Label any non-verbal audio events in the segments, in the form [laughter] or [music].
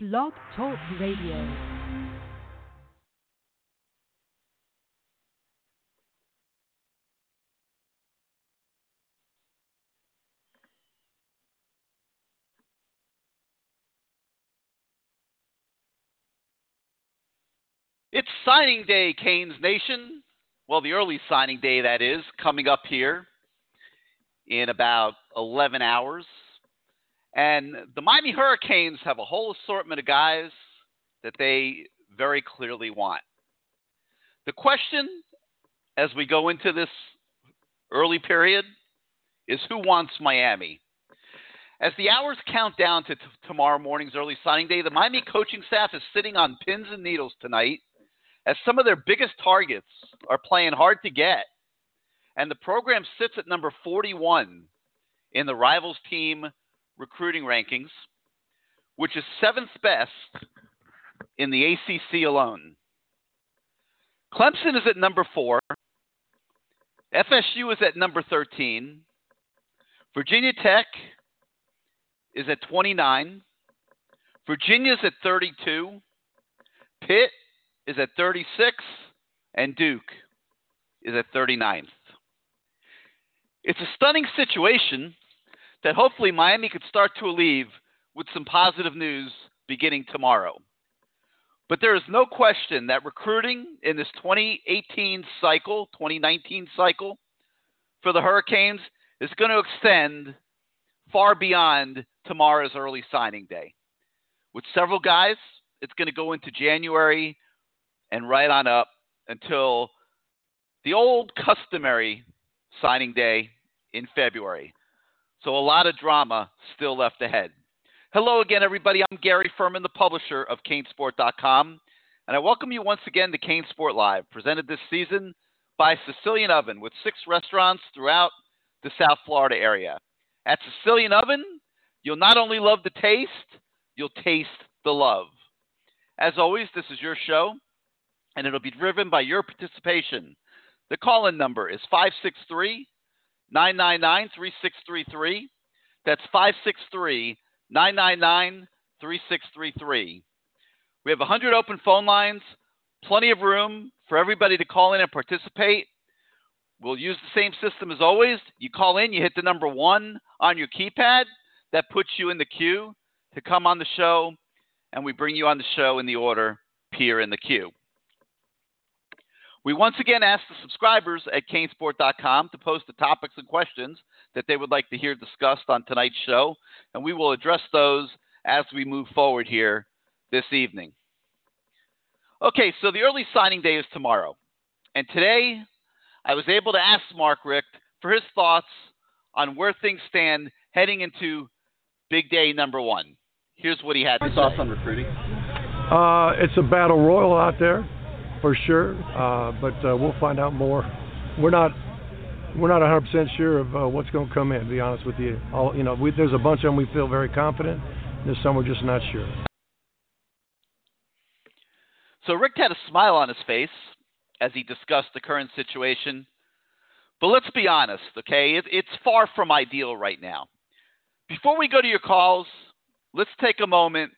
Blog Talk Radio. It's signing day, Canes Nation. Well, the early signing day, that is, coming up here in about 11 hours. And the Miami Hurricanes have a whole assortment of guys that they very clearly want. The question as we go into this early period is who wants Miami? As the hours count down to t- tomorrow morning's early signing day, the Miami coaching staff is sitting on pins and needles tonight as some of their biggest targets are playing hard to get. And the program sits at number 41 in the rivals team recruiting rankings, which is seventh best in the ACC alone. Clemson is at number four. FSU is at number 13. Virginia Tech is at 29. Virginia is at 32. Pitt is at 36. And Duke is at 39th. It's a stunning situation that hopefully Miami could start to alleviate with some positive news beginning tomorrow. But there is no question that recruiting in this 2018 cycle, 2019 cycle for the Hurricanes is going to extend far beyond tomorrow's early signing day. With several guys, it's going to go into January and right on up until the old customary signing day in February. So a lot of drama still left ahead. Hello again, everybody. I'm Gary Ferman, the publisher of CaneSport.com, and I welcome you once again to CaneSport Live, presented this season by Sicilian Oven with six restaurants throughout the South Florida area. At Sicilian Oven, you'll not only love the taste, you'll taste the love. As always, this is your show, and it'll be driven by your participation. The call in number is 563 999 3633. That's 563 999 3633. We have 100 open phone lines, plenty of room for everybody to call in and participate. We'll use the same system as always. You call in, you hit the number one on your keypad. That puts you in the queue to come on the show, and we bring you on the show in the order peer in the queue. We once again ask the subscribers at canesport.com to post the topics and questions that they would like to hear discussed on tonight's show, and we will address those as we move forward here this evening. Okay, so the early signing day is tomorrow. And today, I was able to ask Mark Richt for his thoughts on where things stand heading into big day number one. Here's what he had to thoughts say. on recruiting. Uh, it's a battle royal out there, for sure. Uh, but uh, we'll find out more. We're not we're not 100% sure of uh, what's going to come in. To be honest with you, All, you know, we, there's a bunch of them we feel very confident. There's some we're just not sure. So Richt had a smile on his face as he discussed the current situation. But let's be honest, okay? It, it's far from ideal right now. Before we go to your calls, let's take a moment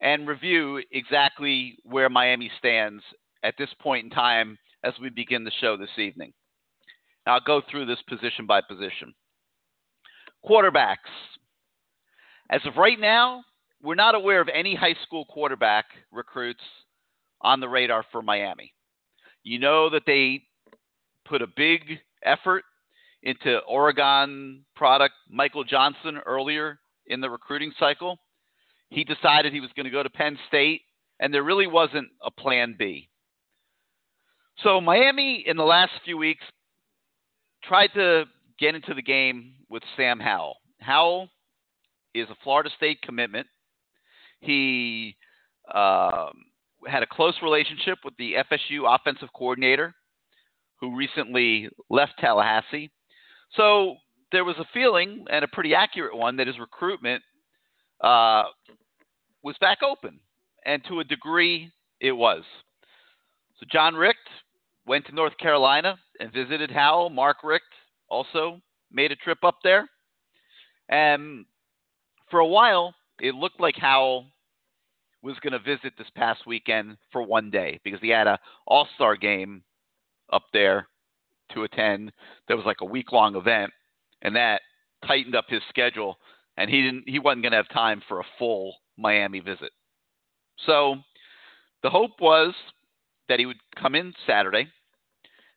and review exactly where Miami stands at this point in time as we begin the show this evening. Now, I'll go through this position by position. Quarterbacks. As of right now, we're not aware of any high school quarterback recruits on the radar for Miami. You know that they put a big effort into Oregon product Michael Johnson earlier in the recruiting cycle. He decided he was going to go to Penn State, and there really wasn't a plan B. So Miami in the last few weeks tried to get into the game with Sam Howell. Howell is a Florida State commitment. He um, had a close relationship with the FSU offensive coordinator, who recently left Tallahassee. So there was a feeling, and a pretty accurate one, that his recruitment uh, was back open, and to a degree, it was. So John Richt went to North Carolina and visited Howell. Mark Richt also made a trip up there. And for a while, it looked like Howell was going to visit this past weekend for one day because he had a All Star game up there to attend. That was like a week long event, and that tightened up his schedule, and he didn't. He wasn't going to have time for a full Miami visit. So the hope was that he would come in Saturday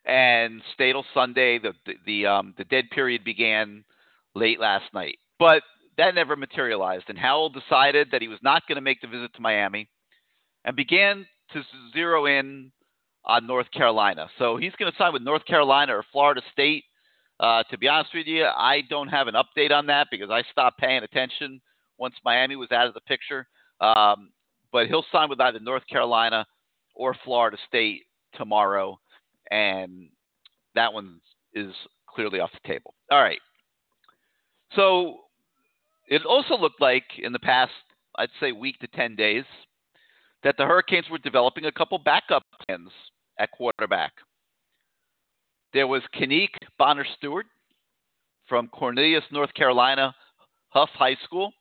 and stay till Sunday. The the the, um, the dead period began late last night, but that never materialized. And Howell decided that he was not going to make the visit to Miami, and began to zero in on North Carolina. So he's going to sign with North Carolina or Florida State. Uh, to be honest with you, I don't have an update on that because I stopped paying attention once Miami was out of the picture. Um, but he'll sign with either North Carolina or Florida State tomorrow, and that one is clearly off the table. All right. So it also looked like in the past, I'd say, week to 10 days, that the Hurricanes were developing a couple backup plans at quarterback. There was Kanique Bonner Stewart from Cornelius, North Carolina, Hough High School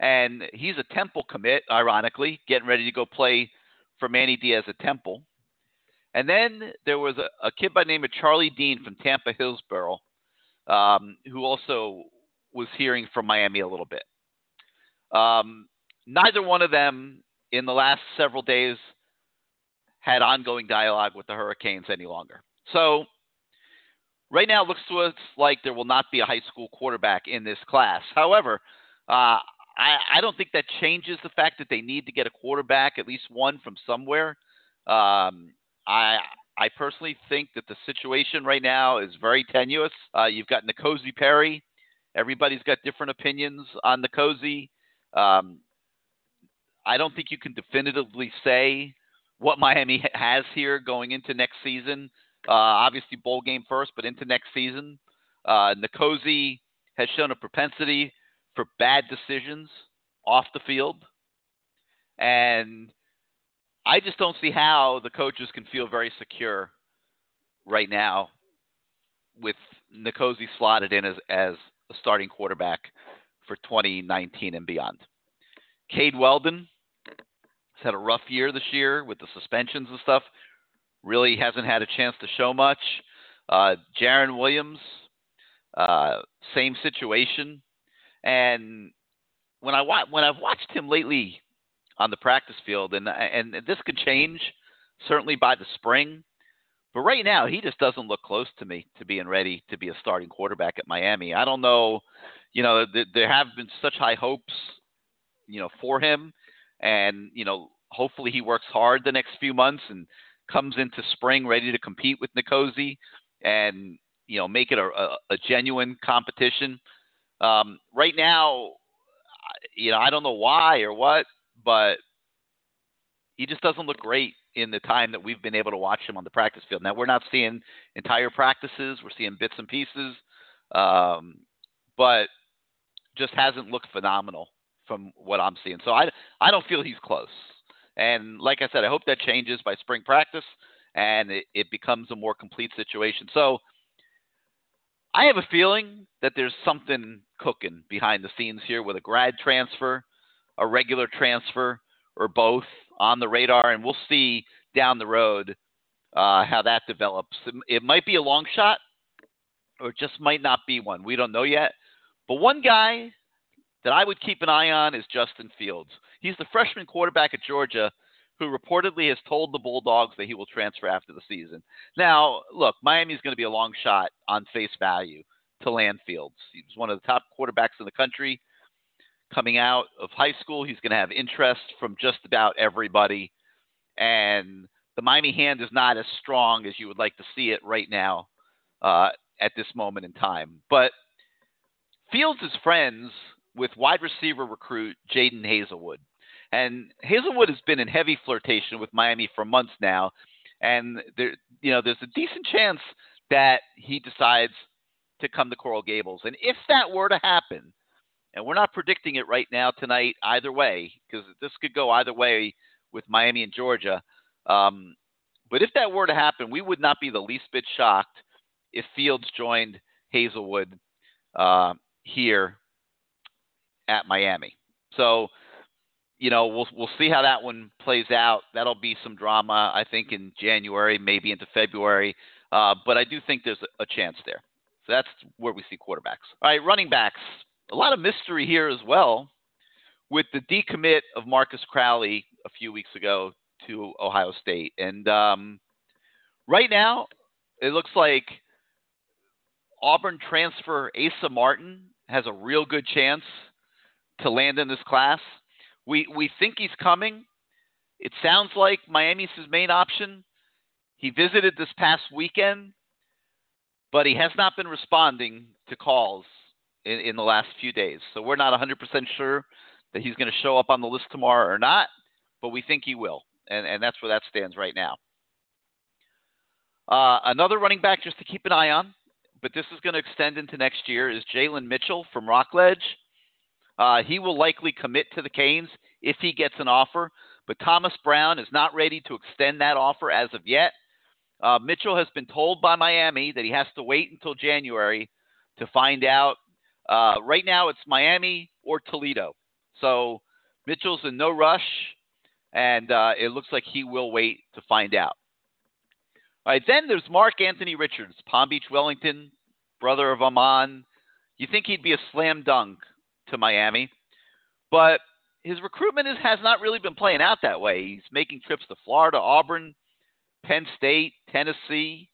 and he's a Temple commit, ironically, getting ready to go play for Manny Diaz at Temple. And then there was a, a kid by the name of Charlie Dean from Tampa Hillsborough, um, who also was hearing from Miami a little bit. Um, neither one of them in the last several days had ongoing dialogue with the Hurricanes any longer. So right now it looks to us like there will not be a high school quarterback in this class. However, uh, I, I don't think that changes the fact that they need to get a quarterback, at least one from somewhere. Um, I I personally think that the situation right now is very tenuous. Uh, you've got N'Kosi Perry. Everybody's got different opinions on N'Kosi. Um, I don't think you can definitively say what Miami has here going into next season. Uh, obviously, bowl game first, but into next season. Uh, N'Kosi has shown a propensity for bad decisions off the field. And I just don't see how the coaches can feel very secure right now with N'Kosi slotted in as, as a starting quarterback for 2019 and beyond. Cade Weldon has had a rough year this year with the suspensions and stuff. Really hasn't had a chance to show much. Uh, Jarren Williams, uh, same situation. And when I wa- when I've watched him lately on the practice field, and and this could change certainly by the spring, but right now he just doesn't look close to me to being ready to be a starting quarterback at Miami. I don't know, you know, th- there have been such high hopes, you know, for him, and you know, hopefully he works hard the next few months and comes into spring ready to compete with N'Kosi and you know make it a, a, a genuine competition. Um, right now, you know, I don't know why or what, but he just doesn't look great in the time that we've been able to watch him on the practice field. Now we're not seeing entire practices; we're seeing bits and pieces, um, but just hasn't looked phenomenal from what I'm seeing. So I I don't feel he's close. And like I said, I hope that changes by spring practice and it, it becomes a more complete situation. So I have a feeling that there's something cooking behind the scenes here with a grad transfer, a regular transfer, or both on the radar, and we'll see down the road uh, how that develops. It might be a long shot, or it just might not be one. We don't know yet. But one guy that I would keep an eye on is Justin Fields. He's the freshman quarterback at Georgia who reportedly has told the Bulldogs that he will transfer after the season. Now, look, Miami's going to be a long shot on face value to land Fields. He's one of the top quarterbacks in the country. Coming out of high school, he's going to have interest from just about everybody. And the Miami hand is not as strong as you would like to see it right now uh, at this moment in time. But Fields is friends with wide receiver recruit Jadon Haselwood. And Haselwood has been in heavy flirtation with Miami for months now, and there, you know, there's a decent chance that he decides to come to Coral Gables. And if that were to happen, and we're not predicting it right now tonight either way, because this could go either way with Miami and Georgia. Um, but if that were to happen, we would not be the least bit shocked if Fields joined Haselwood uh, here at Miami. So you know, we'll we'll see how that one plays out. That'll be some drama, I think, in January, maybe into February. Uh, but I do think there's a, chance there. So that's where we see quarterbacks. All right, running backs. A lot of mystery here as well with the decommit of Marcus Crowley a few weeks ago to Ohio State. And um, right now, it looks like Auburn transfer Asa Martin has a real good chance to land in this class. We we think he's coming. It sounds like Miami's his main option. He visited this past weekend, but he has not been responding to calls in, in the last few days. So we're not 100% sure that he's going to show up on the list tomorrow or not, but we think he will. And, and that's where that stands right now. Uh, another running back just to keep an eye on, but this is going to extend into next year, is Jalen Mitchell from Rockledge. Uh, he will likely commit to the Canes if he gets an offer, but Thomas Brown is not ready to extend that offer as of yet. Uh, Mitchell has been told by Miami that he has to wait until January to find out. Uh, right now, it's Miami or Toledo. So Mitchell's in no rush, and uh, it looks like he will wait to find out. All right, then there's Mark Anthony Richards, Palm Beach Wellington, brother of Ahmmon. You think he'd be a slam dunk to Miami, but his recruitment is, has not really been playing out that way. He's making trips to Florida, Auburn, Penn State, Tennessee.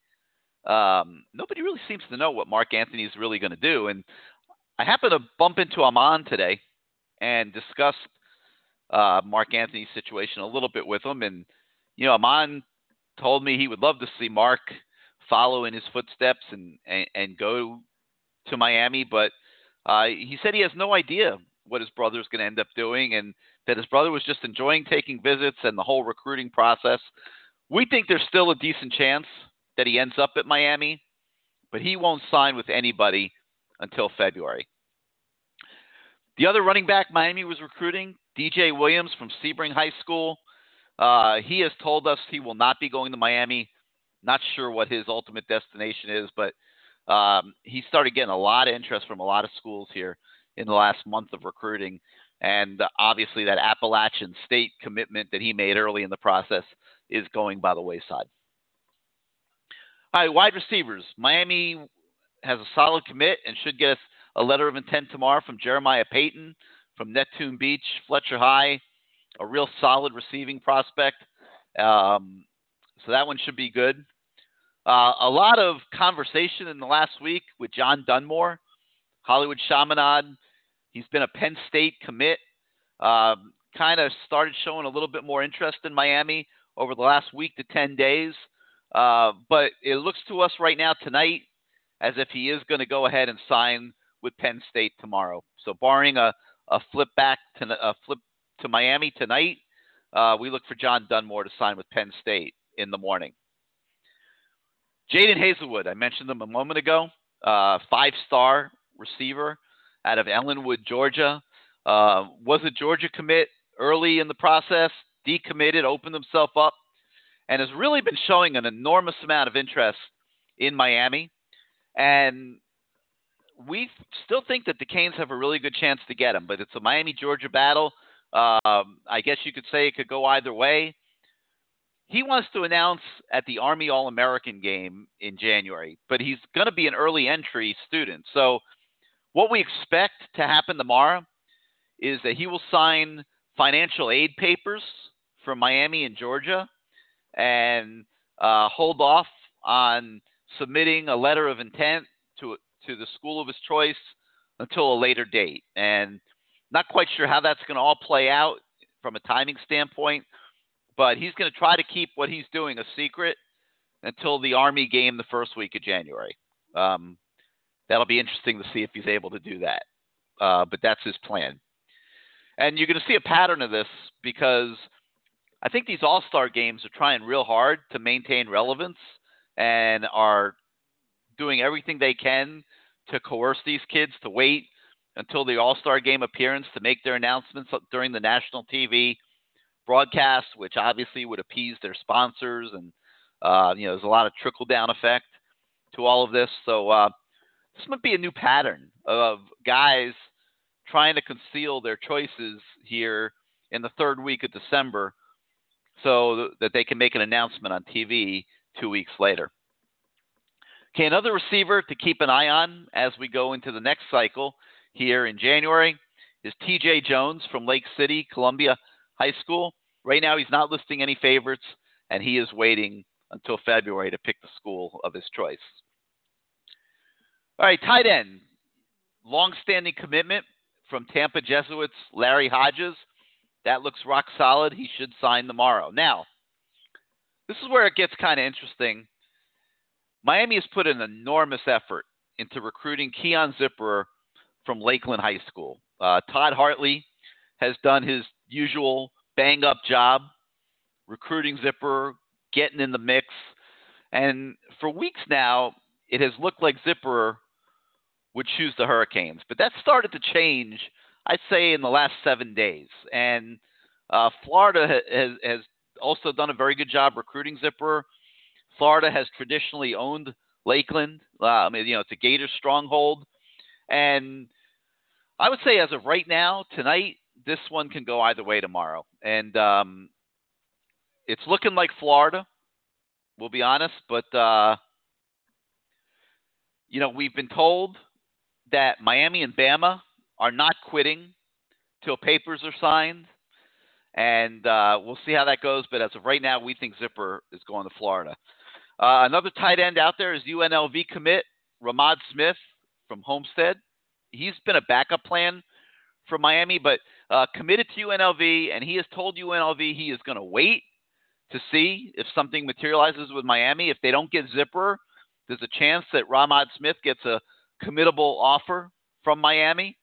Um, nobody really seems to know what Mark Anthony is really going to do. And I happened to bump into Ahmmon today and discussed uh, Mark Anthony's situation a little bit with him. And, you know, Ahmmon told me he would love to see Mark follow in his footsteps and, and, and go to Miami, but uh, he said he has no idea what his brother is going to end up doing and that his brother was just enjoying taking visits and the whole recruiting process. We think there's still a decent chance that he ends up at Miami, but he won't sign with anybody until February. The other running back Miami was recruiting, DJ Williams from Sebring High School. Uh, he has told us he will not be going to Miami. Not sure what his ultimate destination is, but um, he started getting a lot of interest from a lot of schools here in the last month of recruiting. And uh, obviously, that Appalachian State commitment that he made early in the process is going by the wayside. All right, wide receivers. Miami has a solid commit and should get us a letter of intent tomorrow from Jeremiah Payton from Neptune Beach, Fletcher High, a real solid receiving prospect. Um, so that one should be good. Uh, a lot of conversation in the last week with John Dunmore, Hollywood Chaminade. He's been a Penn State commit. Um, kind of started showing a little bit more interest in Miami over the last week to 10 days. Uh, but it looks to us right now tonight as if he is going to go ahead and sign with Penn State tomorrow. So barring a, a flip back to a flip to Miami tonight, uh, we look for John Dunmore to sign with Penn State in the morning. Jadon Haselwood, I mentioned him a moment ago, uh, five-star receiver out of Ellenwood, Georgia. Uh, was a Georgia commit early in the process, decommitted, opened himself up, and has really been showing an enormous amount of interest in Miami. And we still think that the Canes have a really good chance to get him, but it's a Miami Georgia battle. Um, I guess you could say it could go either way. He wants to announce at the Army All American game in January, but he's going to be an early entry student. So, what we expect to happen tomorrow is that he will sign financial aid papers from Miami and Georgia and uh, hold off on submitting a letter of intent to to the school of his choice until a later date. And not quite sure how that's going to all play out from a timing standpoint, but he's going to try to keep what he's doing a secret until the Army game the first week of January. Um, that'll be interesting to see if he's able to do that. Uh, but that's his plan. And you're going to see a pattern of this because I think these All Star games are trying real hard to maintain relevance and are doing everything they can to coerce these kids to wait until the All Star game appearance to make their announcements during the national TV broadcast, which obviously would appease their sponsors. And, uh, you know, there's a lot of trickle down effect to all of this. So uh, this might be a new pattern of guys trying to conceal their choices here in the third week of December so that they can make an announcement on TV two weeks later. Okay, another receiver to keep an eye on as we go into the next cycle here in January is TJ Jones from Lake City, Columbia High School. Right now, he's not listing any favorites, and he is waiting until February to pick the school of his choice. All right, tight end. Long-standing commitment from Tampa Jesuits, Larry Hodges. That looks rock solid. He should sign tomorrow. Now, this is where it gets kind of interesting. Miami has put an enormous effort into recruiting Keon Zipperer from Lakeland High School. Uh, Todd Hartley has done his usual bang up job recruiting Zipper, getting in the mix. And for weeks now, it has looked like Zipper would choose the Hurricanes. But that started to change, I'd say, in the last seven days. And uh, Florida has, has also done a very good job recruiting Zipper. Florida has traditionally owned Lakeland. Uh, I mean, you know, it's a Gator stronghold. And I would say, as of right now, tonight, this one can go either way tomorrow. And um, it's looking like Florida. We'll be honest, but uh, you know we've been told that Miami and Bama are not quitting till papers are signed, and uh, we'll see how that goes. But as of right now, we think Zipper is going to Florida. Uh, another tight end out there is UNLV commit Ramad Smith from Homestead. He's been a backup plan for Miami, but uh, committed to UNLV, and he has told UNLV he is going to wait to see if something materializes with Miami. If they don't get Zipper, there's a chance that Ramad Smith gets a committable offer from Miami.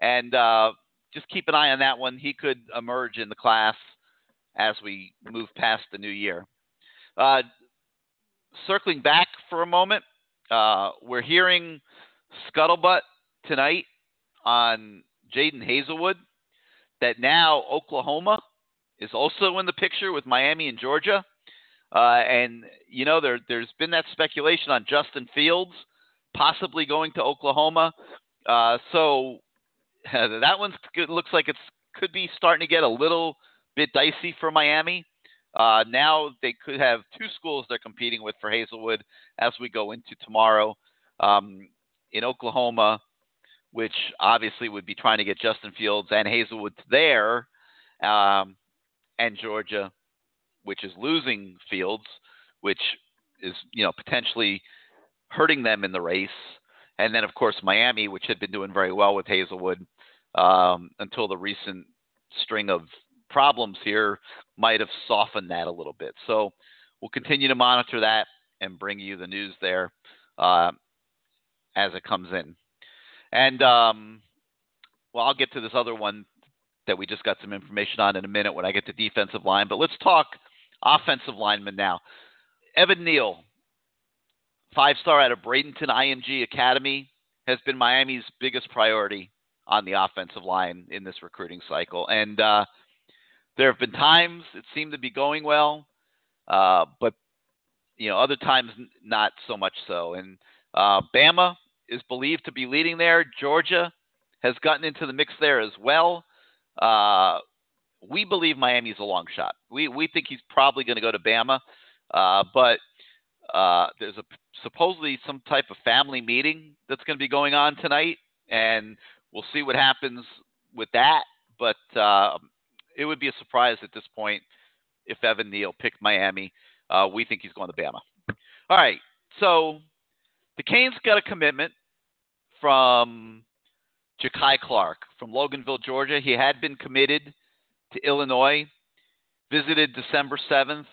And uh, just keep an eye on that one. He could emerge in the class as we move past the new year. Uh, circling back for a moment, uh, we're hearing scuttlebutt tonight on Jadon Haselwood that now Oklahoma is also in the picture with Miami and Georgia. Uh, and you know there there's been that speculation on Justin Fields possibly going to Oklahoma. Uh, so [laughs] that one looks like it's could be starting to get a little bit dicey for Miami. Uh, now they could have two schools they're competing with for Haselwood as we go into tomorrow um, in Oklahoma, which obviously would be trying to get Justin Fields and Haselwood there. Um, and Georgia, which is losing Fields, which is you know potentially hurting them in the race, and then of course Miami, which had been doing very well with Haselwood um, until the recent string of problems here might have softened that a little bit. So we'll continue to monitor that and bring you the news there uh, as it comes in. And um, well, I'll get to this other one that we just got some information on in a minute when I get to defensive line. But let's talk offensive linemen now. Evan Neal, five star out of Bradenton IMG Academy, has been Miami's biggest priority on the offensive line in this recruiting cycle. And uh, there have been times it seemed to be going well, uh, but you know other times not so much so. And uh, Bama is believed to be leading there. Georgia has gotten into the mix there as well. Uh, we believe Miami's a long shot. We we think he's probably going to go to Bama, uh, but uh, there's a supposedly some type of family meeting that's going to be going on tonight, and we'll see what happens with that. But uh, it would be a surprise at this point if Evan Neal picked Miami. Uh, we think he's going to Bama. All right, so the Canes got a commitment from Jakai Clark from Loganville, Georgia. He had been committed to Illinois, visited December 7th,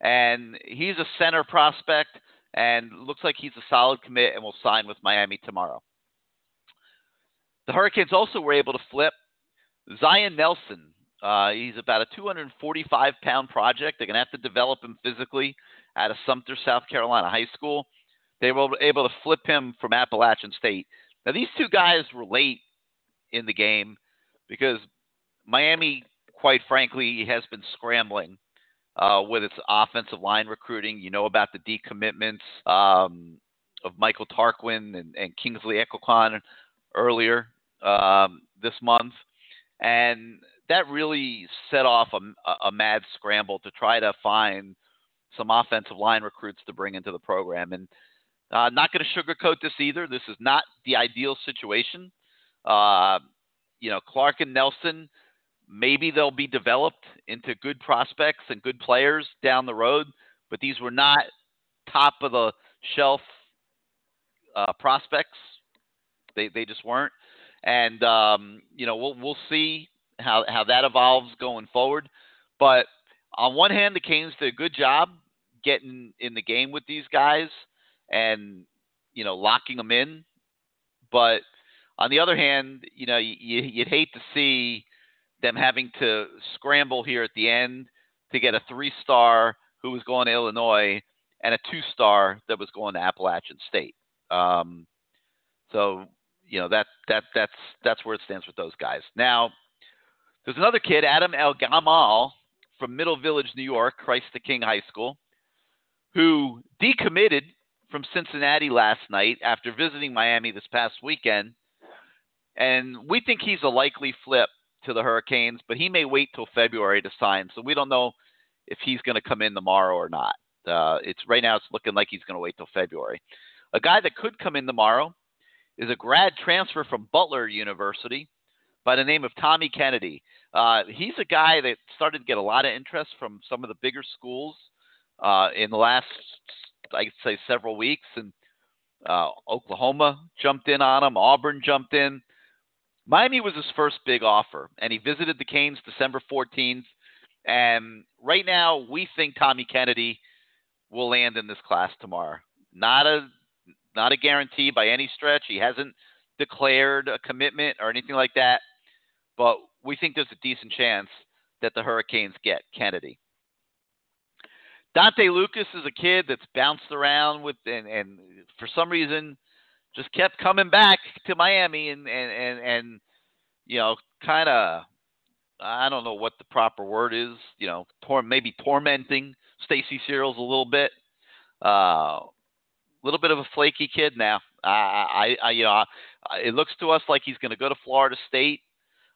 and he's a center prospect and looks like he's a solid commit and will sign with Miami tomorrow. The Hurricanes also were able to flip Zion Nelson. Uh, he's about a 245 pound project. They're going to have to develop him physically out of Sumter, South Carolina High School. They were able to flip him from Appalachian State. Now, these two guys were late in the game because Miami, quite frankly, has been scrambling uh, with its offensive line recruiting. You know about the decommitments um, of Michael Tarquin and, and Kingsley Eguakun earlier um, this month. And that really set off a, a mad scramble to try to find some offensive line recruits to bring into the program. And uh, not going to sugarcoat this either. This is not the ideal situation. Uh, you know, Clark and Nelson, maybe they'll be developed into good prospects and good players down the road, but these were not top of the shelf uh, prospects. They they just weren't, and um, you know we'll we'll see how how that evolves going forward. But on one hand, the Canes did a good job getting in the game with these guys and you know locking them in. But on the other hand, you know you, you'd hate to see them having to scramble here at the end to get a three-star who was going to Illinois and a two-star that was going to Appalachian State. Um, so you know that that that's that's where it stands with those guys. Now there's another kid, Adam El Gamal from Middle Village, New York, Christ the King High School, who decommitted from Cincinnati last night after visiting Miami this past weekend. And we think he's a likely flip to the Hurricanes, but he may wait till February to sign. So we don't know if he's going to come in tomorrow or not. Uh, it's right now it's looking like he's going to wait till February. A guy that could come in tomorrow is a grad transfer from Butler University by the name of Tommy Kennedy. Uh, he's a guy that started to get a lot of interest from some of the bigger schools uh, in the last I'd say several weeks, and uh, Oklahoma jumped in on him. Auburn jumped in. Miami was his first big offer, and he visited the Canes December 14th. And right now, we think Tommy Kennedy will land in this class tomorrow. Not a not a guarantee by any stretch. He hasn't declared a commitment or anything like that, but we think there's a decent chance that the Hurricanes get Kennedy. Dante Lucas is a kid that's bounced around with and, and for some reason just kept coming back to Miami and and and, and you know kind of I don't know what the proper word is you know tor- maybe tormenting Stacy Searels a little bit uh, little bit of a flaky kid now I, I, I you know I, it looks to us like he's going to go to Florida State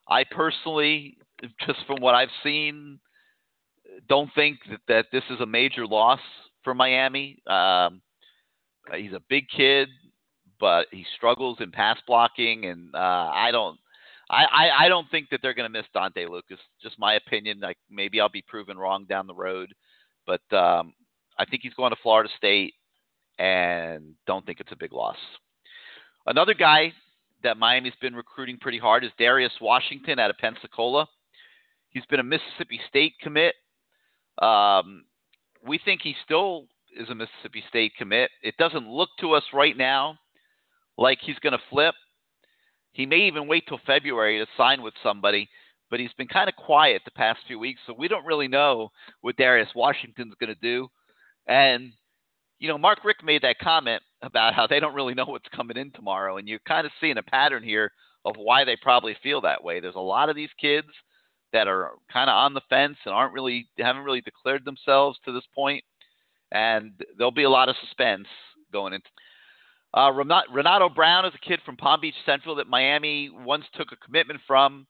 I personally just from what I've seen don't think that, that this is a major loss for Miami. Um, he's a big kid, but he struggles in pass blocking, and uh, I don't. I, I, I don't think that they're going to miss Dante Lucas. Just my opinion. Like maybe I'll be proven wrong down the road, but um, I think he's going to Florida State, and don't think it's a big loss. Another guy that Miami's been recruiting pretty hard is Darius Washington out of Pensacola. He's been a Mississippi State commit um, we think he still is a Mississippi State commit. It doesn't look to us right now like he's going to flip. He may even wait till February to sign with somebody, but he's been kind of quiet the past few weeks, so we don't really know what Darius Washington's going to do. And you know, Mark Richt made that comment about how they don't really know what's coming in tomorrow, and you're kind of seeing a pattern here of why they probably feel that way. There's a lot of these kids that are kind of on the fence and aren't really haven't really declared themselves to this point, and there'll be a lot of suspense going into. Uh, Renato Brown is a kid from Palm Beach Central that Miami once took a commitment from,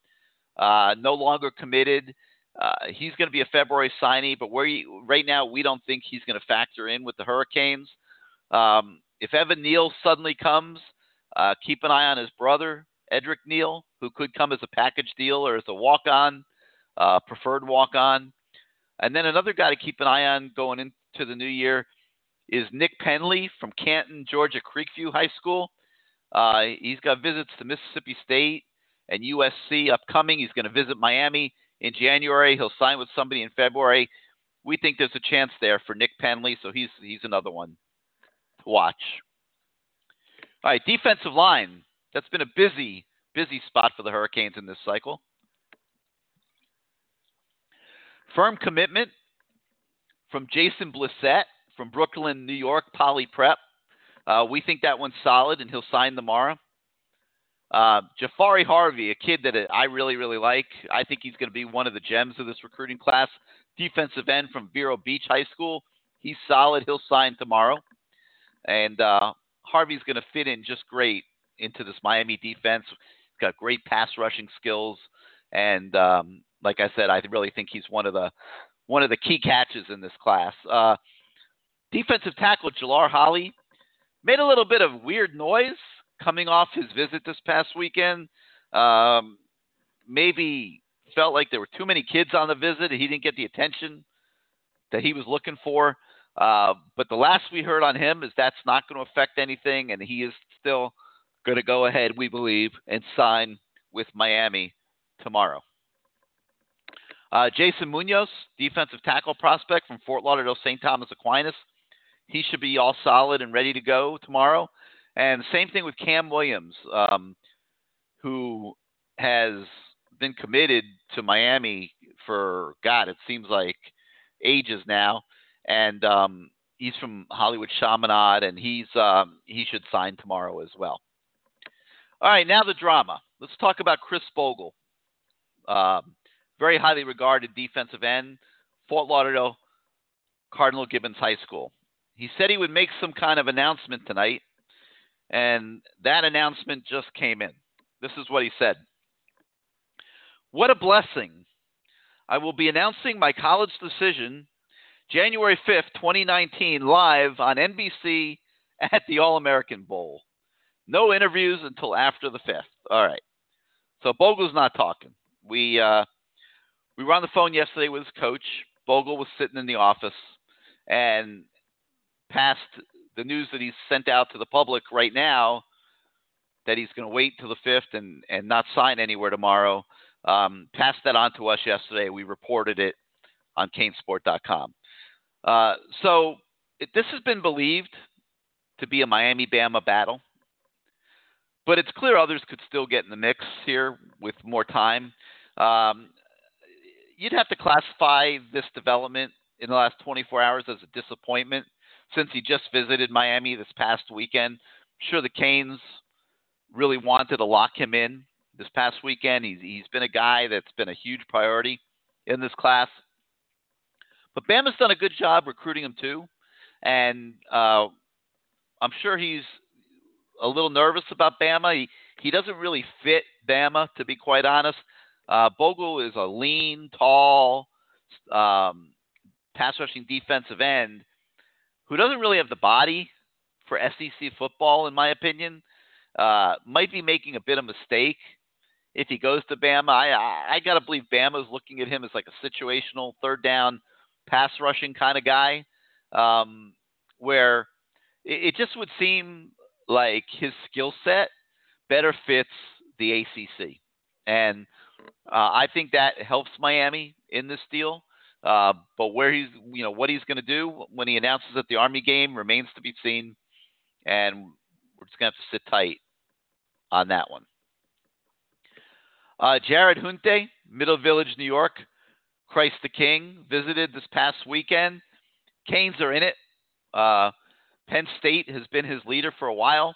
uh, no longer committed. Uh, he's going to be a February signee, but where you, right now we don't think he's going to factor in with the Hurricanes. Um, if Evan Neal suddenly comes, uh, keep an eye on his brother Edric Neal, who could come as a package deal or as a walk-on uh, preferred walk on. And then another guy to keep an eye on going into the new year is Nick Penley from Canton, Georgia Creekview High School. Uh, he's got visits to Mississippi State and USC upcoming. He's going to visit Miami in January. He'll sign with somebody in February. We think there's a chance there for Nick Penley, so he's he's another one to watch. All right, defensive line. That's been a busy busy spot for the Hurricanes in this cycle. Firm commitment from Jason Blissett from Brooklyn, New York, Poly Prep. Uh, we think that one's solid, and he'll sign tomorrow. Uh, Jahfari Harvey, a kid that I really, really like. I think he's going to be one of the gems of this recruiting class. Defensive end from Vero Beach High School. He's solid. He'll sign tomorrow. And uh, Harvey's going to fit in just great into this Miami defense. He's got great pass rushing skills. And um, like I said, I really think he's one of the one of the key catches in this class. Uh, defensive tackle Jalar Holley made a little bit of weird noise coming off his visit this past weekend. Um, maybe felt like there were too many kids on the visit and he didn't get the attention that he was looking for. Uh, but the last we heard on him is that's not going to affect anything, and he is still going to go ahead, we believe, and sign with Miami tomorrow. Uh, Jason Munoz, defensive tackle prospect from Fort Lauderdale St. Thomas Aquinas. He should be all solid and ready to go tomorrow. And same thing with Cam Williams, um, who has been committed to Miami for God, it seems like ages now, and um, he's from Hollywood Chaminade, and he's um, he should sign tomorrow as well. All right, now the drama. Let's talk about Khris Bogle, um, very highly regarded defensive end, Fort Lauderdale Cardinal Gibbons High School. He said he would make some kind of announcement tonight, and that announcement just came in. This is what he said. What a blessing. I will be announcing my college decision January 5th, 2019, live on NBC at the All American Bowl. No interviews until after the 5th. All right. So Bogle's not talking. We uh, we were on the phone yesterday with his coach. Bogle was sitting in the office and passed the news that he's sent out to the public right now that he's going to wait till the 5th and, and not sign anywhere tomorrow um, passed that on to us yesterday. We reported it on canesport.com. Uh, so it, this has been believed to be a Miami Bama battle, but it's clear others could still get in the mix here with more time. Um, you'd have to classify this development in the last 24 hours as a disappointment since he just visited Miami this past weekend. I'm sure the Canes really wanted to lock him in this past weekend. He's he's been a guy that's been a huge priority in this class. But Bama's done a good job recruiting him too, and uh, I'm sure he's a little nervous about Bama. He he doesn't really fit Bama, to be quite honest. Uh, Bogle is a lean, tall, um, pass rushing defensive end who doesn't really have the body for SEC football, in my opinion. Uh, might be making a bit of a mistake if he goes to Bama. I I, I got to believe Bama is looking at him as like a situational third down pass rushing kind of guy, um, where it, it just would seem like his skill set better fits the ACC, and uh, I think that helps Miami in this deal. Uh, but where he's, you know, what he's going to do when he announces at the Army game remains to be seen, and we're just going to have to sit tight on that one. Uh, Jared Hunte, Middle Village, New York, Christ the King, visited this past weekend. Canes are in it. Uh, Penn State has been his leader for a while,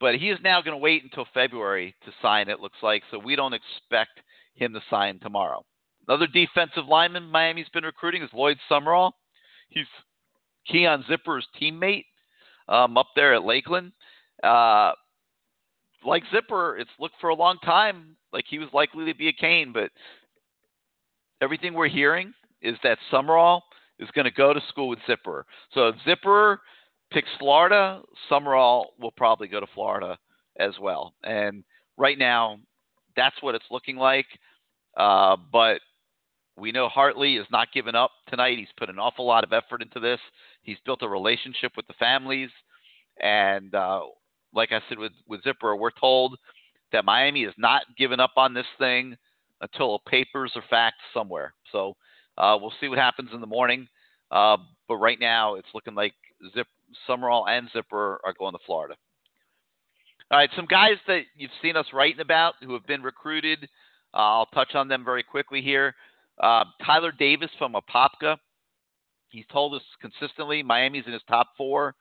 but he is now going to wait until February to sign, it looks like, so we don't expect him to sign tomorrow. Another defensive lineman Miami's been recruiting is Lloyd Summerall. He's Keon Zipper's teammate um, up there at Lakeland. Uh, like Zipper, it's looked for a long time like he was likely to be a Cane, but everything we're hearing is that Summerall is going to go to school with Zipper. So if Zipper picks Florida, Summerall will probably go to Florida as well. And right now, that's what it's looking like. Uh, but we know Hartley is not giving up tonight. He's put an awful lot of effort into this. He's built a relationship with the families. And uh, like I said with, with Zipper, we're told that Miami is not giving up on this thing until papers are faxed somewhere. So uh, we'll see what happens in the morning. Uh, but right now, it's looking like Zip, Summerall and Zipper are going to Florida. All right, some guys that you've seen us writing about who have been recruited. Uh, I'll touch on them very quickly here. Uh, Tyler Davis from Apopka. He's told us consistently Miami's in his top four,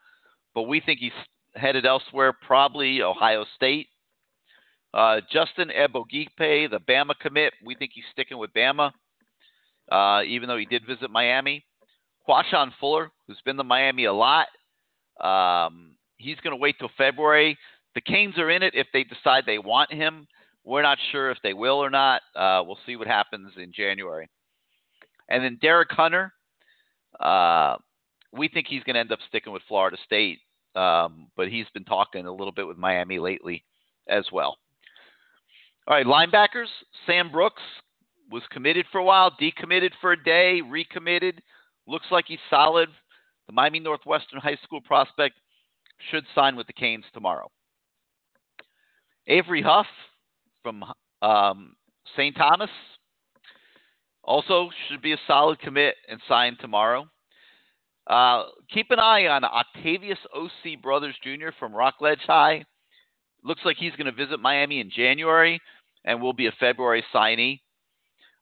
but we think he's headed elsewhere, probably Ohio State. Uh, Justin Eboigbe, the Bama commit, we think he's sticking with Bama, uh, even though he did visit Miami. Quashon Fuller, who's been to Miami a lot, um, he's going to wait till February. The Canes are in it if they decide they want him, We're not sure if they will or not. Uh, we'll see what happens in January. And then Derek Hunter, uh, we think he's going to end up sticking with Florida State, um, but he's been talking a little bit with Miami lately as well. All right, linebackers. Sam Brooks was committed for a while, decommitted for a day, recommitted. Looks like he's solid. The Miami Northwestern High School prospect should sign with the Canes tomorrow. Avery Huff from um, St. Thomas also should be a solid commit and sign tomorrow. Uh, keep an eye on Octavius O.C. Brothers Jr. from Rockledge High. Looks like he's going to visit Miami in January and will be a February signee.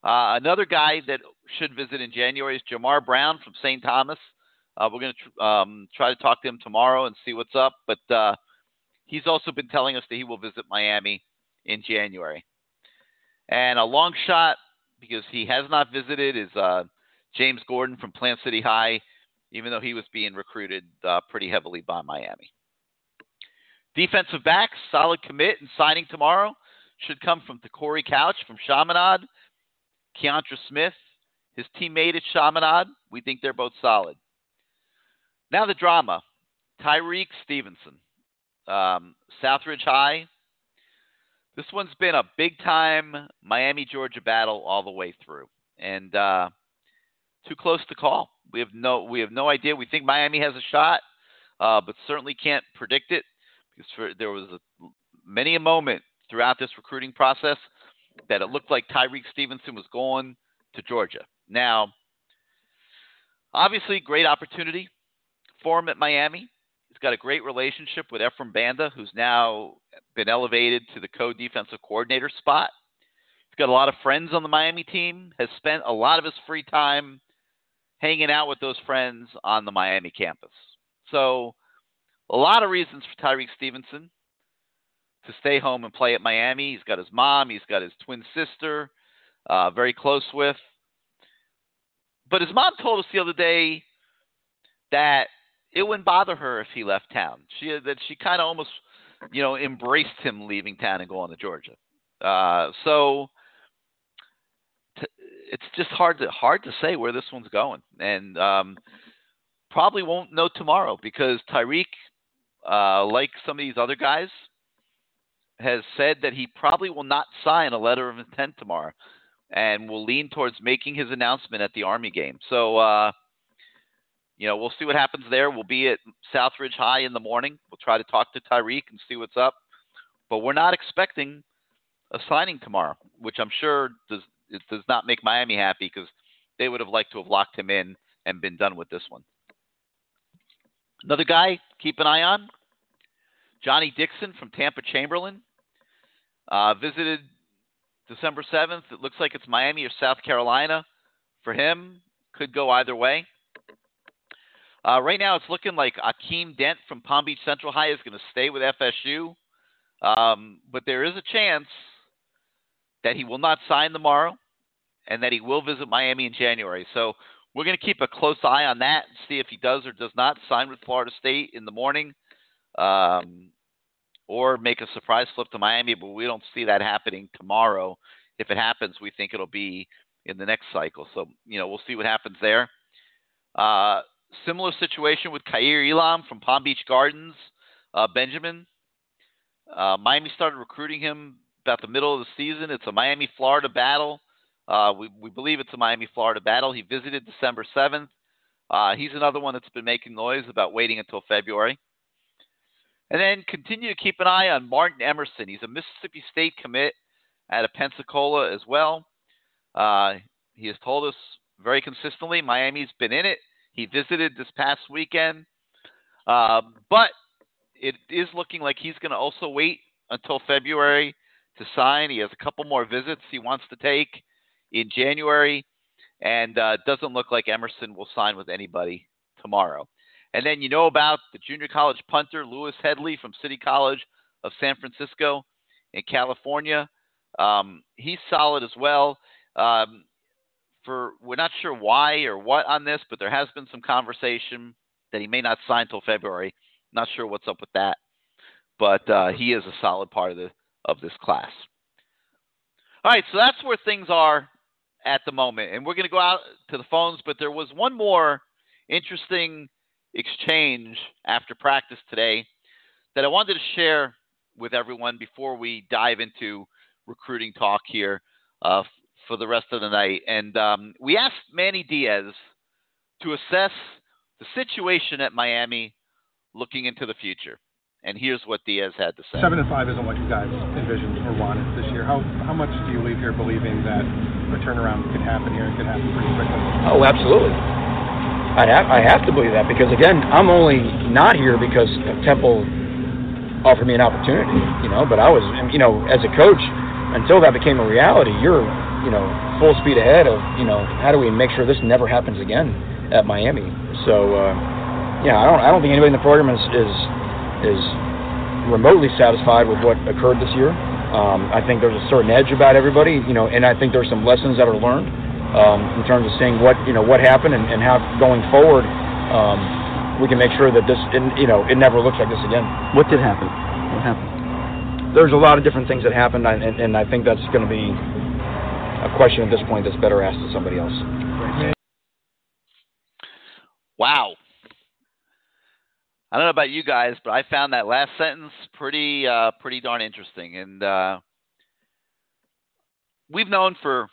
Uh, another guy that should visit in January is Jamar Brown from St. Thomas. Uh, we're going to tr- um, try to talk to him tomorrow and see what's up. But uh, he's also been telling us that he will visit Miami in January. And a long shot because he has not visited is uh, James Gordon from Plant City High, even though he was being recruited uh, pretty heavily by Miami. Defensive backs, solid commit and signing tomorrow should come from Te'Cory Couch from Chaminade, Keontra Smith, his teammate at Chaminade. We think they're both solid. Now the drama. Tyrique Stevenson, um, Southridge High. This one's been a big time Miami Georgia battle all the way through, and uh, too close to call. We have no we have no idea. We think Miami has a shot, uh, but certainly can't predict it because for, there was a, many a moment throughout this recruiting process that it looked like Tyrique Stevenson was going to Georgia. Now, obviously, great opportunity for him at Miami. He's got a great relationship with Ephraim Banda, who's now been elevated to the co defensive coordinator spot. He's got a lot of friends on the Miami team, has spent a lot of his free time hanging out with those friends on the Miami campus. So, a lot of reasons for Tyrique Stevenson to stay home and play at Miami. He's got his mom, he's got his twin sister, uh, very close with. But his mom told us the other day that it wouldn't bother her if he left town. She that she kind of almost, you know, embraced him leaving town and going to Georgia. Uh, so t- it's just hard to hard to say where this one's going, and um, probably won't know tomorrow because Tyrique, uh, like some of these other guys, has said that he probably will not sign a letter of intent tomorrow, and will lean towards making his announcement at the Army game. So. Uh, you know, we'll see what happens there. We'll be at Southridge High in the morning. We'll try to talk to Tyrique and see what's up. But we're not expecting a signing tomorrow, which I'm sure does it does not make Miami happy because they would have liked to have locked him in and been done with this one. Another guy, keep an eye on, Johnny Dixon from Tampa Chamberlain. Uh, visited December 7th. It looks like it's Miami or South Carolina for him. Could go either way. Uh, right now, it's looking like Akeem Dent from Palm Beach Central High is going to stay with FSU, um, but there is a chance that he will not sign tomorrow, and that he will visit Miami in January. So we're going to keep a close eye on that and see if he does or does not sign with Florida State in the morning, um, or make a surprise flip to Miami. But we don't see that happening tomorrow. If it happens, we think it'll be in the next cycle. So you know, we'll see what happens there. Uh, Similar situation with Kaiir Elam from Palm Beach Gardens, uh, Benjamin. Uh, Miami started recruiting him about the middle of the season. It's a Miami Florida battle. Uh, we, we believe it's a Miami Florida battle. He visited December 7th. Uh, he's another one that's been making noise about waiting until February. And then continue to keep an eye on Martin Emerson. He's a Mississippi State commit out of Pensacola as well. Uh, he has told us very consistently Miami's been in it. He visited this past weekend, uh, but it is looking like he's going to also wait until February to sign. He has a couple more visits he wants to take in January, and uh, doesn't look like Emerson will sign with anybody tomorrow. And then you know about the junior college punter Louis Hedley from City College of San Francisco in California. Um, he's solid as well. Um, for we're not sure why or what on this, but there has been some conversation that he may not sign till February. Not sure what's up with that, but uh, he is a solid part of the of this class. All right, so that's where things are at the moment, and we're going to go out to the phones. But there was one more interesting exchange after practice today that I wanted to share with everyone before we dive into recruiting talk here uh, for the rest of the night. And um, we asked Manny Diaz to assess the situation at Miami looking into the future. And here's what Diaz had to say. Seven and five isn't what you guys envisioned or wanted this year. How how much do you leave here believing that a turnaround could happen here and could happen pretty quickly? Oh, absolutely. I have I have to believe that because again, I'm only not here because Temple offered me an opportunity, you know. But I was, you know, as a coach, until that became a reality, you're, you know, full speed ahead of, you know, how do we make sure this never happens again at Miami? So, uh, yeah, I don't I don't think anybody in the program is is is remotely satisfied with what occurred this year. Um, I think there's a certain edge about everybody, you know, and I think there's some lessons that are learned um, in terms of seeing what you know what happened and, and how going forward um, we can make sure that this, you know, it never looks like this again. What did happen? What happened? There's a lot of different things that happened, and, and I think that's going to be a question at this point that's better asked to somebody else. Wow. I don't know about you guys, but I found that last sentence pretty uh, pretty darn interesting, and uh, we've known for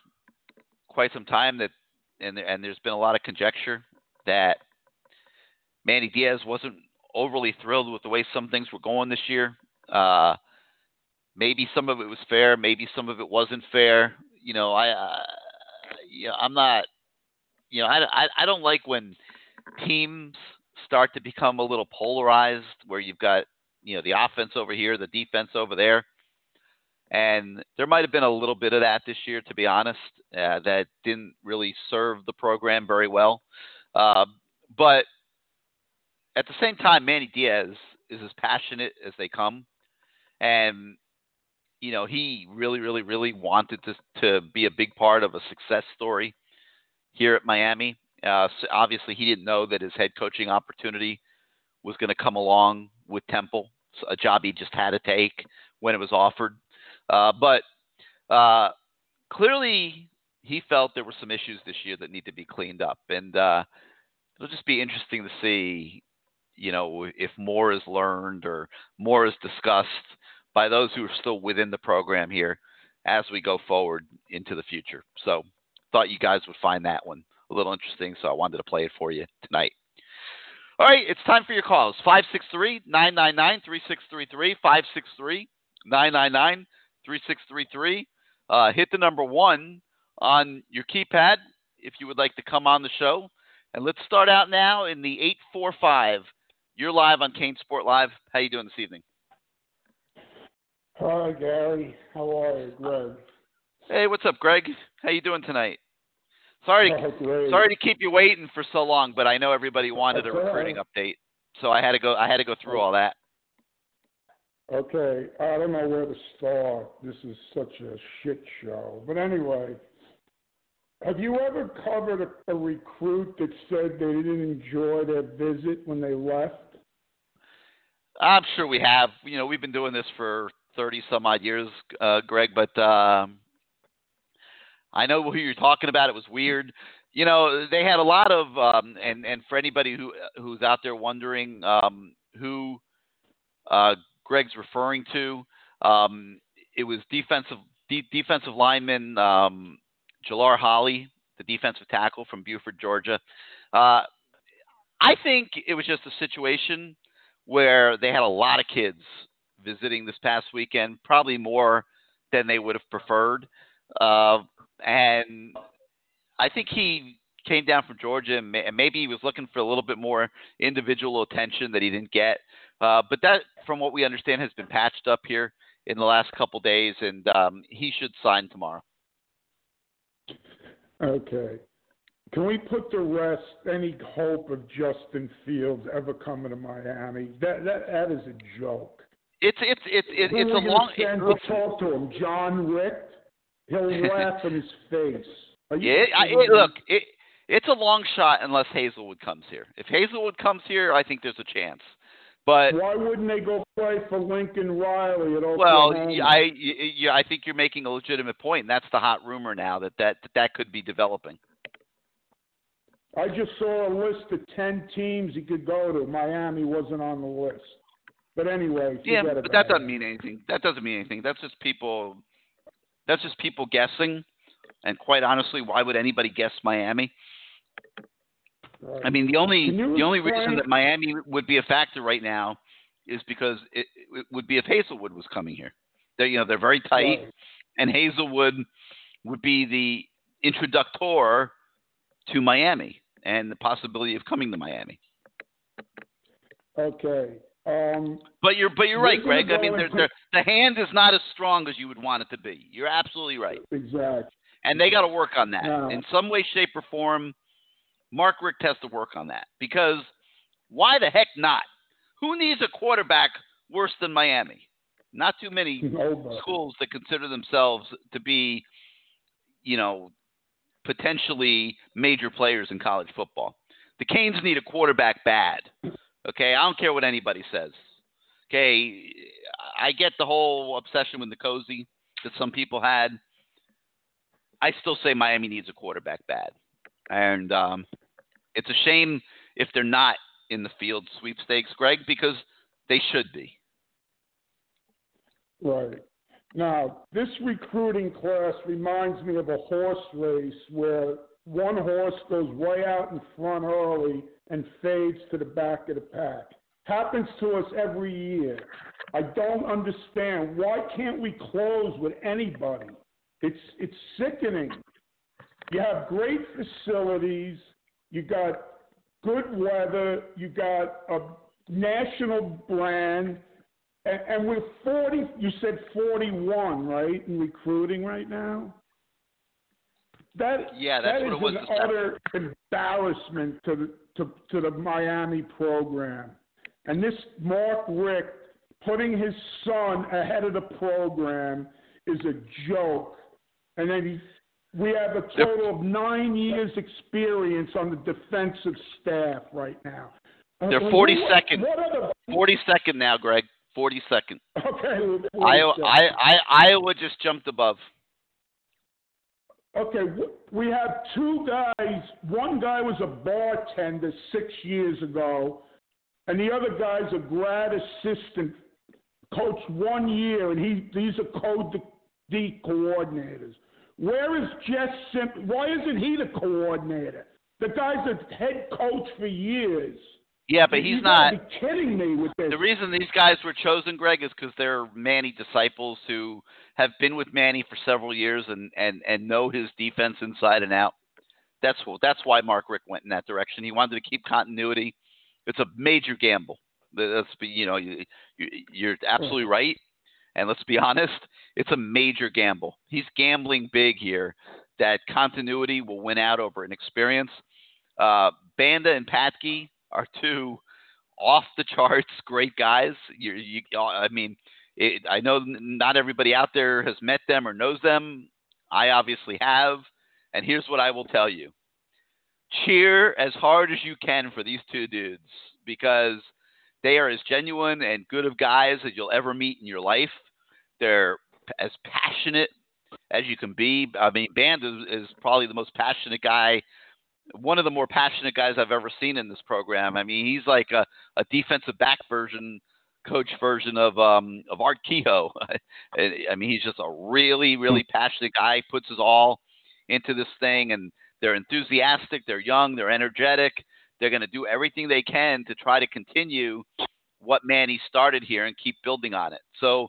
quite some time that, and and there's been a lot of conjecture that Manny Diaz wasn't overly thrilled with the way some things were going this year. Uh, maybe some of it was fair, maybe some of it wasn't fair. You know, I, uh, you know, I'm not, you know, I, I, I don't like when teams start to become a little polarized where you've got you know the offense over here, the defense over there, and there might have been a little bit of that this year, to be honest, uh, that didn't really serve the program very well. Uh, but at the same time, Manny Diaz is as passionate as they come, and you know he really, really, really wanted to to be a big part of a success story here at Miami. Uh, so obviously, he didn't know that his head coaching opportunity was going to come along with Temple, a job he just had to take when it was offered. Uh, but uh, clearly, he felt there were some issues this year that need to be cleaned up, and uh, it'll just be interesting to see, you know, if more is learned or more is discussed by those who are still within the program here as we go forward into the future. So, thought you guys would find that one a little interesting, so I wanted to play it for you tonight. All right, it's time for your calls. 563 999 3633. 563 999 3633. Uh, hit the number one on your keypad if you would like to come on the show. And let's start out now in the 845. You're live on CaneSport Live. How you doing this evening? Hi, Gary. How are you, Greg? Hey, what's up, Greg? How you doing tonight? Sorry, [laughs] to, sorry to keep you waiting for so long, but I know everybody wanted That's a recruiting right. update, so I had to go. I had to go through all that. Okay, I don't know where to start. This is such a shit show. But anyway, have you ever covered a, a recruit that said they didn't enjoy their visit when they left? I'm sure we have. You know, we've been doing this for thirty some odd years, uh, Greg. But um, I know [laughs] who you're talking about. It was weird. You know, they had a lot of, um, and and for anybody who who's out there wondering um, who uh, Greg's referring to, um, it was defensive de- defensive lineman um, Jalar Holley, the defensive tackle from Buford, Georgia. Uh, I think it was just a situation where they had a lot of kids visiting this past weekend, probably more than they would have preferred. Uh, and I think he came down from Georgia, and may- and maybe he was looking for a little bit more individual attention that he didn't get. Uh, but that, from what we understand, has been patched up here in the last couple days, and um, he should sign tomorrow. Okay. Can we put to rest any hope of Justin Fields ever coming to Miami? That that that is a joke. It's it's it's it's, it's a long. gonna send It, to talk to him? John Richt? He'll [laughs] laugh in his face. Yeah, I, it, look, it, it's a long shot unless Haselwood comes here. If Haselwood comes here, I think there's a chance But Why wouldn't they go play for Lincoln Riley at all? well, Oklahoma? y- I y- y- I think you're making a legitimate point, and that's the hot rumor now that that that, that could be developing. I just saw a list of ten teams he could go to. Miami wasn't on the list. But anyway, Yeah, but that doesn't mean anything. That doesn't mean anything. That's just people. That's just people guessing. And quite honestly, why would anybody guess Miami? Right. I mean, the only the only reason that Miami would be a factor right now is because it, it would be if Haselwood was coming here. They you know they're very tight, Right. and Haselwood would be the introductor to Miami and the possibility of coming to Miami. Okay. Um, But you're but you're right, Greg. I mean, they're, they're, the hand is not as strong as you would want it to be. You're absolutely right, exactly. and they got to work on that No. in some way, shape, or form. Mark Richt has to work on that because why the heck not? Who needs a quarterback worse than Miami? Not too many [laughs] schools that consider themselves to be, you know, potentially major players in college football. The Canes need a quarterback bad. Okay, I don't care what anybody says. Okay, I get the whole obsession with the Nkosi that some people had. I still say Miami needs a quarterback bad, and um, it's a shame if they're not in the Fields sweepstakes, Greg, because they should be. Right. Now, this recruiting class reminds me of a horse race where one horse goes way out in front early and fades to the back of the pack. Happens to us every year. I don't understand. Why can't we close with anybody? It's it's sickening. You have great facilities, you got good weather, you got a national brand, and, and we're 40, you said 41, right, in recruiting right now? That, Yeah, that's that what is it was an utter embarrassment to the, to, to the Miami program. And this Mark Richt putting his son ahead of the program is a joke. And then he, we have a total of nine years experience on the defensive staff right now. They're Uh, 42nd. What, what the, 42nd now, Greg. Forty second. Okay. Iowa, I, I, Iowa just jumped above. Okay, we have two guys. One guy was a bartender six years ago, and the other guy's a grad assistant, coached one year, and he these are code D coordinators. Where is Jess Simp? Why isn't he the coordinator? The guy's a head coach for years. Yeah, but You not. Be kidding me with this. The reason these guys were chosen, Greg, is because they're Manny disciples who have been with Manny for several years and, and, and know his defense inside and out. That's what, that's why Mark Richt went in that direction. He wanted to keep continuity. It's a major gamble. Let's be, you know, you, you, you're absolutely right. And let's be [laughs] honest, it's a major gamble. He's gambling big here that continuity will win out over an experience. Uh, Banda and Patke are two off the charts great guys. You, you, I mean, it, I know not everybody out there has met them or knows them. I obviously have, and here's what I will tell you: cheer as hard as you can for these two dudes because they are as genuine and good of guys as you'll ever meet in your life. They're as passionate as you can be. I mean, Band is, is probably the most passionate guy one of the more passionate guys I've ever seen in this program. I mean, he's like a, a defensive back version, coach version of um, of Art Kehoe. [laughs] I mean, he's just a really, really passionate guy. Puts his all into this thing, and they're enthusiastic. They're young. They're energetic. They're going to do everything they can to try to continue what Manny started here and keep building on it. So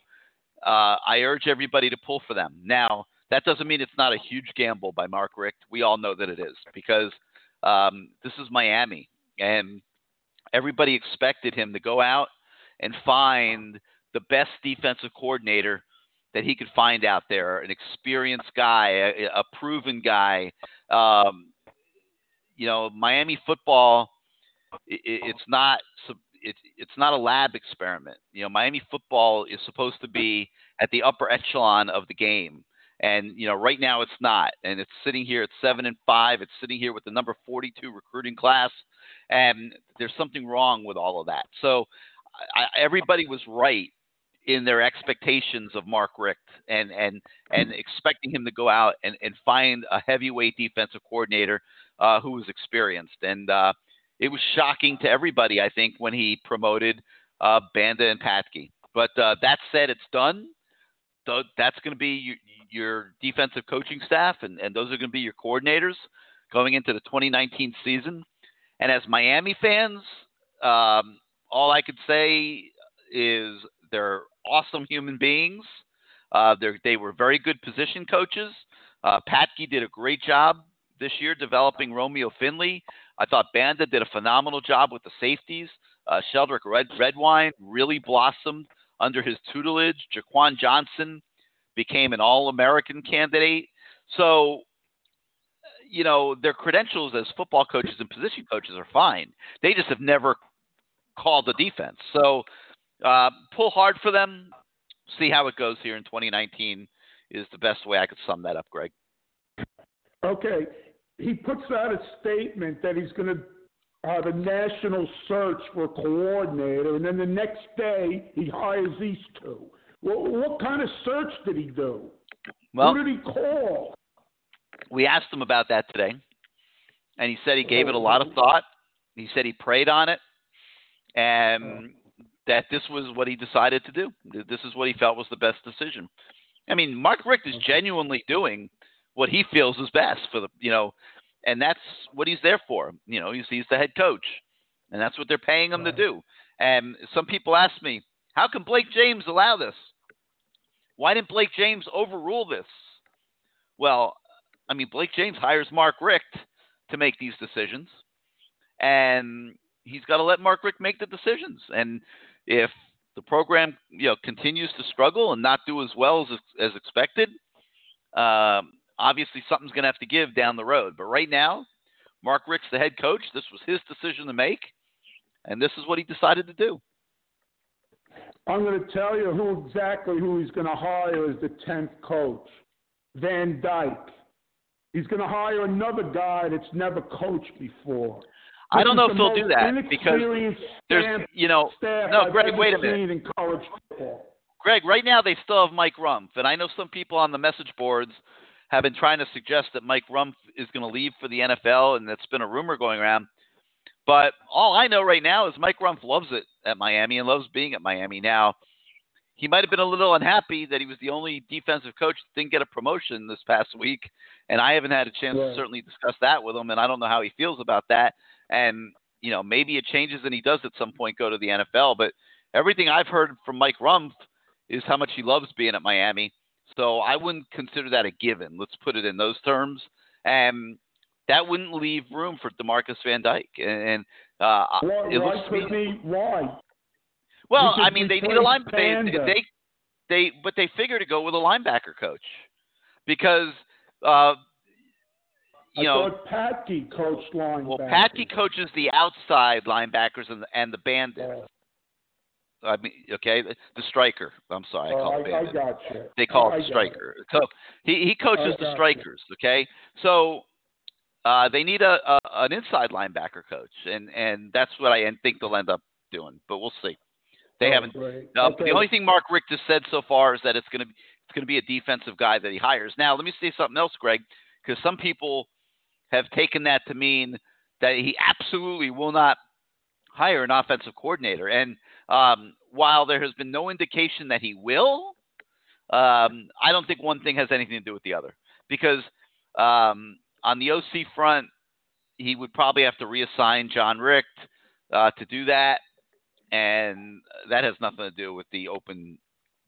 uh, I urge everybody to pull for them. Now, that doesn't mean it's not a huge gamble by Mark Richt. We all know that it is because um, this is Miami, and everybody expected him to go out and find the best defensive coordinator that he could find out there, an experienced guy, a, a proven guy. Um, you know, Miami football, it, it's not it, it's not a lab experiment. You know, Miami football is supposed to be at the upper echelon of the game. And you know, right now it's not, and it's sitting here at seven and five. It's sitting here with the number 42 recruiting class, and there's something wrong with all of that. So, I, everybody was right in their expectations of Mark Richt and and and expecting him to go out and, and find a heavyweight defensive coordinator uh, who was experienced. And uh, it was shocking to everybody, I think, when he promoted uh, Banda and Patke. But uh, that said, it's done. So that's going to be your, your defensive coaching staff, and, and those are going to be your coordinators going into the 2019 season. And as Miami fans, um, all I could say is they're awesome human beings. Uh, they were very good position coaches. Uh, Patke did a great job this year developing Romeo Finley. I thought Banda did a phenomenal job with the safeties. Uh, Sheldrick Red, Redwine really blossomed under his tutelage. Jaquan Johnson became an All American candidate. So, you know, their credentials as football coaches and position coaches are fine. They just have never called the defense. So, uh, pull hard for them. See how it goes here in 2019 is the best way I could sum that up, Greg. Okay. He puts out a statement that he's going to have a national search for a coordinator, and then the next day he hires these two. Well, what kind of search did he do? Well, Who did he call? We asked him about that today, and he said he gave it a lot of thought. He said he prayed on it, and that this was what he decided to do. This is what he felt was the best decision. I mean, Mark Richt is genuinely doing what he feels is best for the you know, and that's what he's there for. You know, he's, he's the head coach, and that's what they're paying him right. to do. And some people ask me, how can Blake James allow this? Why didn't Blake James overrule this? Well, I mean, Blake James hires Mark Richt to make these decisions, and he's got to let Mark Richt make the decisions. And if the program, you know, continues to struggle and not do as well as as expected, um, obviously something's going to have to give down the road. But right now, Mark Richt's the head coach. This was his decision to make, and this is what he decided to do. I'm going to tell you who exactly who he's going to hire as the tenth coach, Van Dyke. He's going to hire another guy that's never coached before. I don't know if they'll do that because there's, you know, no, Greg, wait a minute. Greg, right now they still have Mike Rumph, and I know some people on the message boards have been trying to suggest that Mike Rumph is going to leave for the NFL, and that's been a rumor going around. But all I know right now is Mike Rumph loves it at Miami and loves being at Miami. Now, he might have been a little unhappy that he was the only defensive coach that didn't get a promotion this past week, and I haven't had a chance to certainly discuss that with him, and I don't know how he feels about that. And you know, maybe it changes and he does at some point go to the NFL. But everything I've heard from Mike Rumph is how much he loves being at Miami. So I wouldn't consider that a given. Let's put it in those terms. And that wouldn't leave room for Demarcus Van Dyke. And uh, why, it looks why, me, why? Well, I mean, they need a line. They, they, they, but they figure to go with a linebacker coach because uh, you I know, Patke coached linebackers. Well, Patke coaches the outside linebackers and the, and the bandits. Oh. I mean, okay, the, the striker. I'm sorry, I oh, call I, it bandit. I got you. They call I, it the striker. So he he coaches the strikers. You. Okay, so uh, they need a, a an inside linebacker coach, and and that's what I think they'll end up doing. But we'll see. They oh, haven't. Uh, okay. The only thing Mark Richt has said so far is that it's going to it's going to be a defensive guy that he hires. Now, let me say something else, Greg, because some people have taken that to mean that he absolutely will not hire an offensive coordinator. And um, while there has been no indication that he will, um, I don't think one thing has anything to do with the other. Because um, on the OC front, he would probably have to reassign John Richt uh, to do that. And that has nothing to do with the open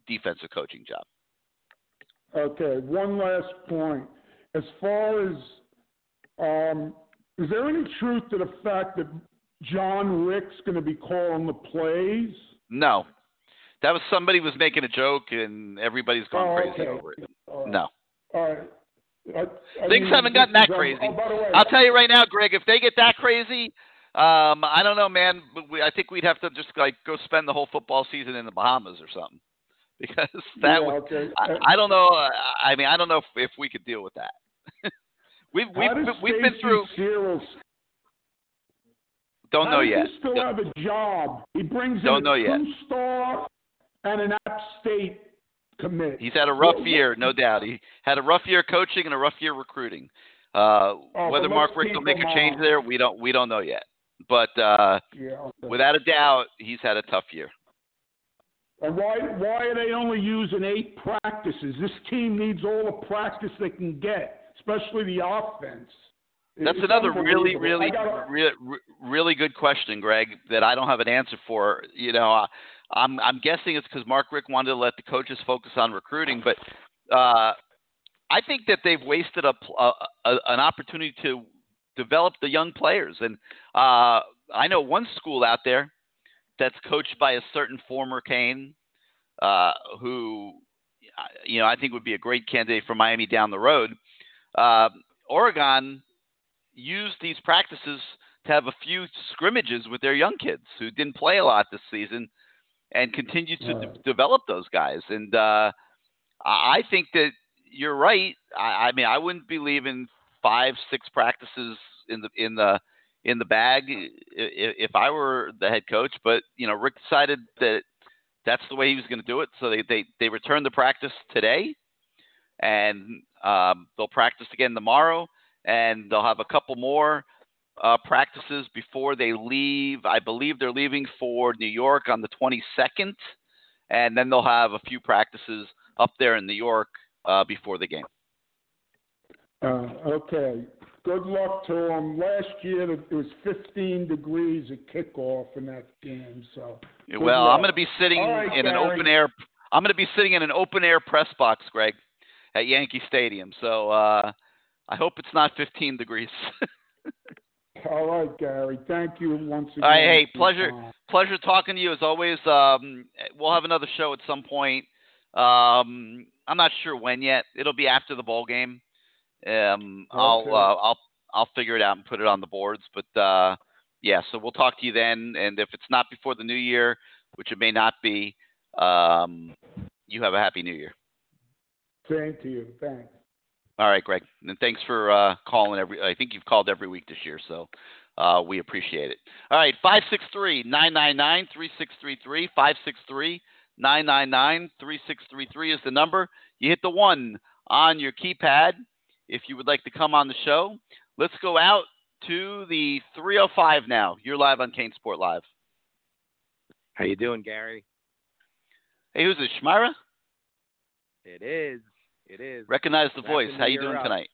defensive coaching job. Okay, one last point. As far as um, is there any truth to the fact that John Richt's going to be calling the plays? No, that was somebody was making a joke, and everybody's gone oh, crazy okay. over it. All right. No. All right. I, I Things mean, haven't gotten that crazy. Oh, by the way, I'll tell you right now, Greg. If they get that crazy, um, I don't know, man. But we, I think we'd have to just like go spend the whole football season in the Bahamas or something, [laughs] because that yeah, would. okay. I, I don't know. I mean, I don't know if, if we could deal with that. We've we've we've been through. Searels, Don't know yet. He still have a job. He brings Don't in know a yet. two-star and an App State commit. He's had a rough What- year, no doubt. He had a rough year coaching and a rough year recruiting. Uh, Oh, whether Mark keep will make a change there, we don't we don't know yet. But uh, Yeah. okay. without a doubt, he's had a tough year. And why why are they only using eight practices? This team needs all the practice they can get, especially the offense. That's It's another really, really, gotta- re- re- really good question, Greg. That I don't have an answer for. You know, I, I'm I'm guessing it's because Mark Richt wanted to let the coaches focus on recruiting, but uh, I think that they've wasted a, a, a an opportunity to develop the young players. And uh, I know one school out there that's coached by a certain former Cane, uh, who you know I think would be a great candidate for Miami down the road. Uh, Oregon used these practices to have a few scrimmages with their young kids who didn't play a lot this season and continue to de- develop those guys. And uh, I think that you're right. I, I mean, I wouldn't believe in five, six practices in the in the in the bag if I were the head coach. But you know, Richt decided that that's the way he was going to do it. So they they they returned the practice today, and um, they'll practice again tomorrow, and they'll have a couple more uh, practices before they leave. I believe they're leaving for New York on the 22nd, and then they'll have a few practices up there in New York uh, before the game. Uh, okay. Good luck to them. Last year it was 15 degrees at kickoff in that game, so. well, luck. I'm going to be sitting right, in an open air. I'm going to be sitting in an open air press box, Greg, at Yankee Stadium. So uh, I hope it's not 15 degrees. [laughs] All right, Gary. Thank you once again. Right, hey, pleasure. pleasure talking to you as always. Um, we'll have another show at some point. Um, I'm not sure when yet. It'll be after the bowl game. Um, I'll uh, I'll I'll figure it out and put it on the boards. But uh, yeah, so we'll talk to you then. And if it's not before the new year, which it may not be, um, you have a happy new year. Same to you. Thanks. All right, Greg, and thanks for uh, calling every. I think you've called every week this year, so uh, we appreciate it. All right, five six three nine nine nine three six three three five six three nine nine nine three six three three is the number. You hit the one on your keypad if you would like to come on the show. Let's go out to the 305 now. You're live on CaneSport Live. How you doing, Gary? Hey, who's this? Shmira? It is. It is. Recognize the voice. How you doing up. tonight?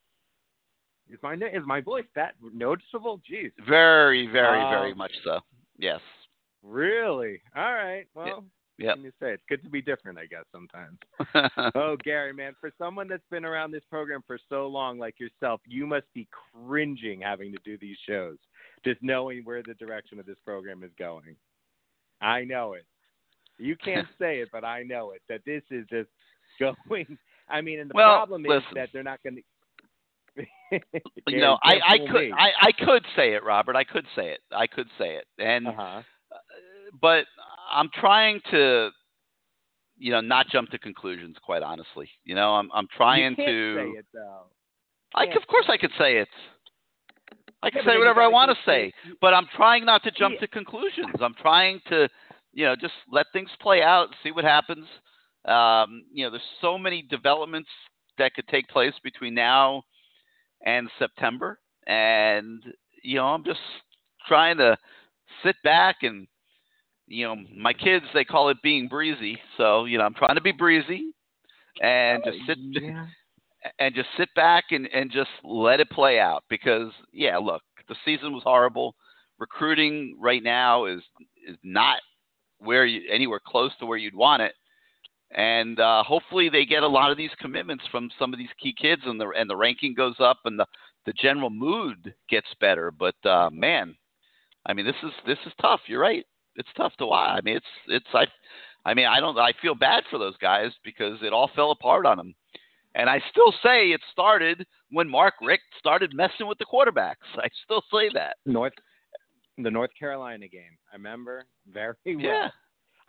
Is my is my voice that noticeable? Jeez. Very, very, very Um, much so. Yes. Really? All right. Well, Yep. can you say it's good to be different, I guess sometimes. [laughs] oh, Gary, man, for someone that's been around this program for so long, like yourself, you must be cringing having to do these shows, just knowing where the direction of this program is going. I know it. You can't [laughs] say it, but I know it. That this is just [laughs] going. I mean, and the Well, problem is listen. that they're not going [laughs] to. you know, I, I could I, I could say it, Robert. I could say it. I could say it. And Uh huh. but I'm trying to you know, not jump to conclusions quite honestly. You know, I'm I'm trying to say it though. I of course I could say it. I can say whatever I want to say, but I'm trying not to jump Yeah. to conclusions. I'm trying to, you know, just let things play out, and see what happens. Um, you know, there's so many developments that could take place between now and September, and you know, I'm just trying to sit back and, you know, my kids they call it being breezy, so you know, I'm trying to be breezy and just sit Yeah. [laughs] and just sit back and, and just let it play out because yeah look the season was horrible. Recruiting right now is is not where you anywhere close to where you'd want it and uh, hopefully they get a lot of these commitments from some of these key kids and the and the ranking goes up and the the general mood gets better but uh, man I mean this is this is tough you're right it's tough to watch I mean it's it's I I mean I don't I feel bad for those guys because it all fell apart on them and I still say it started when Mark Richt started messing with the quarterbacks. I still say that. North, the North Carolina game. I remember very [laughs] well. Yeah.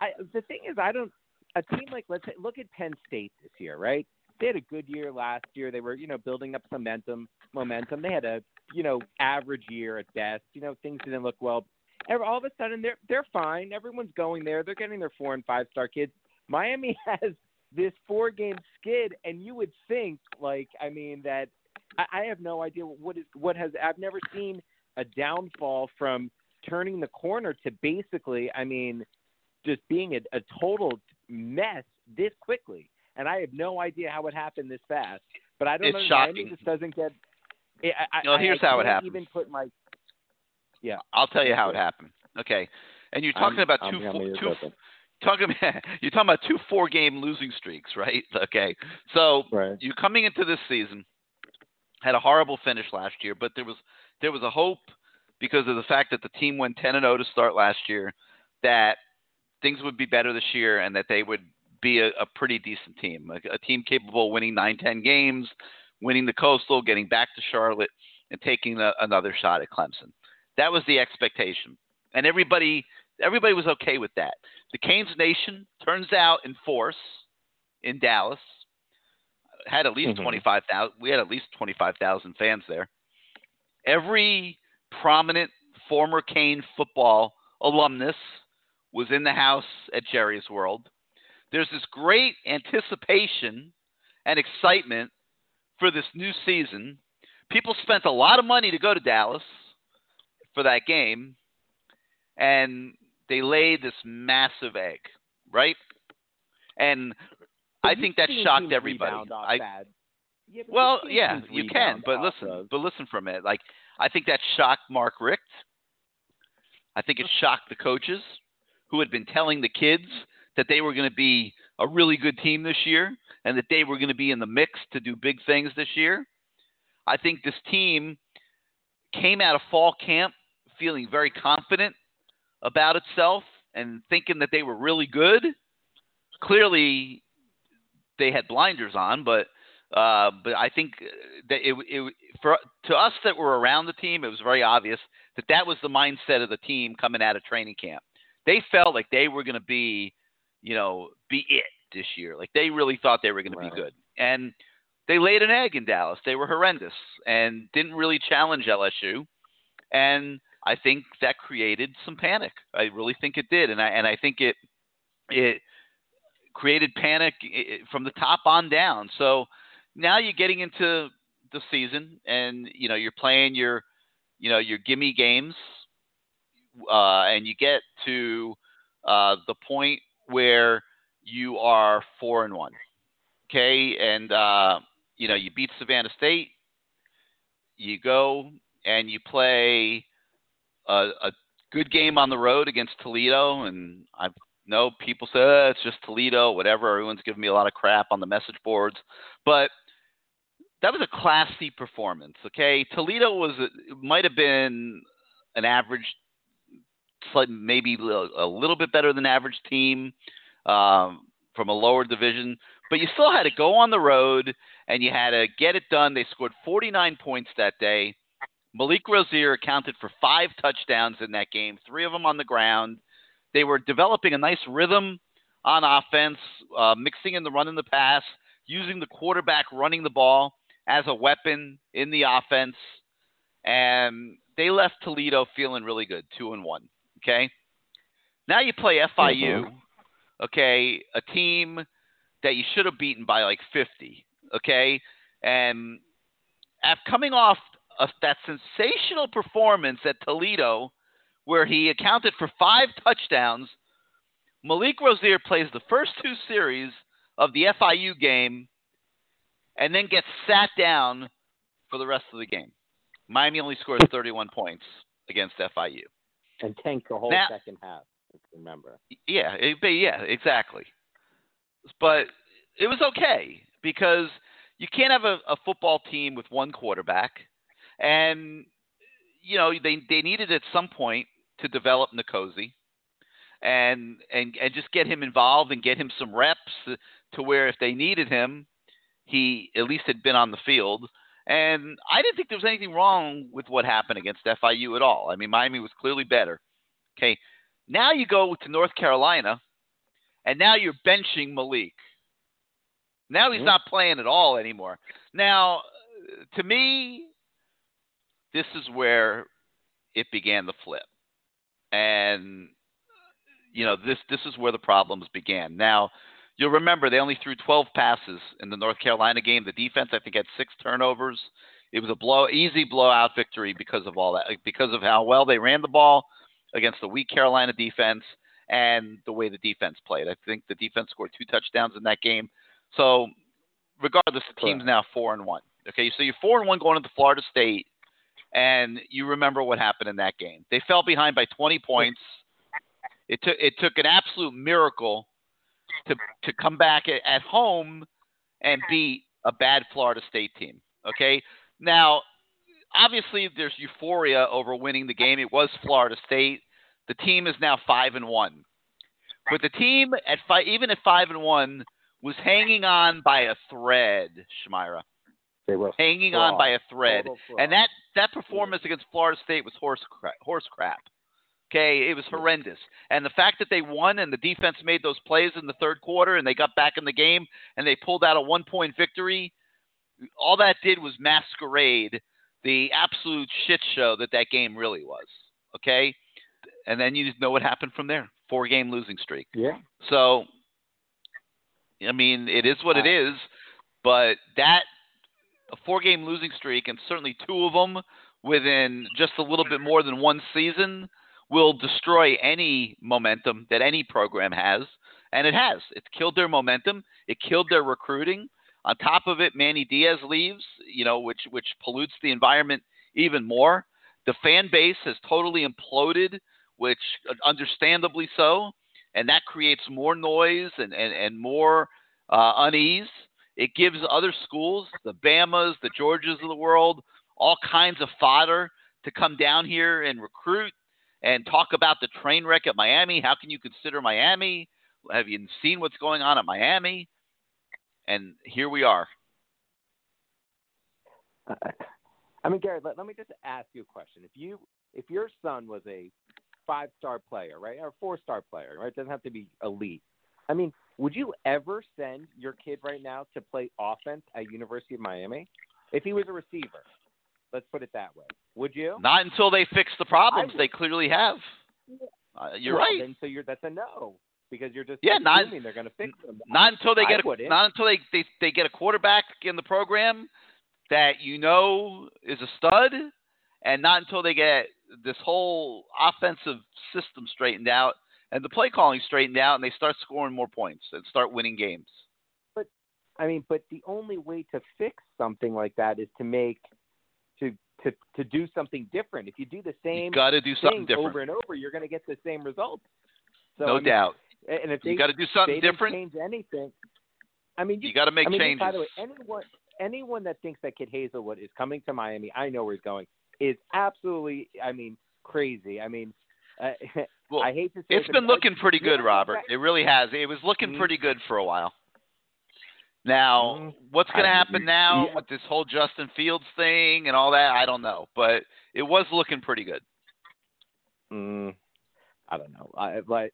I the thing is, I don't. A team like let's say, look at Penn State this year, right? They had a good year last year. They were, you know, building up momentum. Momentum. They had a, you know, average year at best. You know, things didn't look well. all of a sudden they're they're fine. Everyone's going there. They're getting their four and five star kids. Miami [laughs] has this four game skid, and you would think like I mean that I, I have no idea what is what has I've never seen a downfall from turning the corner to basically I mean just being a, a total mess this quickly. And I have no idea how it happened this fast. But I don't It's know. Shocking. just doesn't get. I, I, No, here's I how it happened. Even put my. Yeah. I'll tell you how it happened. Okay, and you're talking I'm- about two four- two talking about [laughs] you're talking about two four game losing streaks, right? [laughs] Okay, so Right. you're coming into this season had a horrible finish last year, but there was there was a hope because of the fact that the team went 10 and 0 to start last year that things would be better this year and that they would be a, a pretty decent team, a, a team capable of winning 9-10 games, winning the Coastal, getting back to Charlotte, and taking a, another shot at Clemson. That was the expectation, and everybody everybody was okay with that. The Canes Nation turns out in force in Dallas had at least Mhm. 25,000 we had at least 25,000 fans there. Every prominent former Cane football alumnus was in the house at Jerry's World. There's this great anticipation and excitement for this new season. People spent a lot of money to go to Dallas for that game, and they laid this massive egg, right? And I But you've think that shocked everybody. I. Yeah, well, yeah, you can, but listen, of- but listen for a minute. Like, I think that shocked Mark Richt. I think it shocked the coaches who had been telling the kids that they were going to be a really good team this year and that they were going to be in the mix to do big things this year. I think this team came out of fall camp feeling very confident about itself and thinking that they were really good. Clearly, they had blinders on, but uh, but I think that it, it for to us that were around the team, it was very obvious that that was the mindset of the team coming out of training camp. They felt like they were going to be, you know, be it this year. Like they really thought they were going Right. to be good, and they laid an egg in Dallas. They were horrendous and didn't really challenge LSU, and I think that created some panic. I really think it did, and I and I think it it created panic from the top on down. So now you're getting into the season, and you know you're playing your, you know, your gimme games, uh, and you get to uh, the point where you are four and one, okay, and uh, you know you beat Savannah State. You go and you play a, a good game on the road against Toledo, and I know people say "Eh, it's just Toledo, whatever. Everyone's giving me a lot of crap on the message boards, but that was a classy performance. Okay, Toledo was might have been an average, maybe a little bit better than average team um, from a lower division, but you still had to go on the road and you had to get it done. They scored 49 points that day. Malik Rosier accounted for five touchdowns in that game, three of them on the ground. They were developing a nice rhythm on offense, uh, mixing in the run and the pass, using the quarterback running the ball as a weapon in the offense. And they left Toledo feeling really good, two and one. Okay. Now you play FIU, mm-hmm. okay, a team that you should have beaten by like 50, okay? And after coming off of that sensational performance at Toledo, where he accounted for five touchdowns, Malik Rosier plays the first two series of the FIU game and then gets sat down for the rest of the game. Miami only scores 31 points against FIU. And tank the whole Now- second half. Remember. Yeah, it, yeah, exactly. But it was okay because you can't have a, a football team with one quarterback, and you know they they needed at some point to develop Nkosi and and and just get him involved and get him some reps to where if they needed him, he at least had been on the field. And I didn't think there was anything wrong with what happened against FIU at all. I mean, Miami was clearly better. Okay, now you go to North Carolina, and now you're benching Malik. Now he's not playing at all anymore. Now, to me, this is where it began to flip. and you know this this is where the problems began. Now you'll remember they only threw 12 passes in the North Carolina game. The defense I think had six turnovers. It was a blow easy blowout victory because of all that, because of how well they ran the ball against the weak Carolina defense and the way the defense played. I think the defense scored two touchdowns in that game. So regardless, the team's now four and one. Okay, so you're four and one going into Florida State, and you remember what happened in that game. They fell behind by 20 points. It took it took an absolute miracle to to come back at, at home and beat a bad Florida State team. Okay, now obviously there's euphoria over winning the game. It was Florida State. The team is now five and one, but the team at five, even at five and one, was hanging on by a thread. Schmira. They were hanging fraud. on by a thread, and that that performance against Florida State was horse crap. Horse crap. Okay, it was horrendous. And the fact that they won and the defense made those plays in the third quarter and they got back in the game and they pulled out a one point victory, all that did was masquerade the absolute shit show that that game really was. Okay, and then you know what happened from there. Four game losing streak. Yeah. So, I mean, it is what it is, but that a four game losing streak, and certainly two of them within just a little bit more than one season, will destroy any momentum that any program has. And it has. It's killed their momentum. It killed their recruiting. On top of it, Manny Diaz leaves, you know, which which pollutes the environment even more. The fan base has totally imploded, which understandably so, and that creates more noise and and, and more uh, unease. It gives other schools, the Bamas, the Georgias of the world, all kinds of fodder to come down here and recruit and talk about the train wreck at Miami. How can you consider Miami? Have you seen what's going on at Miami? And here we are. I mean, Gary, let, let me just ask you a question. If you if your son was a five star player, right, or four star player, right, doesn't have to be elite. I mean, would you ever send your kid right now to play offense at University of Miami if he was a receiver? Let's put it that way. Would you? Not until they fix the problems they clearly have. Uh, you're Well, right. Then, so you're that's a no because you're just Yeah, not- they're going to fix them. Not until they I get a, not until they, they they get a quarterback in the program that you know is a stud, and not until they get this whole offensive system straightened out and the play calling straightened out, and they start scoring more points and start winning games. But I mean, but the only way to fix something like that is to make to to do something different. If you do the same got to do something thing different, over and over, you're going to get the same results. So, no I mean, doubt. And if they You got to do something different. change anything, I mean, you, You got to make I mean, changes. By the way, anyone anyone that thinks that Kid Haselwood is coming to Miami, I know where he's going, is absolutely, I mean, crazy. I mean, uh, [laughs] Well, I hate to say It's it, been looking pretty good, Robert. It really has. It was looking Mhm. pretty good for a while. Now, Mhm. what's going to happen now yeah. with this whole Justin Fields thing and all that? I don't know, but it was looking pretty good. Mm, I don't know. I, but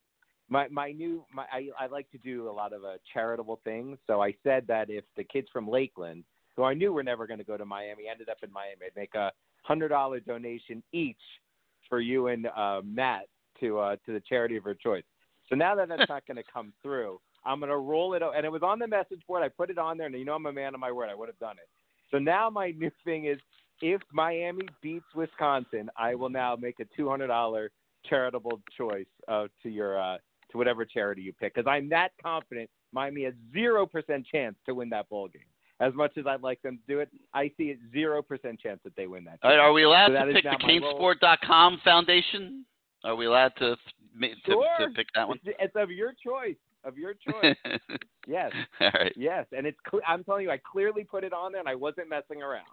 my my new my I, I like to do a lot of uh, charitable things. So I said that if the kids from Lakeland, who I knew were never going to go to Miami, ended up in Miami, I'd make a hundred dollar donation each for you and uh, Matt to uh, to the charity of your choice. So now that that's not going to come through, I'm going to roll it. o- And it was on the message board. I put it on there, and you know I'm a man of my word. I would have done it. So now my [laughs] new thing is if Miami beats Wisconsin, I will now make a two hundred dollar charitable choice uh, to your uh, to whatever charity you pick because I'm that confident Miami has zero percent chance to win that bowl game. As much as I'd like them to do it, I see it zero percent chance that they win that. Are, Game. are we allowed So to pick the. CaneSport.com Foundation? Are we allowed to to, Sure. to pick that one? It's, it's of your choice. Of your [laughs] choice. yes. all right. Yes, and it's cle I'm telling you, I clearly put it on there, and I wasn't messing around.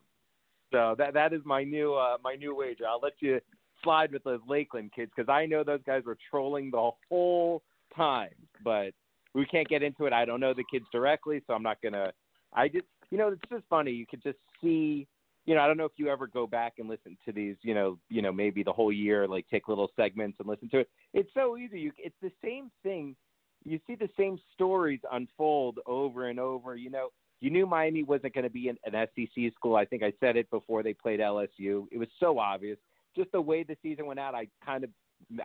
So that that is my new uh, my new wager. I'll let you slide with those Lakeland kids because I know those guys were trolling the whole time, but we can't get into it. I don't know the kids directly, so I'm not gonna. I just you know it's just funny. You could just see. You know, I don't know if you ever go back and listen to these. You know, you know maybe the whole year, like take little segments and listen to it. It's so easy. You, it's the same thing you see the same stories unfold over and over. You know, you knew Miami wasn't going to be an, an SEC school. I think I said it before they played LSU. It was so obvious. Just the way the season went out, I kind of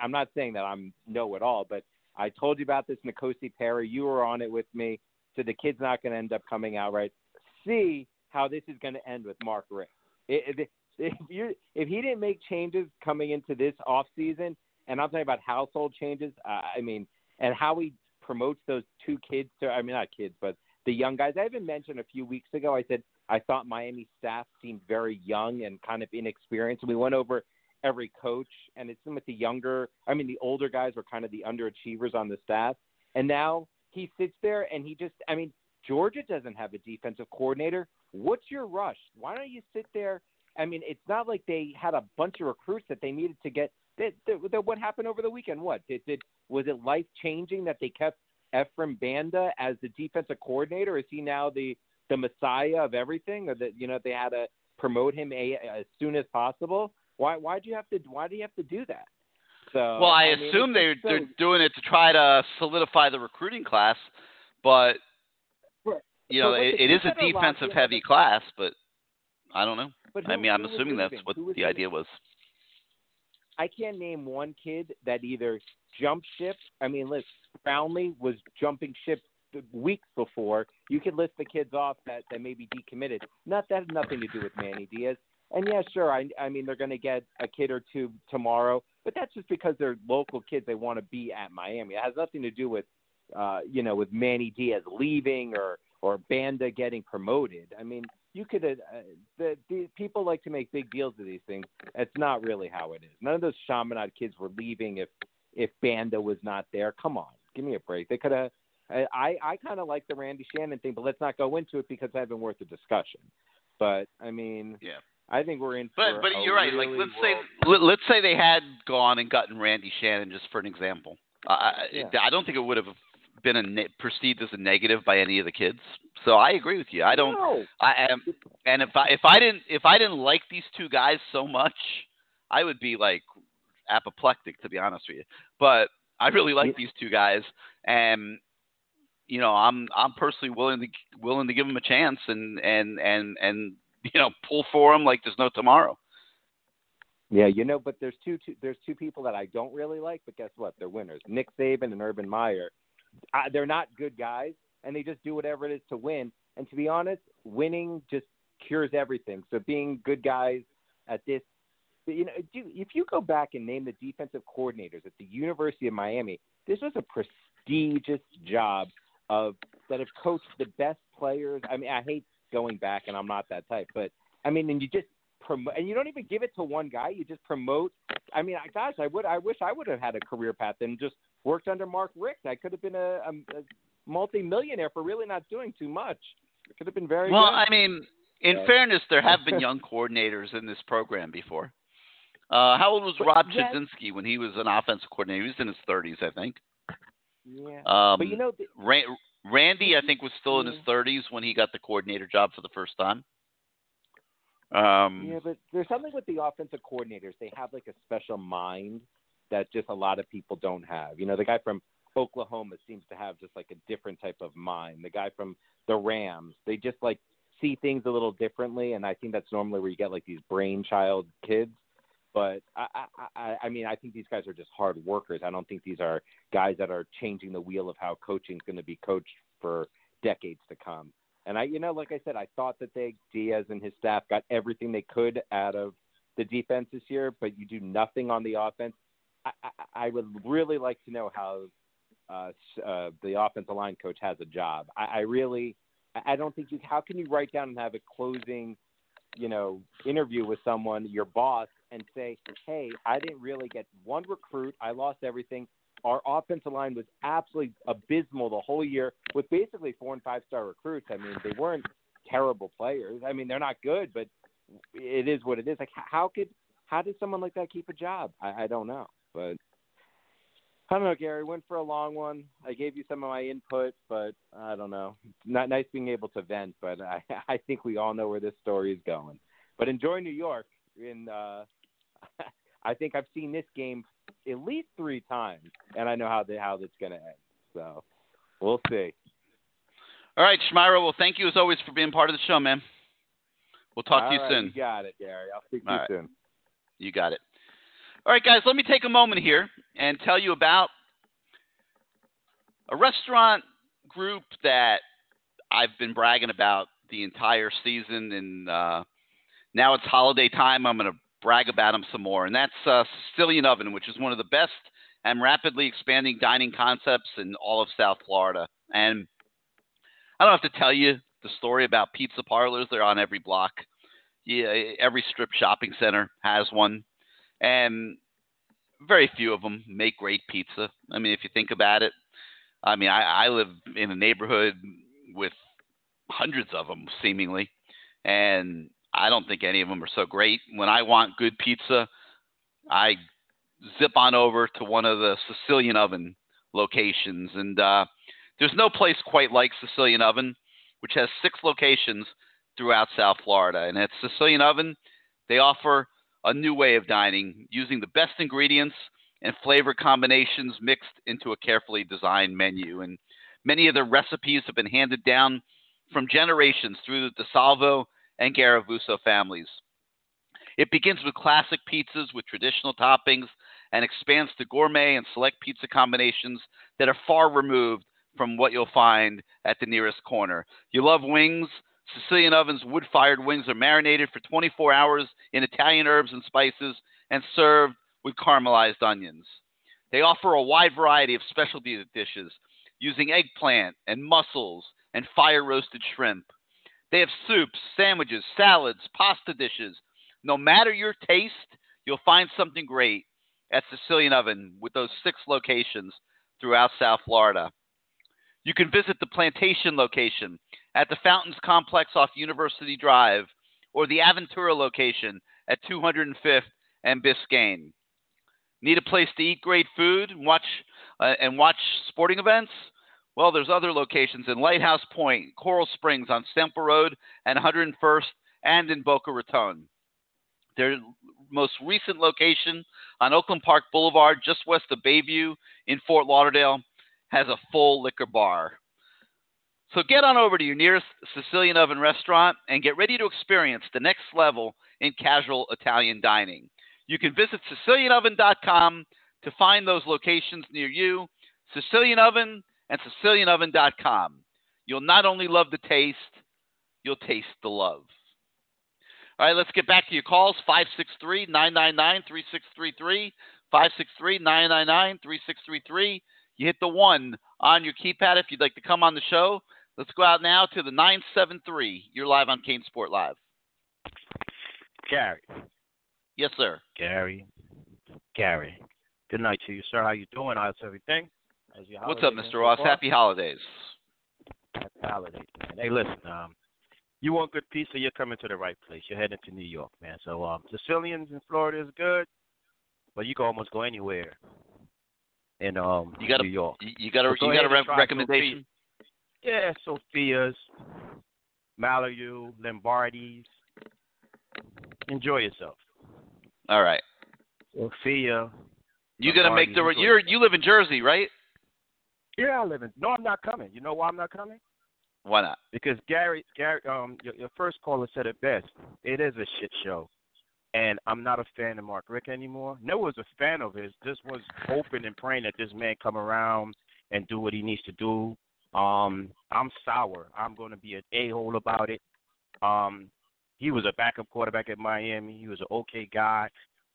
I'm not saying that I'm know it all, but I told you about this Nkosi Perry. You were on it with me. So the kid's not going to end up coming out right. See how this is going to end with Mark Richt. If, if you if he didn't make changes coming into this off season, and I'm talking about household changes, uh, I mean, and how he promotes those two kids to I mean not kids, but the young guys. I even mentioned a few weeks ago. I said I thought Miami staff seemed very young and kind of inexperienced. We went over every coach, and it's with the younger. I mean, the older guys were kind of the underachievers on the staff, and now he sits there and he just. I mean, Georgia doesn't have a defensive coordinator. What's your rush? Why don't you sit there? I mean, it's not like they had a bunch of recruits that they needed to get. That, that, that what happened over the weekend? What did, did was it life changing that they kept Ephraim Banda as the defensive coordinator? Is he now the the messiah of everything, or that you know they had to promote him a, as soon as possible? Why why do you have to why do you have to do that? So well, I, I mean, assume they so- they're doing it to try to solidify the recruiting class, but Right. you know it, it is a kids that are locked defensive heavy class, but I don't know. But I mean, I'm assuming that's what the idea was. I can't name one kid that either jumped ship. I mean, listen, Brownlee was jumping ship weeks before. You could list the kids off that that maybe decommitted. Not that has nothing to do with Manny Diaz. And yeah, sure. I I mean, they're going to get a kid or two tomorrow, but that's just because they're local kids. They want to be at Miami. It has nothing to do with, uh, you know, with Manny Diaz leaving or or Banda getting promoted. I mean, you could. Uh, the, the people like to make big deals of these things. That's not really how it is. None of those Chaminade kids were leaving if if Banda was not there. Come on, give me a break. They could have. I I kind of like the Randy Shannon thing, but let's not go into it because it hasn't worth the discussion. But I mean, Yeah. I think we're in. But but you're right. Like let's world- say let, let's say they had gone and gotten Randy Shannon just for an example. Uh, Yeah. I don't think it would have been a ne- perceived as a negative by any of the kids. So I agree with you. I don't. No. I am, and if I if I didn't if I didn't like these two guys so much, I would be like apoplectic to be honest with you. But I really like these two guys, and you know I'm I'm personally willing to willing to give them a chance and and and and you know pull for them like there's no tomorrow. Yeah, you know, but there's two, two there's two people that I don't really like, but guess what? They're winners. Nick Saban and Urban Meyer. Uh, they're not good guys, and they just do whatever it is to win. And to be honest, winning just cures everything. So being good guys at this, you know, if you go back and name the defensive coordinators at the University of Miami, this was a prestigious job of that have coached the best players. I mean, I hate going back, and I'm not that type, but I mean, and you just promote, and you don't even give it to one guy. You just promote. I mean, I- gosh, I would, I wish I would have had a career path and just worked under Mark Richt. I could have been a, a, a multi-millionaire for really not doing too much. It could have been very Well, good. I mean, in Yeah. fairness, there have been [laughs] young coordinators in this program before. Uh, how old was But Rob yet- Chudzinski when he was an offensive coordinator? He was in his 30s, I think. yeah, Um, but you know, the, Ran- Randy, I think, was still in his 30s when he got the coordinator job for the first time. Um, Yeah, but there's something with the offensive coordinators. They have like a special mind that just a lot of people don't have. You know, the guy from Oklahoma seems to have just like a different type of mind. The guy from the Rams, they just like see things a little differently, and I think that's normally where you get like these brainchild kids. But I, I, I, mean, I think these guys are just hard workers. I don't think these are guys that are changing the wheel of how coaching is going to be coached for decades to come. And I, you know, like I said, I thought that they Diaz and his staff got everything they could out of the defense this year, but you do nothing on the offense. I, I, I would really like to know how uh, uh, the offensive line coach has a job. I, I really, I don't think you. How can you write down and have a closing, you know, interview with someone, your boss, and say, "Hey, I didn't really get one recruit. I lost everything. Our offensive line was absolutely abysmal the whole year with basically four and five star recruits. I mean, they weren't terrible players. I mean, they're not good, but it is what it is. Like, how could how did someone like that keep a job? I, I don't know, but I don't know, Gary. Went for a long one. I gave you some of my input, but I don't know. Not nice being able to vent, but I [laughs] I think we all know where this story is going. But enjoy New York. In uh, [laughs] I think I've seen this game at least three times, and I know how the how that's going to end. So we'll see. all right, Schmiro. Well, thank you as always for being part of the show, man. We'll talk to you All right, soon. You got it, Gary. I'll speak to All you right. soon. You got it. All right, guys, let me take a moment here and tell you about a restaurant group that I've been bragging about the entire season, and uh, now it's holiday time. I'm going to brag about them some more, and that's uh, Sicilian Oven, which is one of the best and rapidly expanding dining concepts in all of South Florida. And I don't have to tell you the story about pizza parlors. They're on every block. Yeah, every strip shopping center has one, and very few of them make great pizza. I mean, if you think about it, I mean, I, I live in a neighborhood with hundreds of them, seemingly, and I don't think any of them are so great. When I want good pizza, I zip on over to one of the Sicilian Oven locations, and uh, there's no place quite like Sicilian Oven, which has six locations throughout South Florida. And at Sicilian Oven, they offer a new way of dining using the best ingredients and flavor combinations mixed into a carefully designed menu. And many of the recipes have been handed down from generations through the DeSalvo and Garavuso families. It begins with classic pizzas with traditional toppings and expands to gourmet and select pizza combinations that are far removed from what you'll find at the nearest corner. You love wings? Sicilian Oven's wood fired wings are marinated for 24 hours in Italian herbs and spices and served with caramelized onions. They offer a wide variety of specialty dishes using eggplant and mussels and fire roasted shrimp. They have soups, sandwiches, salads, pasta dishes. No matter your taste, you'll find something great at Sicilian Oven with those six locations throughout South Florida. You can visit the Plantation location at the Fountains Complex off University Drive or the Aventura location at 205th and Biscayne. Need a place to eat great food and watch uh, and watch sporting events? Well, there's other locations in Lighthouse Point, Coral Springs on Sample Road and 101st and in Boca Raton. Their most recent location on Oakland Park Boulevard, just west of Bayview in Fort Lauderdale, has a full liquor bar. So get on over to your nearest Sicilian Oven restaurant and get ready to experience the next level in casual Italian dining. You can visit SicilianOven.com to find those locations near you. Sicilian Oven and SicilianOven.com. You'll not only love the taste, you'll taste the love. All right, let's get back to your calls 563 999 3633. 563 999 3633. You hit the one on your keypad if you'd like to come on the show. Let's go out now to the 973. You're live on CaneSport Live. Gary. Yes, sir. Gary. Gary. Good night to you, sir. How you doing? How's everything? What's up, Mr. Ross? Happy holidays. Happy holidays, man. Hey, listen, um, you want good pizza, you're coming to the right place. You're heading to New York, man. So um Sicilians in Florida is good, but you can almost go anywhere in um you got New York. You got a So you got a re- recommendation? Yeah, Sophia's, Malayu, Lombardi's. Enjoy yourself. All right. Sophia. You gonna make the you're you live in Jersey, right? Yeah, I live in. No, I'm not coming. You know why I'm not coming? Why not? Because Gary, Gary, um, your, your first caller said it best. It is a shit show, and I'm not a fan of Mark Richt anymore. No was a fan of his. Just was hoping and praying that this man come around and do what he needs to do. Um, I'm sour. I'm going to be an a hole about it. Um, he was a backup quarterback at Miami. He was an okay guy.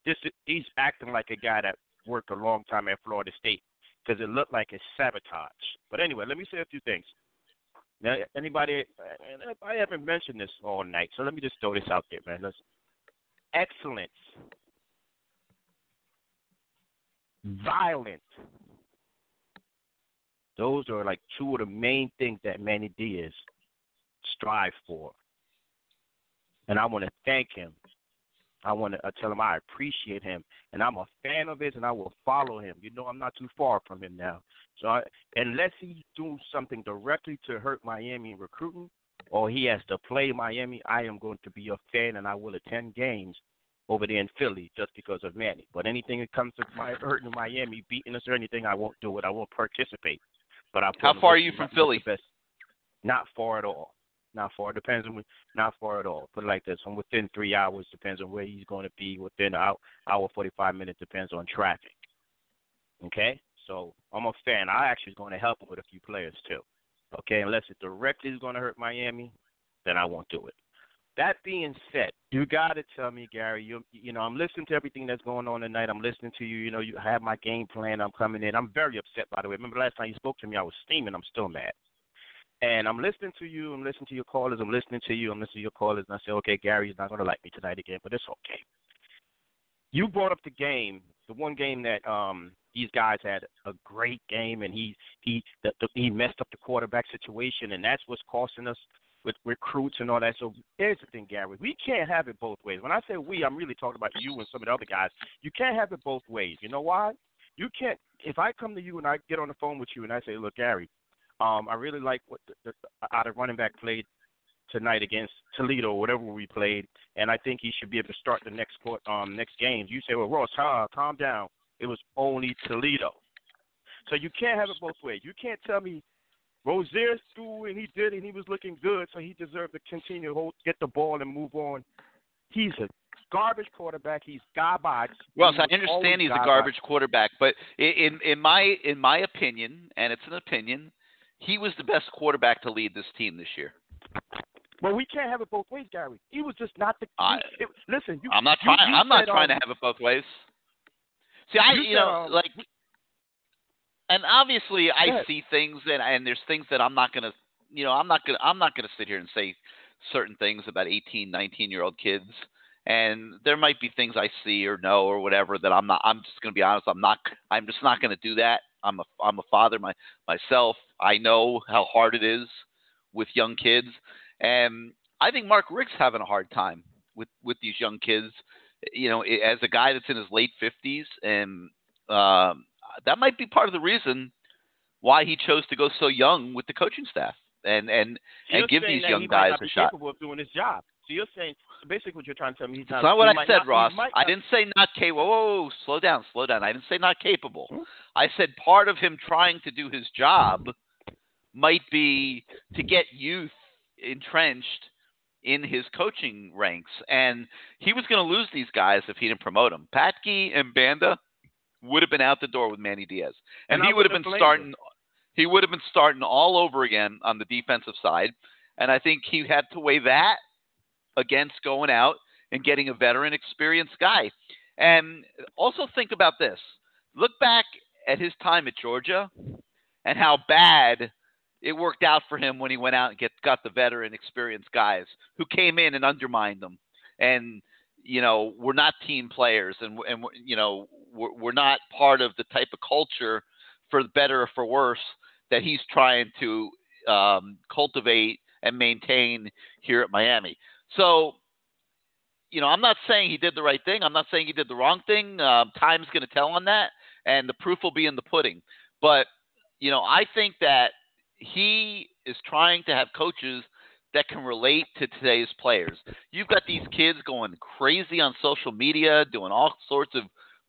This he's acting like a guy that worked a long time at Florida State because it looked like it's sabotage. But anyway, let me say a few things. Now, anybody, I haven't mentioned this all night, so let me just throw this out there, man. Listen. Excellence, violent. Those are like two of the main things that Manny Diaz strive for. And I want to thank him. I want to uh, tell him I appreciate him, and I'm a fan of his, and I will follow him. You know, I'm not too far from him now. So I, unless he's doing something directly to hurt Miami recruiting, or he has to play Miami, I am going to be a fan, and I will attend games over there in Philly just because of Manny. But anything that comes to my hurting Miami, beating us or anything, I won't do it. I won't participate. But I How far are you from Philly? Not far at all. not far. Depends on not far at all. Put it like this: from within three hours depends on where he's going to be. Within hour, hour forty five minutes depends on traffic. Okay, so I'm a fan. I actually going to help him with a few players too. Okay, unless it directly is going to hurt Miami, then I won't do it. That being said, you got to tell me, Gary. You you know, I'm listening to everything that's going on tonight. I'm listening to you. You know, you have my game plan. I'm coming in. I'm very upset, by the way. Remember last time you spoke to me, I was steaming. I'm still mad. And I'm listening to you. I'm listening to your callers. I'm listening to you. I'm listening to your callers. And I say, okay, Gary's not going to like me tonight again, but it's okay. You brought up the game, the one game that um these guys had a great game, and he he the, the, he messed up the quarterback situation, and that's what's costing us with recruits and all that. So here's the thing, Gary. We can't have it both ways. When I say we, I'm really talking about you and some of the other guys. You can't have it both ways. You know why? You can't. If I come to you and I get on the phone with you and I say, look, Gary, um, I really like what the, the, out of running back played tonight against Toledo, or whatever we played, and I think he should be able to start the next court, um next games. You say, well, Ross, ah, calm down. It was only Toledo. So you can't have it both ways. You can't tell me Rosier threw and he did and he was looking good, so he deserved to continue to hold, get the ball and move on. He's a garbage quarterback. He's garbage. Well, he I understand he's garbage. a garbage quarterback, but in in my in my opinion, and it's an opinion, he was the best quarterback to lead this team this year. Well, we can't have it both ways, Gary. He was just not the. I, it, listen, you, I'm not trying. you I'm not trying um, to have it both ways. See, I you you know um, like, and obviously I ahead. see things and and there's things that I'm not gonna you know I'm not gonna I'm not gonna sit here and say certain things about 18, 19 year old kids. And there might be things I see or know or whatever that I'm not. I'm just going to be honest. I'm not. I'm just not going to do that. I'm a. I'm a father my, myself. I know how hard it is with young kids, and I think Mark Richt's having a hard time with with these young kids. You know, as a guy that's in his late fifties, and um, that might be part of the reason why he chose to go so young with the coaching staff and and You're and give these young guys a shot. capable of doing his job. So you're saying basically what you're trying to tell me he's not. Not what I said, not, Ross. I didn't say not capable. Whoa, whoa, slow down, slow down. I didn't say not capable. Hmm? I said part of him trying to do his job might be to get youth entrenched in his coaching ranks, and he was going to lose these guys if he didn't promote them. Patke and Banda would have been out the door with Manny Diaz, and, And he would have been starting. He would have been starting all over again on the defensive side, and I think he had to weigh that against going out and getting a veteran, experienced guy. And also think about this: look back at his time at Georgia, and how bad it worked out for him when he went out and get got the veteran, experienced guys who came in and undermined them, and you know we're not team players, and and you know we're, we're not part of the type of culture for better or for worse that he's trying to um, cultivate and maintain here at Miami. So, you know, I'm not saying he did the right thing. I'm not saying he did the wrong thing. Um, time's going to tell on that, and the proof will be in the pudding. But, you know, I think that he is trying to have coaches that can relate to today's players. You've got these kids going crazy on social media, doing all sorts of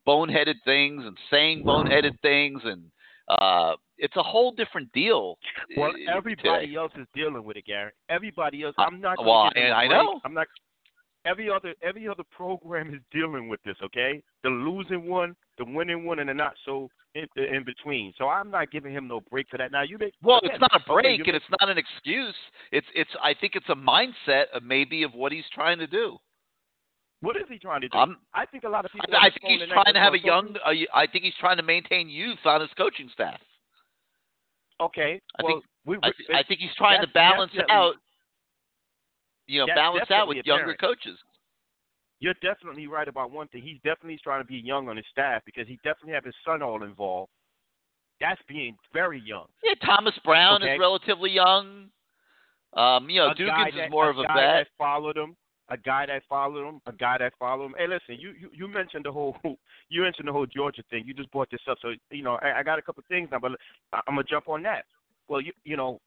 boneheaded things and saying boneheaded things, and uh, it's a whole different deal. Well, uh, everybody today. else is dealing with it, Gary. Everybody else. Uh, I'm not. well, and I know. I'm not. Every other every other program is dealing with this. Okay, the losing one, the winning one, and the not so in, in between. So I'm not giving him no break for that. Now you make. Well, again, it's not a break you and it's not an excuse. It's it's I think it's a mindset of maybe of what he's trying to do. What is he trying to do? I'm- I think a lot of people. I, I think he's trying to have a young. I think he's trying to maintain youth on his coaching staff. Okay. I well, think- we, I, th- I think he's trying to balance out. You know, balance out with younger apparent. coaches. You're definitely right about one thing. He's definitely trying to be young on his staff because he definitely have his son all involved. That's being very young. Yeah, Thomas Brown Okay. is relatively young. Um, you know, a Dugans that, is more of a guy vet. that followed him, a guy that followed him, a guy that followed him. Hey, listen, you you, you mentioned the whole [laughs] you mentioned the whole Georgia thing. You just brought this up, so you know I, I got a couple things now, but I, I'm gonna jump on that. Well, you you know,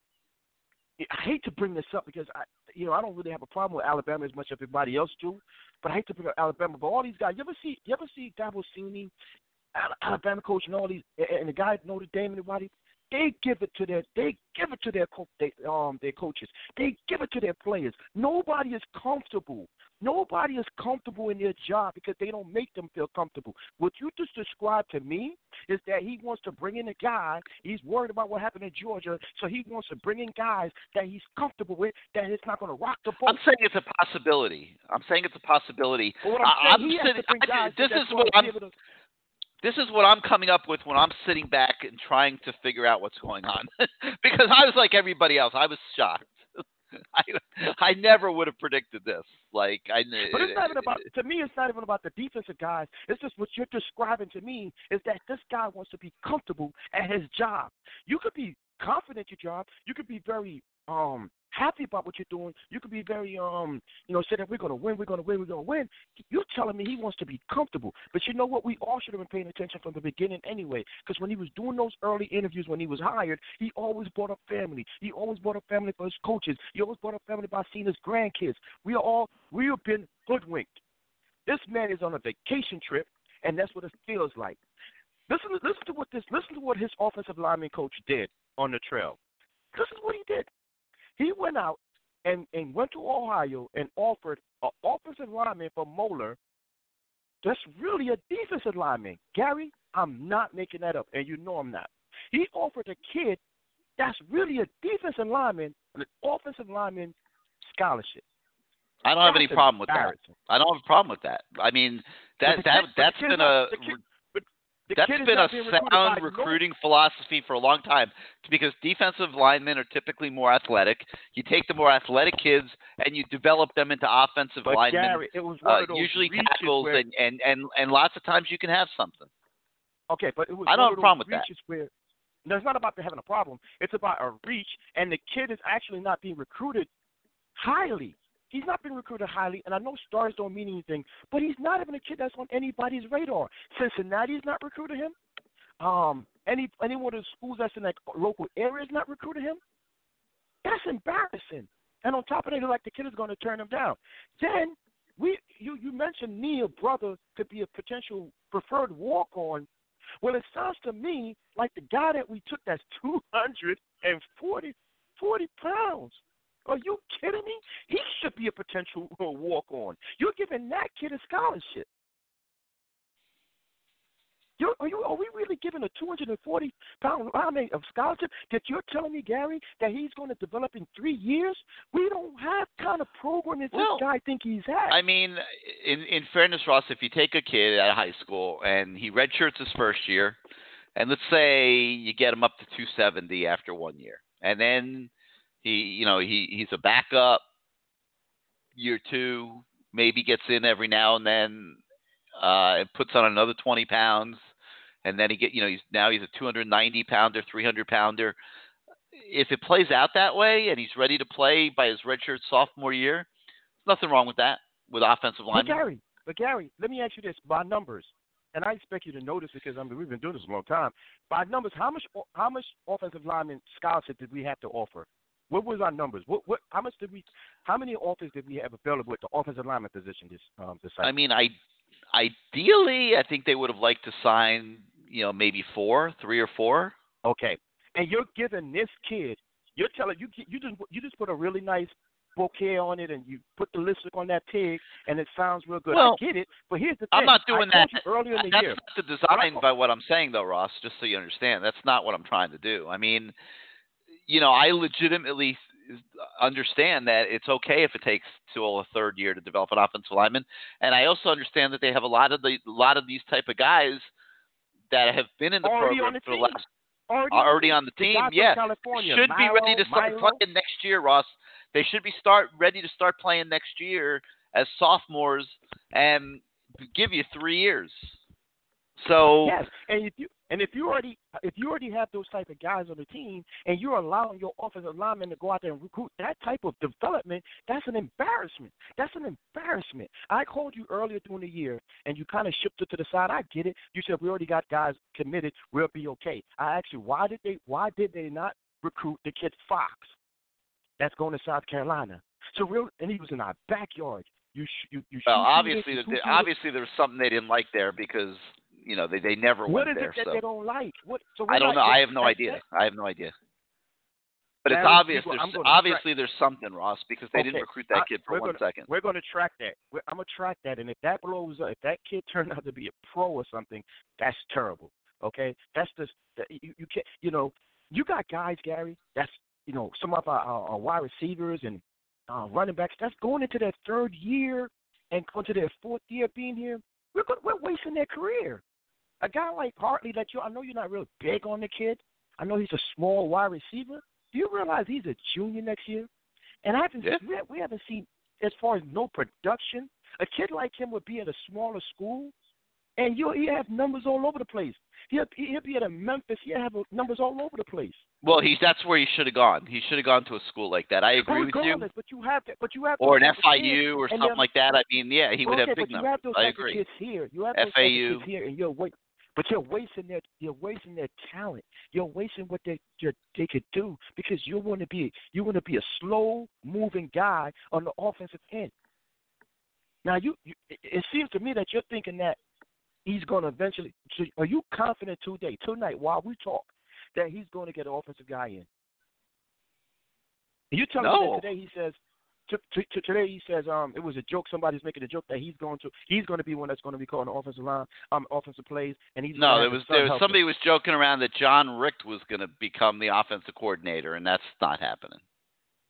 I hate to bring this up because I you know I don't really have a problem with Alabama as much as everybody else do, but I hate to bring up Alabama. But all these guys, you ever see you ever see Dabo Sweeney, Alabama coach, and all these, and the guy Notre Dame and everybody. They give it to their they give it to their co- they, um their coaches. They give it to their players. Nobody is comfortable. Nobody is comfortable in their job because they don't make them feel comfortable. What you just described to me is that he wants to bring in a guy. He's worried about what happened in Georgia, so he wants to bring in guys that he's comfortable with, that it's not going to rock the boat. I'm saying it's a possibility. I'm saying it's a possibility. But I'm saying, he has sitting- to bring I- guys this is what I'm to- this is what I'm coming up with when I'm sitting back and trying to figure out what's going on. [laughs] because I was like everybody else. I was shocked. [laughs] I I never would have predicted this. Like I But it's not even about to me. It's not even about the defensive guys. It's just what you're describing to me is that this guy wants to be comfortable at his job. You could be confident in your job. You could be very um happy about what you're doing. You could be very um you know say that we're gonna win, we're gonna win, we're gonna win. You're telling me he wants to be comfortable. But you know what? We all should have been paying attention from the beginning anyway. Because when he was doing those early interviews when he was hired, he always brought up family. He always brought up family for his coaches. He always brought up family by seeing his grandkids. We are all we have been hoodwinked. This man is on a vacation trip, and that's what it feels like. Listen, listen to what this. Listen to what his offensive lineman coach did on the trail. This is what he did. He went out and and went to Ohio and offered an offensive lineman for Moeller. That's really a defensive lineman, Gary. I'm not making that up, and you know I'm not. He offered a kid that's really a defensive lineman an offensive lineman scholarship. I don't have any problem with that. I don't have a problem with that. I mean that that kid- that's kid's been a the that's been a not being recruited by sound recruiting philosophy for a long time because defensive linemen are typically more athletic. You take the more athletic kids and you develop them into offensive But linemen, Gary, it was uh, usually tackles, where- and, and and and lots of times you can have something. Okay, but it was I don't have a problem with that. Where, no, it's not about having a problem. It's about a reach, and the kid is actually not being recruited highly. He's not been recruited highly, and I know stars don't mean anything, but he's not even a kid that's on anybody's radar. Cincinnati's not recruiting him. Um, any any one of the schools that's in that local area is not recruiting him. That's embarrassing. And on top of that, like the kid is going to turn him down. Then we you you mentioned Neil brother could be a potential preferred walk on. Well, it sounds to me like the guy that we took that's two hundred and forty forty pounds. Are you kidding me? He should be a potential uh, walk on. You're giving that kid a scholarship. You're, are you? Are we really giving a 240 pound lineman a scholarship that you're telling me, Gary, that he's going to develop in three years? We don't have kind of program that Well, this guy think he's at. I mean, in in fairness, Ross, if you take a kid out of high school and he redshirts his first year, and let's say you get him up to 270 after one year, and then he, you know, he he's a backup. Year two, maybe gets in every now and then, uh, and puts on another 20 pounds, and then he get, you know, he's now he's a 290 pounder, 300 pounder. If it plays out that way, and he's ready to play by his redshirt sophomore year, nothing wrong with that with offensive line. But. Gary, but Gary, let me ask you this: by numbers, and I expect you to know this because I mean we've been doing this a long time. By numbers, how much how much offensive lineman scholarship did we have to offer? What was our numbers? What what how much did we how many offers did we have available at the offensive lineman position this um this cycle? I mean, I ideally, I think they would have liked to sign, you know, maybe four, three or four. Okay, and you're giving this kid, you're telling you you just you just put a really nice bouquet on it, and you put the lipstick on that pig, and it sounds real good. Well, I get it, but here's the thing: I'm not doing told that. Earlier in the That's year. not the design by what I'm saying, though, Ross. Just so you understand, that's not what I'm trying to do. I mean, you know, I legitimately understand that it's okay if it takes till a third year to develop an offensive lineman, and I also understand that they have a lot of the a lot of these type of guys that have been in the Already program on the for the last Already, already on the team. from yeah, California, should be ready to start Milo. playing next year, Ross. They should be start ready to start playing next year as sophomores and give you three years. So Yes, and if you and if you already if you already have those type of guys on the team, and you're allowing your offensive lineman to go out there and recruit that type of development, that's an embarrassment. That's an embarrassment. I called you earlier during the year, and you kind of shipped it to the side. I get it. You said we already got guys committed. We'll be okay. I asked you why did they why did they not recruit the kid Fox? That's going to South Carolina. So real, and he was in our backyard. You sh- you you Well, obviously, the, obviously there was something they didn't like there because you know, they they never What went is there. it that so they don't like? What? So I don't know. I have no idea. I have no idea. But it's obvious. people- There's obviously there's something, Ross, because they didn't recruit that I- kid for one second. We're going to track that. We're, I'm going to track that, and if that blows up, if that kid [laughs] turned out to be a pro or something, that's terrible. Okay, that's just that you, you can't. You know, you got guys, Gary. That's you know some of our, our, our wide receivers and uh, running backs. That's going into their third year and going to their fourth year being here. We're going, we're wasting their career. A guy like Harley, that you, I know you're not real big on the kid. I know he's a small wide receiver. Do you realize he's a junior next year? And I haven't Yeah. we, we haven't seen as far as no production. A kid like him would be at a smaller school, and you'll he have numbers all over the place. He'll he'll be at a Memphis. He'll have numbers all over the place. Well, he's that's where he should have gone. He should have gone to a school like that. I agree with you. But you have that. But you have Or an those FIU or something like that. I mean, yeah, he would have big but you numbers. have those I agree. Kids here. You have those FAU. kids here, and you're wait, but you're wasting their you're wasting their talent. You're wasting what they you're, they could do because you want to be you want to be a slow moving guy on the offensive end. Now you, you it- seems to me that you're thinking that he's going to eventually. So are you confident today, tonight, while we talk, that he's going to get an offensive guy in? You telling me that today he says to, to, to today he says um it was a joke. Somebody's making a joke that he's going to he's going to be one that's going to be calling the offensive line um offensive plays and he's No, there was there was help him. somebody was joking around that John Richt was going to become the offensive coordinator, and that's not happening.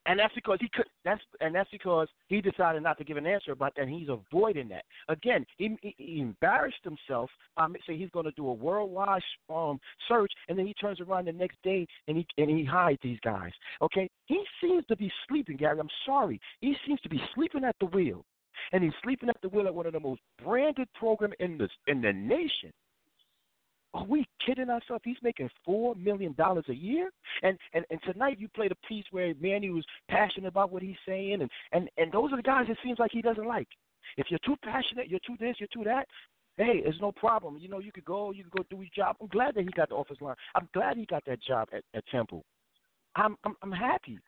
And that's because he could. That's and that's because he decided not to give an answer about that. And he's avoiding that. Again, he, he, embarrassed himself. Um, say he's going to do a worldwide um search, and then he turns around the next day and he and he hides these guys. Okay, he seems to be sleeping, Gary. I'm sorry. He seems to be sleeping at the wheel, and he's sleeping at the wheel at one of the most branded program in the in the nation. Are we kidding ourselves? He's making four million dollars a year, and, and and tonight you played a piece where Manny was passionate about what he's saying, and and and those are the guys it seems like he doesn't like. If you're too passionate, you're too this, you're too that. Hey, it's no problem. You know, you could go, you could go do his job. I'm glad that he got the office line. I'm glad he got that job at, at Temple. I'm I'm I'm happy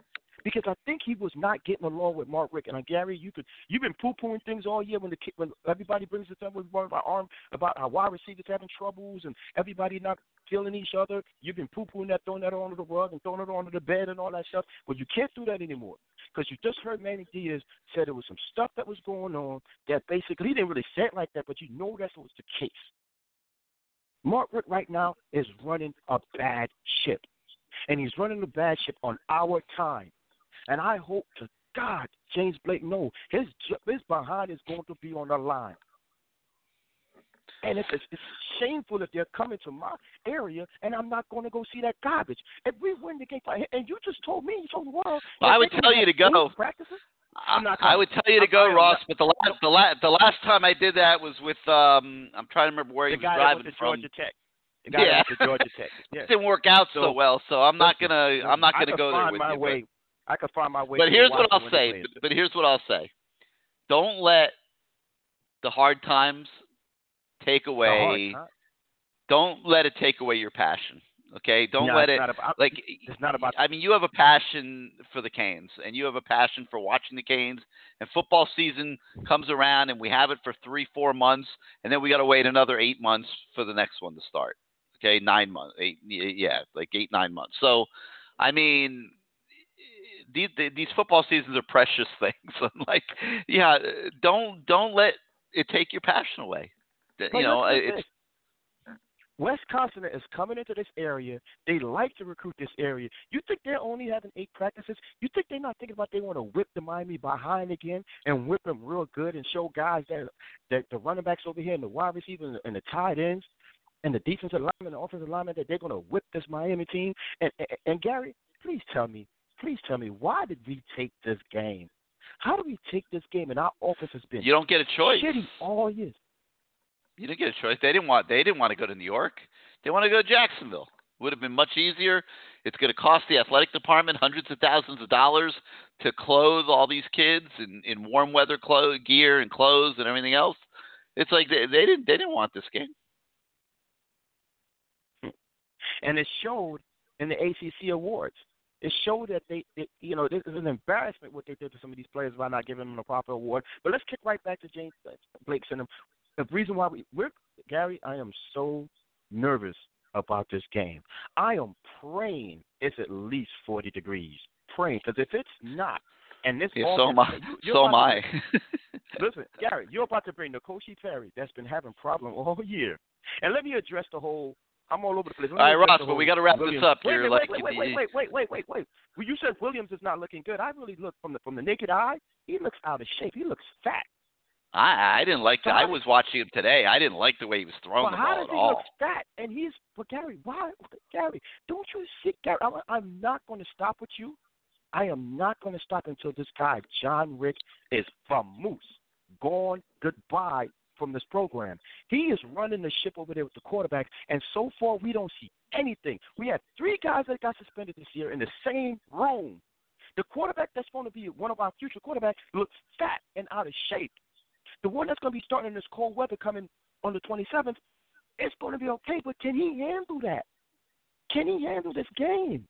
because I think he was not getting along with Mark Richt. And uh, Gary, you could you've been poo pooing things all year when the when everybody brings it up with about arm about our wide receivers having troubles and everybody not killing each other. You've been poo pooing that, throwing that under the rug and throwing it under the bed and all that stuff. But you can't do that anymore because you just heard Manny Diaz said there was some stuff that was going on that basically he didn't really say it like that, but you know that was the case. Mark Richt right now is running a bad ship, and he's running a bad ship on our time. And I hope to God James Blake know his his behind is going to be on the line. And it's, it's, shameful if they're coming to my area and I'm not going to go see that garbage. If we win the game, and you just told me, you told the world. Well, I would tell you to go. Practices? I- I'm not I would tell you to go, Ross, not- but the last the last the last time I did that was with um I'm trying to remember where he The was guy that driving to from. Georgia Tech. The guy Yeah. Georgia Tech. [laughs] Yeah. It didn't work out so, So, well, so I'm not gonna I'm not gonna go there with my you. but- way. I could find my way. But here's what I'll say. But, but here's what I'll say. Don't let the hard times take away. time. Don't let it take away your passion. Okay. Don't No, let it about- like. it's not about- I mean, you have a passion for the Canes, and you have a passion for watching the Canes. And football season comes around, and we have it for three, four months, and then we got to wait another eight months for the next one to start. Okay, nine months, eight, yeah, like eight, nine months. So, I mean, these these football seasons are precious [laughs] things. I'm like, yeah, don't don't let it take your passion away. But You know, it's this. Wisconsin is coming into this area. They like to recruit this area. You think they're only having eight practices? You think they're not thinking about they want to whip the Miami behind again and whip them real good and show guys that that the running backs over here and the wide receivers and the, and the tight ends and the defensive linemen, the offensive linemen that they're going to whip this Miami team? And, and and Gary, please tell me, please tell me, why did we take this game? How do we take this game and our office has been you don't get a choice. shitty all year? You didn't get a choice. They didn't want. They didn't want to go to New York. They want to go to Jacksonville. Would have been much easier. It's going to cost the athletic department hundreds of thousands of dollars to clothe all these kids in, in warm weather clothes, gear and clothes and everything else. It's like they, they didn't. They didn't want this game. and it showed in the ACC awards. It showed that they, you know, this is an embarrassment what they did to some of these players by not giving them a proper award. But let's kick right back to James Blake Syndrome. The reason why we we're Gary, I am so nervous about this game. I am praying it's at least 40 degrees. Praying, because if it's not, and this Yeah, so am I. So am I. Listen, Gary, you're about to bring Nkosi Perry that's been having problem all year. And let me address the whole. I'm all over the place. All right, Ross, but we gotta wrap this up wait, here, Wait, wait, wait, wait, wait, wait, wait, wait, wait. Well, you said Williams is not looking good. I really look from the from the naked eye. He looks out of shape. He looks fat. I I didn't like So that. I was watching him today. I didn't like the way he was throwing But the how does he all. look fat? And he's but Gary, why Gary? Don't you see Gary? I'm, I'm not going to stop with you. I am not going to stop until this guy John Richt is from Moose gone goodbye from this program. He is running the ship over there with the quarterback, and so far we don't see anything. We had three guys that got suspended this year in the same room. The quarterback that's going to be one of our future quarterbacks looks fat and out of shape. The one that's going to be starting in this cold weather coming on the 27th, it's going to be okay, but can he handle that? Can he handle this game?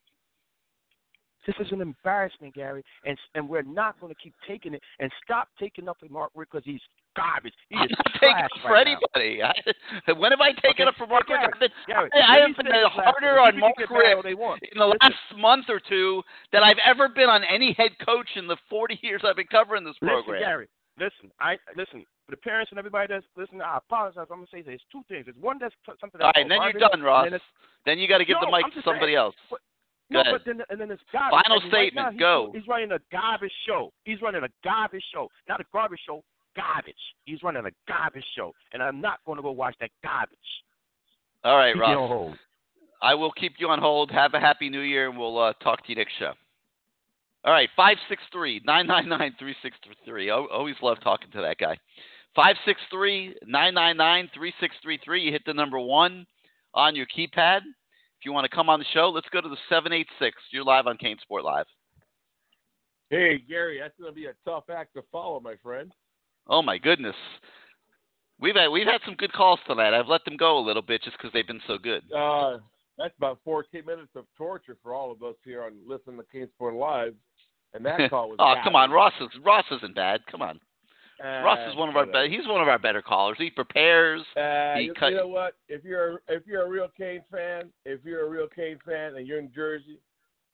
This is an embarrassment, Gary, and and we're not going to keep taking it and stop taking up Mark Richt because he's garbage. [laughs] He I'm is not taking up for right anybody. [laughs] I, when have I taken Okay, up for Mark Richt? Gary, I, I have been say this last harder on Mark Richt all in the Listen. last month or two than I've ever been on any head coach in the 40 years I've been covering this program. Listen. Gary. Listen, I listen. For the parents and everybody that's listening, I apologize. I'm gonna say there's two things. There's one that's something. All That's right, and then you're done, Ross. Then Then you got to give the mic to somebody saying. else. But- Go no, ahead. but then and then it's garbage. Final And right statement, now, he's, go. He's running a garbage show. He's running a garbage show, not a garbage show. Garbage. He's running a garbage show, and I'm not going to go watch that garbage. All right, Keep me on Ross. hold. I will keep you on hold. Have a happy new year, and we'll uh, talk to you next show. All right, 563 999 3633. Always love talking to that guy. 563 999 3633. You hit the number one on your keypad. If you want to come on the show, let's go to the 786. You're live on CaneSport Live. Hey, Gary, that's going to be a tough act to follow, my friend. Oh, my goodness. We've had, we've had some good calls tonight. I've let them go a little bit just because they've been so good. Uh, that's about 14 minutes of torture for all of us here on Listen to CaneSport Live. And that [laughs] call was oh, bad. come on. Ross, is, Ross isn't bad. Come on. Uh, Ross is one of our better. He's one of our better callers. He prepares. Uh, He you, cut- you know what? If you're if you're a real Cane fan, if you're a real Cane fan and you're in Jersey,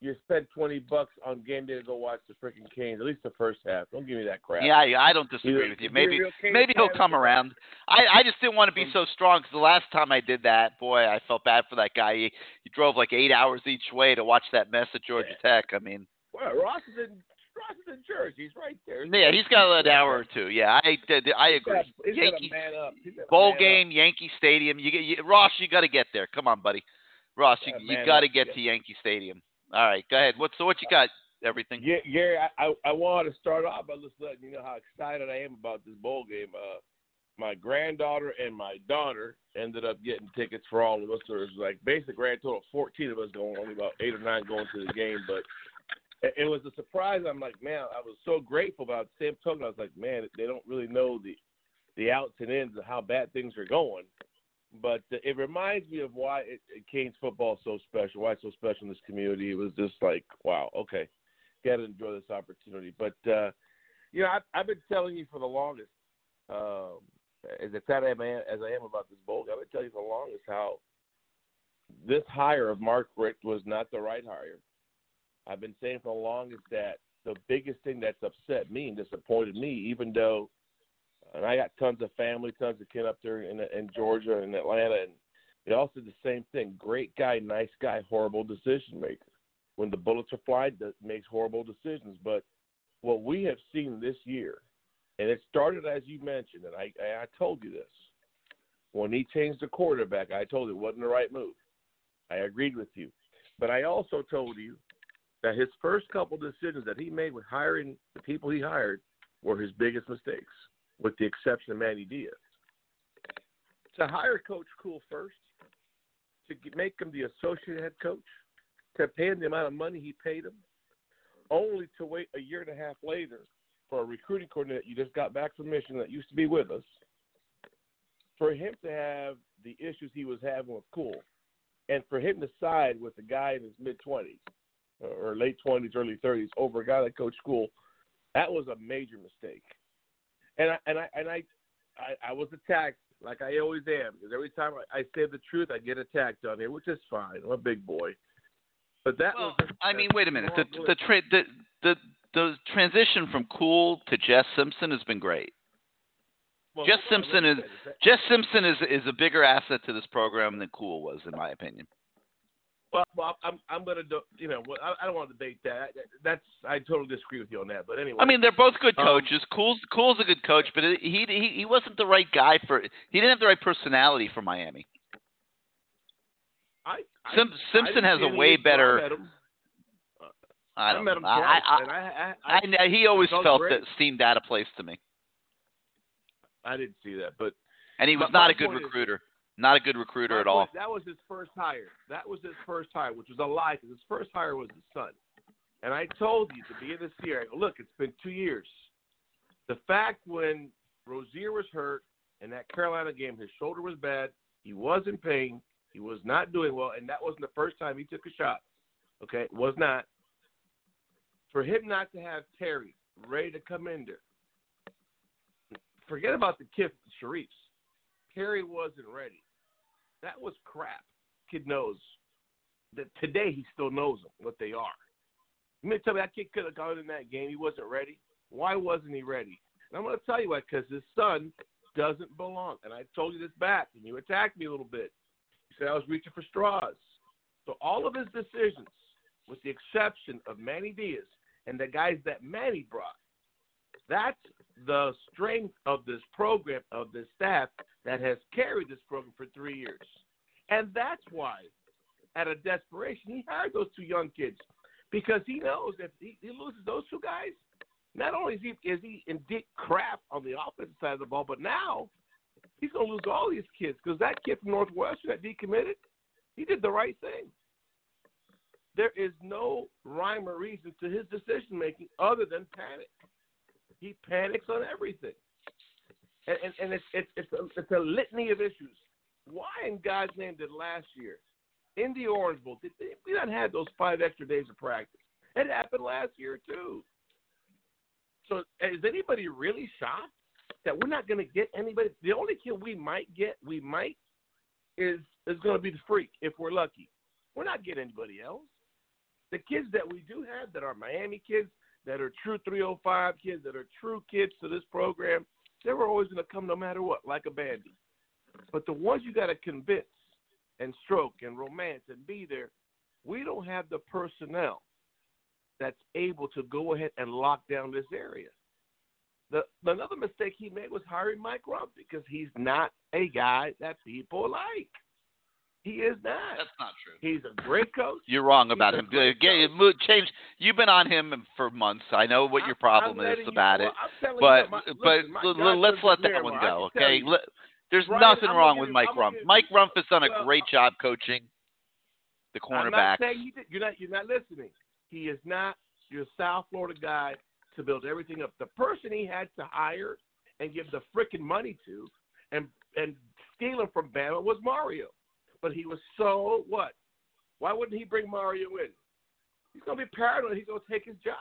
you spend twenty bucks on game day to go watch the freaking Canes. At least the first half. Don't give me that crap. Yeah, I, I don't disagree with you. if you're a Maybe maybe he'll come around. I I just didn't want to be so strong because the last time I did that, boy, I felt bad for that guy. He, he drove like eight hours each way to watch that mess at Georgia Tech. I mean, Well, Ross is in Ross is in Jersey. He's right there. yeah, he's got an hour or two. Yeah, I. I agree. He's got to man up. Bowl man up. game, Yankee Stadium. You get you, Ross. You got to get there. Come on, buddy. Ross, you you got to get yeah. to Yankee Stadium. All right, go ahead. What so what you got? Everything. Yeah, Gary, I, I wanted to start off by just letting you know how excited I am about this bowl game. Uh, my granddaughter and my daughter ended up getting tickets for all of us. There was like basic grand total of fourteen of us going, only about eight or nine going to the game, but it, it was a surprise. I'm like, man, I was so grateful. But at the same token, I was like, man, they don't really know the the outs and ins of how bad things are going. But it reminds me of why it, it Canes football is so special. Why it's so special in this community. It was just like, wow, okay, got to enjoy this opportunity. But uh, you know, I, I've been telling you for the longest, um, as excited am I- as I am about this bowl, I've been telling you for the longest how this hire of Mark Richt was not the right hire. I've been saying for the longest that the biggest thing that's upset me and disappointed me, even though, and I got tons of family, tons of kin up there in in Georgia and Atlanta, and they all said the same thing: great guy, nice guy, horrible decision maker. When the bullets are flying, that makes horrible decisions. But what we have seen this year, and it started as you mentioned, and I I told you this when he changed the quarterback. I told you it wasn't the right move. I agreed with you, but I also told you that his first couple decisions that he made with hiring the people he hired were his biggest mistakes, with the exception of Manny Diaz. To hire Coach Cool first, to make him the associate head coach, to pay him the amount of money he paid him, only to wait a year and a half later for a recruiting coordinator you just got back from Michigan that used to be with us, for him to have the issues he was having with Cool, and for him to side with a guy in his mid 20s or late 20s, early 30s over a guy that coached school, that was a major mistake. And I and I and I I, I was attacked like I always am. Because every time I, I say the truth, I get attacked on here, which is fine. I'm a big boy. But that Well, was. I mean, wait a minute. The the tra- the the the transition from Cool to Jess Simpson has been great. Well, Jess Simpson is. Jess Simpson is is a bigger asset to this program than Cool was, in my opinion. Well, well, I'm I'm gonna do. You know, I, I don't want to debate that. That- That's I totally disagree with you on that. But anyway. I mean, they're both good Um, coaches. Cool's Cool's a good coach, but he he he wasn't the right guy for. He didn't have the right personality for Miami. I, I, Sim, Simpson didn't has a way issue. I better. met him. I I don't met him know. I, twice, I, I, I, I, I, I, he always felt great. that seemed out of place to me, I didn't see that, but and he was not a good point is- recruiter. Not a good recruiter at all. That was his first hire. That was his first hire, which was a lie because his first hire was his son. And I told you the beginning of this year, I go, look, it's been two years. The fact when Rosier was hurt in that Carolina game, his shoulder was bad. He was in pain. He was not doing well, and that wasn't the first time he took a shot. Okay, it was not. For him not to have Terry ready to come in there, forget about the kid Sharifs. Terry wasn't ready. That was crap. Kid knows that today he still knows them, what they are. You may tell me that kid could have gone in that game. He wasn't ready. Why wasn't he ready? And I'm going to tell you why, because his son doesn't belong. And I told you this back, and you attacked me a little bit. You said I was reaching for straws. So all of his decisions, with the exception of Manny Diaz and the guys that Manny brought, that's the strength of this program, of this staff that has carried this program for three years. And that's why, out of desperation, he hired those two young kids because he knows if he, he loses those two guys, not only is he is he in deep crap on the offensive side of the ball, but now he's going to lose all these kids because that kid from Northwestern that decommitted, he did the right thing. There is no rhyme or reason to his decision making other than panic. He panics on everything, and and, and it's it's it's a, it's a litany of issues. Why in God's name did last year in the Orange Bowl did we not have those five extra days of practice? It happened last year too. So is anybody really shocked that we're not going to get anybody? The only kid we might get, we might, is is going to be the freak if we're lucky. We're not getting anybody else. The kids that we do have that are Miami kids, that are true 305 kids, that are true kids to this program, they were always going to come no matter what, like a bandy. But the ones you got to convince and stroke and romance and be there, we don't have the personnel that's able to go ahead and lock down this area. The another mistake he made was hiring Mike Rumph because he's not a guy that people like. He is not. That's not true. He's a great coach. You're wrong about He's him. coach. change. You've been on him for months. I know what your problem is you- about well, it, you but my- but listen, my l- let's let that one go. Okay. you. There's Brian, nothing I'm wrong with Mike I'm Rumph. Mike Rumph has done a well, great job coaching the I'm not saying he did. You're not. You're not listening. He is not your South Florida guy to build everything up. The person he had to hire and give the freaking money to, and and steal him from Bama was Mario. But he was so what? Why wouldn't he bring Mario in? He's gonna be paranoid. He's gonna take his job.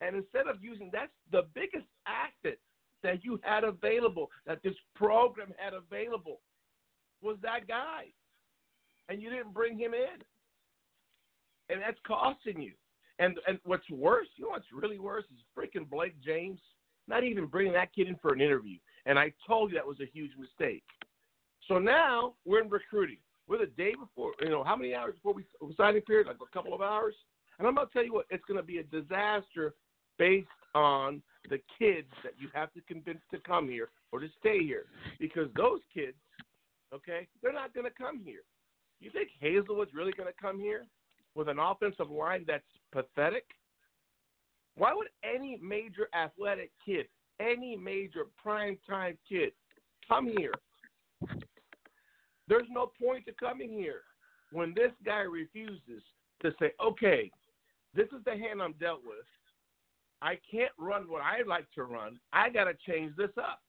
And instead of using that's the biggest asset that you had available, that this program had available, was that guy. And you didn't bring him in. And that's costing you. And and what's worse, you know what's really worse is freaking Blake James not even bringing that kid in for an interview. And I told you that was a huge mistake. So now we're in recruiting. We're the day before, you know, how many hours before we signing period? Like a couple of hours. And I'm to tell you what, it's going to be a disaster based on the kids that you have to convince to come here or to stay here. Because those kids, okay, they're not going to come here. You think Haselwood's really going to come here with an offensive line that's pathetic? Why would any major athletic kid, any major prime time kid, come here? There's no point to coming here when this guy refuses to say, okay, this is the hand I'm dealt with. I can't run what I like to run. I got to change this up.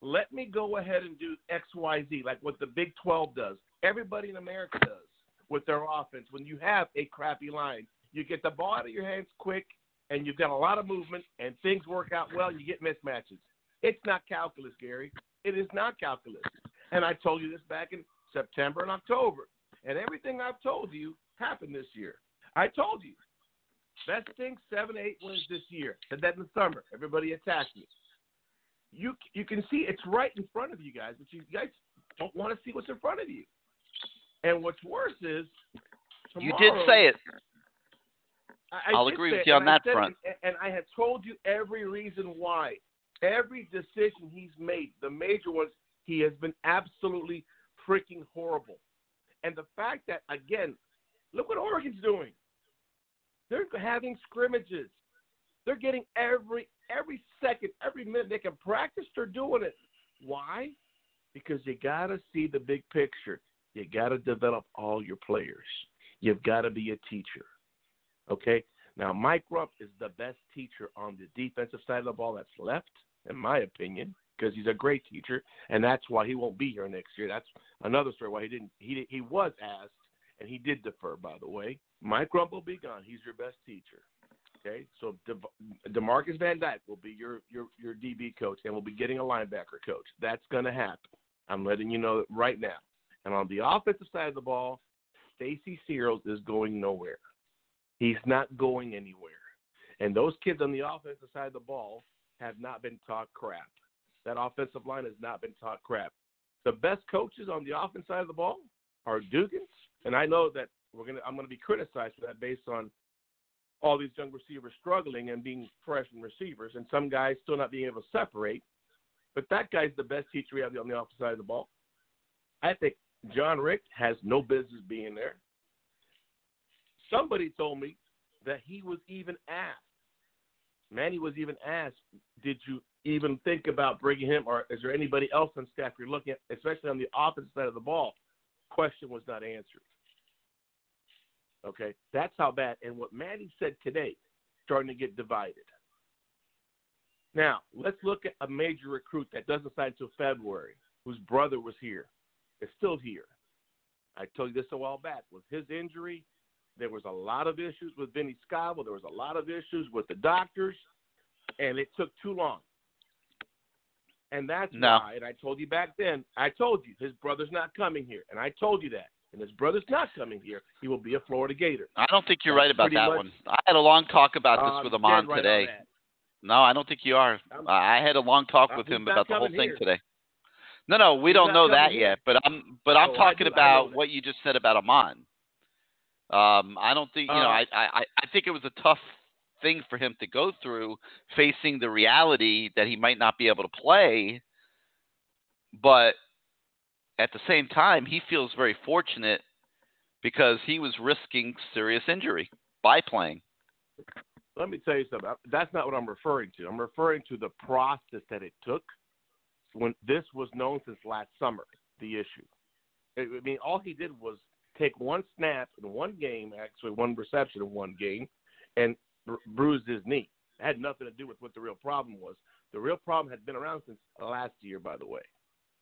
Let me go ahead and do X, Y, Z, like what the Big 12 does. Everybody in America does with their offense. When you have a crappy line, you get the ball out of your hands quick, and you've got a lot of movement, and things work out well, you get mismatches. It's not calculus, Gary. It is not calculus. And I told you this back in September and October. And everything I've told you happened this year. I told you. Best thing, seven, eight wins this year. Said that in the summer. Everybody attacked me. You you can see it's right in front of you guys, but you guys don't want to see what's in front of you. And what's worse is You did say it. I, I I'll agree with you on that it, front. And I have told you every reason why. Every decision he's made, the major ones, he has been absolutely freaking horrible. And the fact that, again, look what Oregon's doing. They're having scrimmages. They're getting every every second, every minute they can practice. They're doing it. Why? Because you got to see the big picture. You got to develop all your players. You've got to be a teacher. Okay. Now, Mike Rumph is the best teacher on the defensive side of the ball that's left, in my opinion, because he's a great teacher, and that's why he won't be here next year. That's another story why he didn't. He he was asked, and he did defer. By the way, Mike will be gone. He's your best teacher. Okay, so De- Demarcus Van Dyke will be your your your DB coach, and we'll be getting a linebacker coach. That's going to happen. I'm letting you know right now. And on the offensive side of the ball, Stacy Searles is going nowhere. He's not going anywhere. And those kids on the offensive side of the ball have not been taught crap. That offensive line has not been taught crap. The best coaches on the offense side of the ball are Dugans, and I know that we're gonna I'm gonna be criticized for that based on all these young receivers struggling and being freshman receivers, and some guys still not being able to separate. But that guy's the best teacher we have on the offensive side of the ball. I think John Richt has no business being there. Somebody told me that he was even asked. Manny was even asked, did you even think about bringing him, or is there anybody else on staff you're looking at, especially on the offensive side of the ball? Question was not answered. Okay, that's how bad. And what Manny said today, starting to get divided. Now, let's look at a major recruit that doesn't sign until February, whose brother was here, is still here. I told you this a while back. With his injury, there was a lot of issues with Vinny Scavo. There was a lot of issues with the doctors, and it took too long. And that's No. why, and I told you back then, I told you his brother's not coming here, and I told you that. And his brother's not coming here. He will be a Florida Gator. I don't think you're That's right about that much- one. I had a long talk about this Uh, with him dead on right today. No, I don't think you are. I'm- I had a long talk Uh, with him about the whole coming thing today. No, no, we He's don't know that here. yet. But I'm, but I'm Oh, talking do- about what you just said about Ahmmon. Um, I don't think you know. Uh, I, I, I think it was a tough thing for him to go through, facing the reality that he might not be able to play. But at the same time, he feels very fortunate because he was risking serious injury by playing. let me tell you something. That's not what I'm referring to. I'm referring to the process that it took when this was known since last summer. The issue. I mean, all he did was take one snap in one game, actually one reception in one game, and bru- bruised his knee. It had nothing to do with what the real problem was. The real problem had been around since last year, by the way,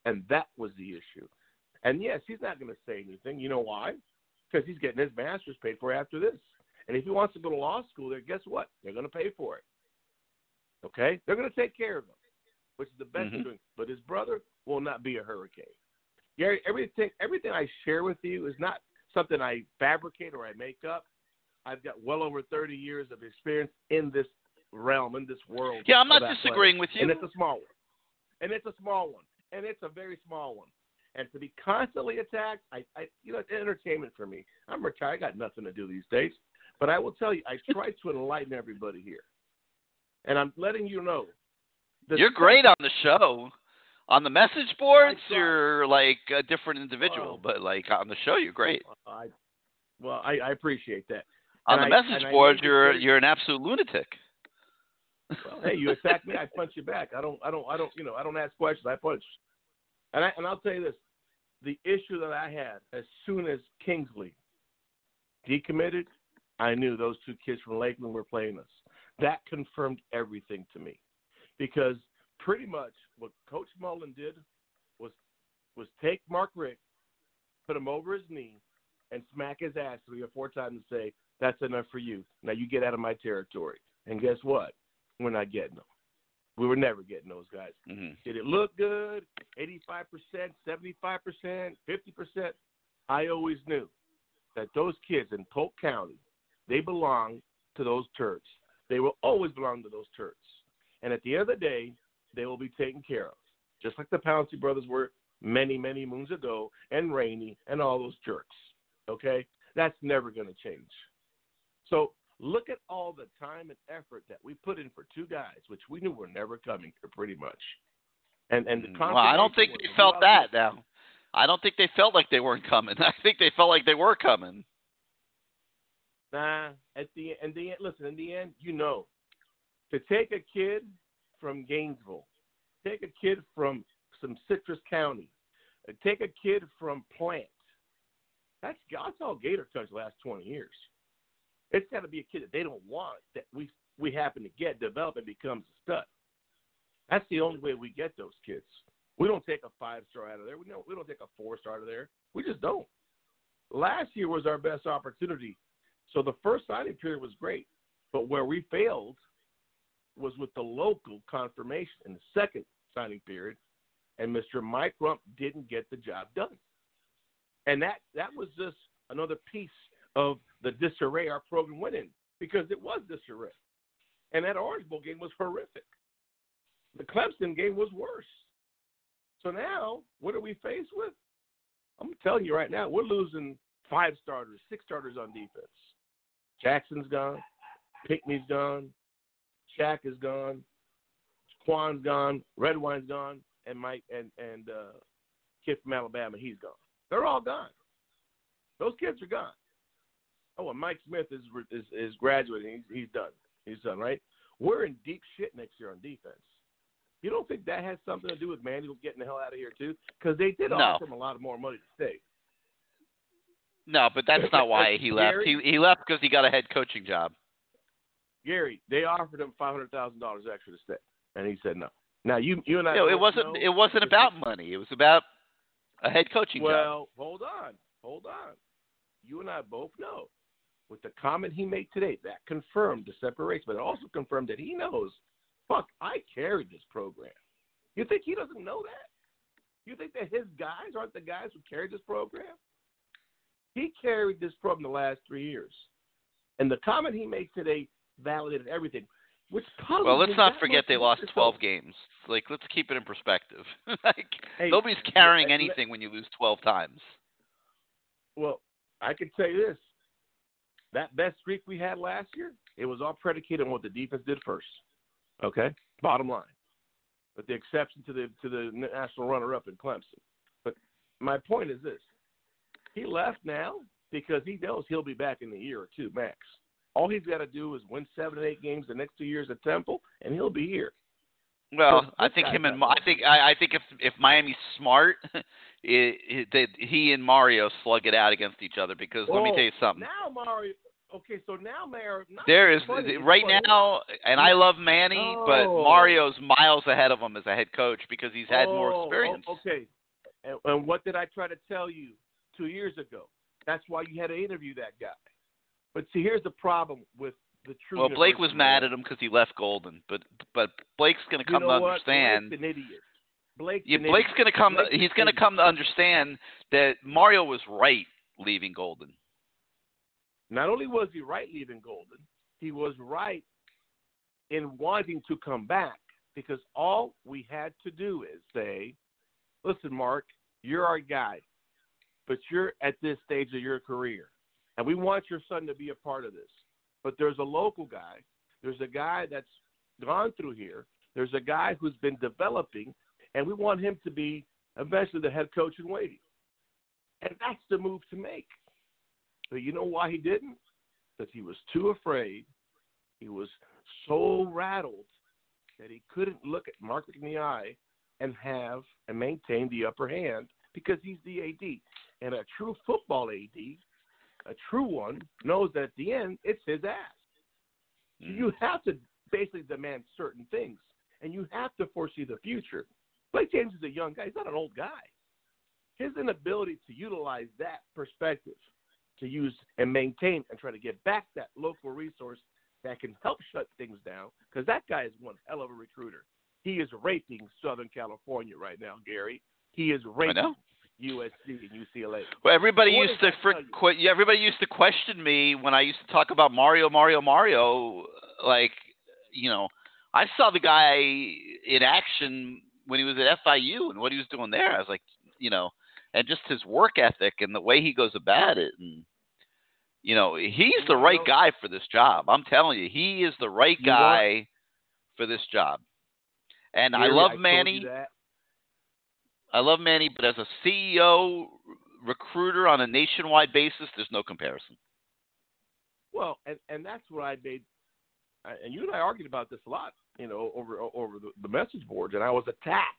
and that was the issue. And yes, he's not going to say anything. You know why? Because he's getting his master's paid for after this. And if he wants to go to law school there, guess what? They're going to pay for it. Okay? They're going to take care of him, which is the best Mhm. doing. But his brother will not be a hurricane. Gary, everything everything I share with you is not something I fabricate or I make up. I've got well over 30 years of experience in this realm, in this world. Yeah, I'm not disagreeing with you. And it's a small one. And it's a small one. And it's a very small one. And to be constantly attacked, I, I you know, it's entertainment for me. I'm retired. I got nothing to do these days. But I will tell you, I try to enlighten everybody here. And I'm letting you know. You're great on the show. On the message boards, you're like a different individual, Oh. but like on the show, you're great. I, well, I, I appreciate that. On And the I- message board, I boards, made this you're you're an absolute lunatic. Well, hey, you attack me, I punch you back. I don't, I don't, I don't, you know, I don't ask questions. I punch. And I, and I'll tell you this: the issue that I had as soon as Kingsley decommitted, I knew those two kids from Lakeland were playing us. That confirmed everything to me, because pretty much what Coach Mullen did was was take Mark Richt, put him over his knee, and smack his ass three or four times and say, "That's enough for you. Now you get out of my territory." And guess what? We're not getting them. We were never getting those guys. Mhm. Did it look good? 85%, 75%, 50%? I always knew that those kids in Polk County, they belong to those turds. They will always belong to those turds. And at the end of the day, they will be taken care of. Just like the Pouncey brothers were many, many moons ago, and Rainey, and all those jerks. Okay? That's never going to change. So look at all the time and effort that we put in for two guys, which we knew were never coming here pretty much. And and the Mm, Well, I don't think they felt that now. I don't think they felt like they weren't coming. [laughs] I think they felt like they were coming. Nah, at the in the end, listen. In the end, you know, to take a kid from Gainesville, take a kid from some Citrus County, take a kid from Plant. That's that's all Gator Country the last twenty years. It's got to be a kid that they don't want that we we happen to get, develop, and becomes a stud. That's the only way we get those kids. We don't take a five star out of there. We don't we don't take a four star out of there. We just don't. Last year was our best opportunity. So the first signing period was great, but where we failed was with the local confirmation in the second signing period, and Mr. Mike Rumph didn't get the job done. And that that was just another piece of the disarray our program went in because it was disarray. And that Orange Bowl game was horrific. The Clemson game was worse. So now, what are we faced with? I'm telling you right now, we're losing five starters, six starters on defense. Jackson's gone, Pinckney's gone, Shaq is gone, Quan's gone, Redwine's gone, and Mike and and uh, kid from Alabama, he's gone. They're all gone. Those kids are gone. Oh, and Mike Smith is is, is graduating. He's, he's done. He's done. Right. We're in deep shit next year on defense. You don't think that has something to do with Manuel getting the hell out of here too? Because they did No. offer him a lot of more money to stay. No, but that's not why he [laughs] left. He he left because he got a head coaching job. Gary, they offered him five hundred thousand dollars extra to stay, and he said no. Now you you and I. No, it wasn't. know It wasn't about money. It was about a head coaching job. Well, hold on, hold on. You and I both know, with the comment he made today, that confirmed the separation, but it also confirmed that he knows. Fuck, I carried this program. You think he doesn't know that? You think that his guys aren't the guys who carried this program? He carried this program the last three years, and the comment he made today validated everything. Which Well, let's not forget they lost so. 12 games. Like, let's keep it in perspective. [laughs] like, Hey, nobody's carrying anything when you lose 12 times. Well, I can tell you this: that best streak we had last year, it was all predicated on what the defense did first. Okay, bottom line, with the exception to the to the national runner-up in Clemson. But my point is this: he left now because he knows he'll be back in a year or two max. All he's got to do is win seven and eight games the next two years at Temple, and he'll be here. Well, I think him and I think I, I think if if Miami's smart, [laughs] it, it, he and Mario slug it out against each other. Because let me Oh, tell you something. Now Mario. Okay, so now Mario. There is funny, right now, and I love Manny, but Oh. Mario's miles ahead of him as a head coach because he's had more Oh, oh experience. oh, okay. And, and what did I try to tell you two years ago? That's why you had to interview that guy. But see, here's the problem with the true. Well, Blake was mad at him because he left Golden, but but Blake's going to You come know to what? understand. Blake's an idiot. Blake's Yeah, Blake's going to come. Blake's he's going to come to understand that Mario was right leaving Golden. Not only was he right leaving Golden, he was right in wanting to come back because all we had to do is say, listen, Mark, you're our guy, but you're at this stage of your career, and we want your son to be a part of this. But there's a local guy, there's a guy that's gone through here, there's a guy who's been developing, and we want him to be eventually the head coach in waiting. And that's the move to make. But you know why he didn't? Because he was too afraid. He was so rattled that he couldn't look at Mark in the eye and have and maintain the upper hand because he's the AD. And a true football AD, a true one, knows that at the end it's his ass. So mm. you have to basically demand certain things, and you have to foresee the future. Blake James is a young guy; he's not an old guy. His inability to utilize that perspective to use and maintain and try to get back that local resource that can help shut things down, because that guy is one hell of a recruiter. He is raping Southern California right now, Gary. He is raping. USC and UCLA. Well, everybody What used to fr- you? everybody used to question me when I used to talk about Mario, Mario, Mario. Like, you know, I saw the guy in action when he was at FIU and what he was doing there. I was like, you know, and just his work ethic and the way he goes about it, and you know, he's the right guy for this job. I'm telling you, he is the right guy for this job. And I Gary, love told you Manny. that. I love Manny, but as a CEO recruiter on a nationwide basis, there's no comparison. Well, and and that's what I made. And you and I argued about this a lot, you know, over over the, the message boards, and I was attacked.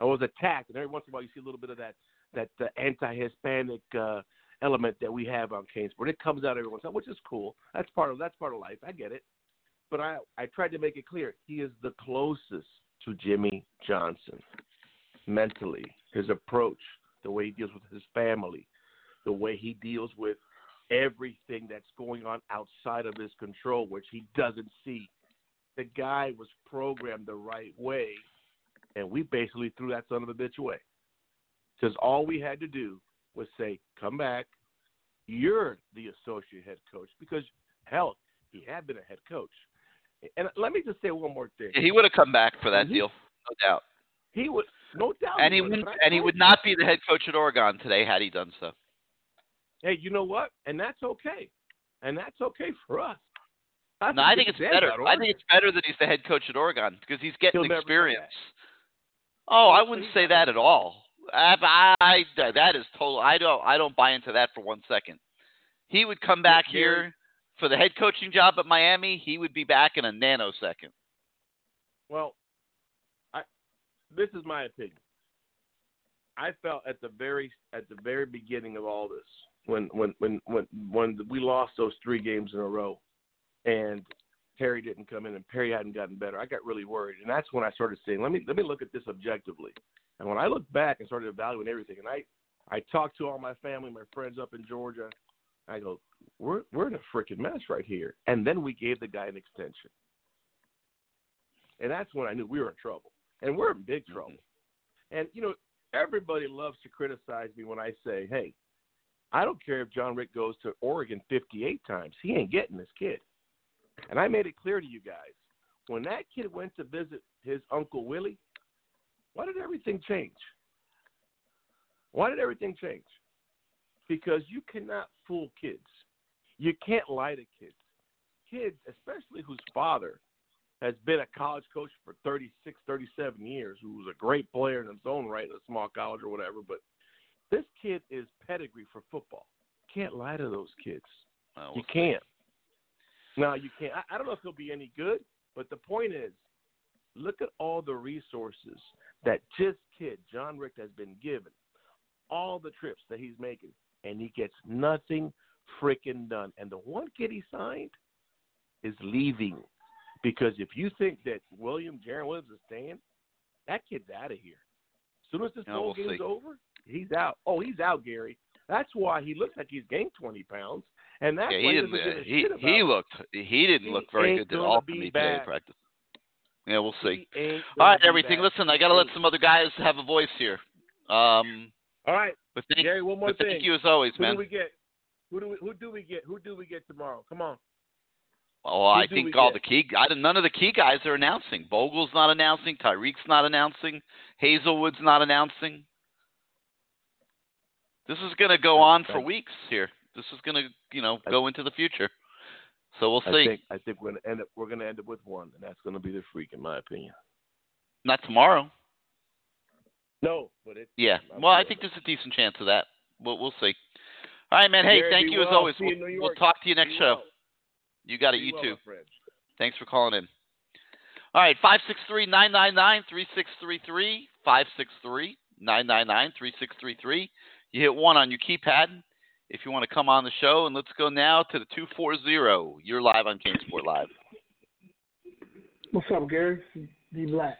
I was attacked, and every once in a while you see a little bit of that that uh, anti-Hispanic uh, element that we have on CaneSport. It comes out every once in a while, which is cool. That's part of that's part of life. I get it, but I I tried to make it clear he is the closest to Jimmy Johnson mentally. His approach, the way he deals with his family, the way he deals with everything that's going on outside of his control, which he doesn't see. The guy was programmed the right way, and we basically threw that son of a bitch away. Because all we had to do was say, come back. You're the associate head coach. Because, hell, he had been a head coach. And let me just say one more thing. He would have come back for that He- deal, no doubt. He would, no doubt. And he would, and he would not be the head coach at Oregon today had he done so. Hey, you know what? And that's okay. And that's okay for us. That's No, I think it's better. I think it's better that he's the head coach at Oregon because he's getting He'll experience. Oh, I wouldn't say that at all. I, I, that is total. I don't. I don't buy into that for one second. He would come back here for the head coaching job at Miami. He would be back in a nanosecond. Well, this is my opinion. I felt at the very at the very beginning of all this when when when when when we lost those three games in a row, and Perry didn't come in and Perry hadn't gotten better. I got really worried, and that's when I started saying, let me let me look at this objectively. And when I looked back and started evaluating everything, and I I talked to all my family, my friends up in Georgia, I go, we're we're in a freaking mess right here. And then we gave the guy an extension. And that's when I knew we were in trouble. And we're in big mm-hmm. trouble. And, you know, everybody loves to criticize me when I say, hey, I don't care if John Richt goes to Oregon 58 times. He ain't getting this kid. And I made it clear to you guys when that kid went to visit his Uncle Willie, why did everything change? Why did everything change? Because you cannot fool kids. You can't lie to kids. Kids, especially whose father has been a college coach for 36, 37 years, who was a great player in his own right in a small college or whatever, but this kid is pedigree for football. Can't lie to those kids. Well, You can't. No, you can't. I, I don't know if he'll be any good, but the point is, look at all the resources that this kid, John Richt, has been given. All the trips that he's making, and he gets nothing freaking done. And the one kid he signed is leaving. Because if you think that William, Jarren Williams is staying, that kid's out of here. As soon as this bowl we'll game's see. over, he's out. Oh, he's out, Gary. That's why he looks like he's gained 20 pounds. And that's yeah, why he didn't. a He he looked. He didn't He look very good to gonna all for me today in practice. Yeah, we'll see. All right, everything. back. Listen, I got to let some other guys have a voice here. Um, All right, but thank, Gary. One more but thing. thank you as always, Who man. Who do we get? Who do we? Who do we get? Who do we get tomorrow? Come on. Oh, I think all get? the key. I, none of the key guys are announcing. Bogle's not announcing. Tyreek's not announcing. Haselwood's not announcing. This is going to go on for weeks here. This is going to, you know, go into the future. So we'll I see. think I think we're gonna end up we're gonna end up with one, and that's gonna be the freak, in my opinion. Not tomorrow. No, but it. Yeah. I'm Well, I think it. there's a decent chance of that. We'll we'll see. All right, man. Hey, Gary, thank you as always. We'll, we'll talk to you next Be show. well. You got it. You well, too. Thanks for calling in. All right, five six three nine nine nine three six three three five six three nine nine nine three six three three. You hit one on your keypad if you want to come on the show, and let's go now to the two four zero. You're live on Kane Sport Live. What's up, Gary? D Black.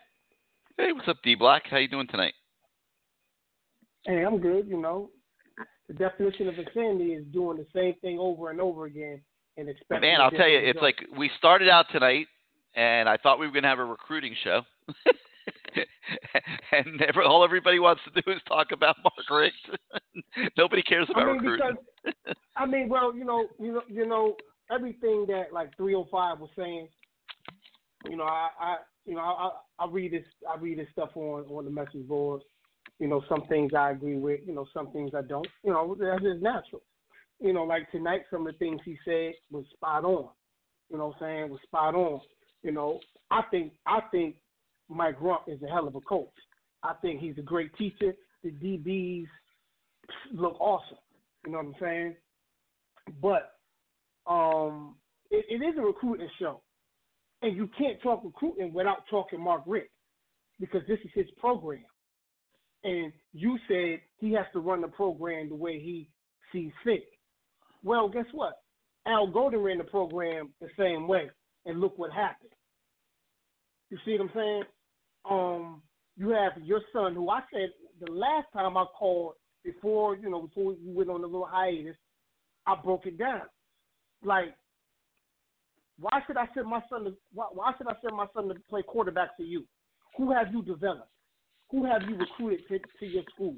Hey, what's up, D Black? How you doing tonight? Hey, I'm good. You know, the definition of insanity is doing the same thing over and over again and expecting. Man, I'll tell you, different it's like we started out tonight, and I thought we were going to have a recruiting show. [laughs] and never, all everybody wants to do is talk about Mark Richt. [laughs] Nobody cares about I mean, recruiting. because [laughs] I mean, well, you know, you know, you know, everything that like 305 was saying. You know, I, I you know, I, I I read this, I read this stuff on on the message boards. You know, some things I agree with. You know, some things I don't. You know, that's just natural. You know, like tonight, some of the things he said was spot on. You know, what I'm saying was spot on. You know, I think I think Mike Rumph is a hell of a coach. I think he's a great teacher. The DBs look awesome. You know what I'm saying? But um, it, it is a recruiting show, and you can't talk recruiting without talking Mark Richt because this is his program. And you said he has to run the program the way he sees fit. Well, guess what? Al Golden ran the program the same way, and look what happened. You see what I'm saying? Um, you have your son, who I said the last time I called before, you know, before you went on the little hiatus, I broke it down. Like, why should I send my son to why, why should I send my son to play quarterback for you? Who have you developed? Who have you recruited to, to your school?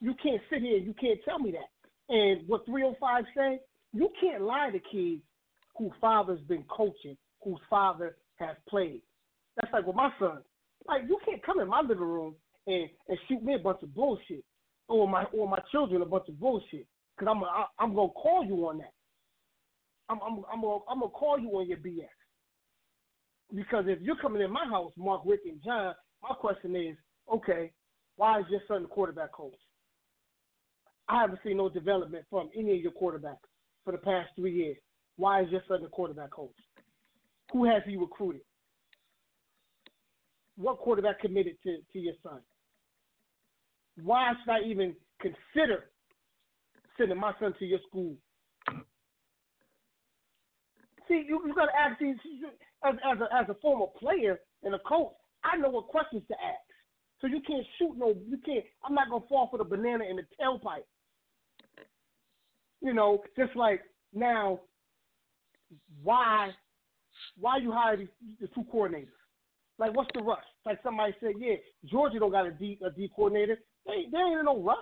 You can't sit here and you can't tell me that. And what 305 say, you can't lie to kids whose father's been coaching, whose father has played. That's like with my son. Like you can't come in my living room and, and shoot me a bunch of bullshit, or my or my children a bunch of bullshit, because I'm a, I'm gonna call you on that. I'm I'm I'm gonna, I'm gonna call you on your BS. Because if you're coming in my house, Mark, Richt, and John, my question is, okay, why is your son the quarterback coach? I haven't seen no development from any of your quarterbacks for the past three years. Why is your son the quarterback coach? Who has he recruited? What quarterback committed to, to your son? Why should I even consider sending my son to your school? See, you, you got to ask these as, as, a, as a former player and a coach. I know what questions to ask. So you can't shoot no, you can't. I'm not gonna fall for the banana in the tailpipe. You know, just like now, why, why you hire these, the two coordinators? Like, what's the rush? Like somebody said, yeah, Georgia don't got a D a D coordinator. They they ain't in no rush.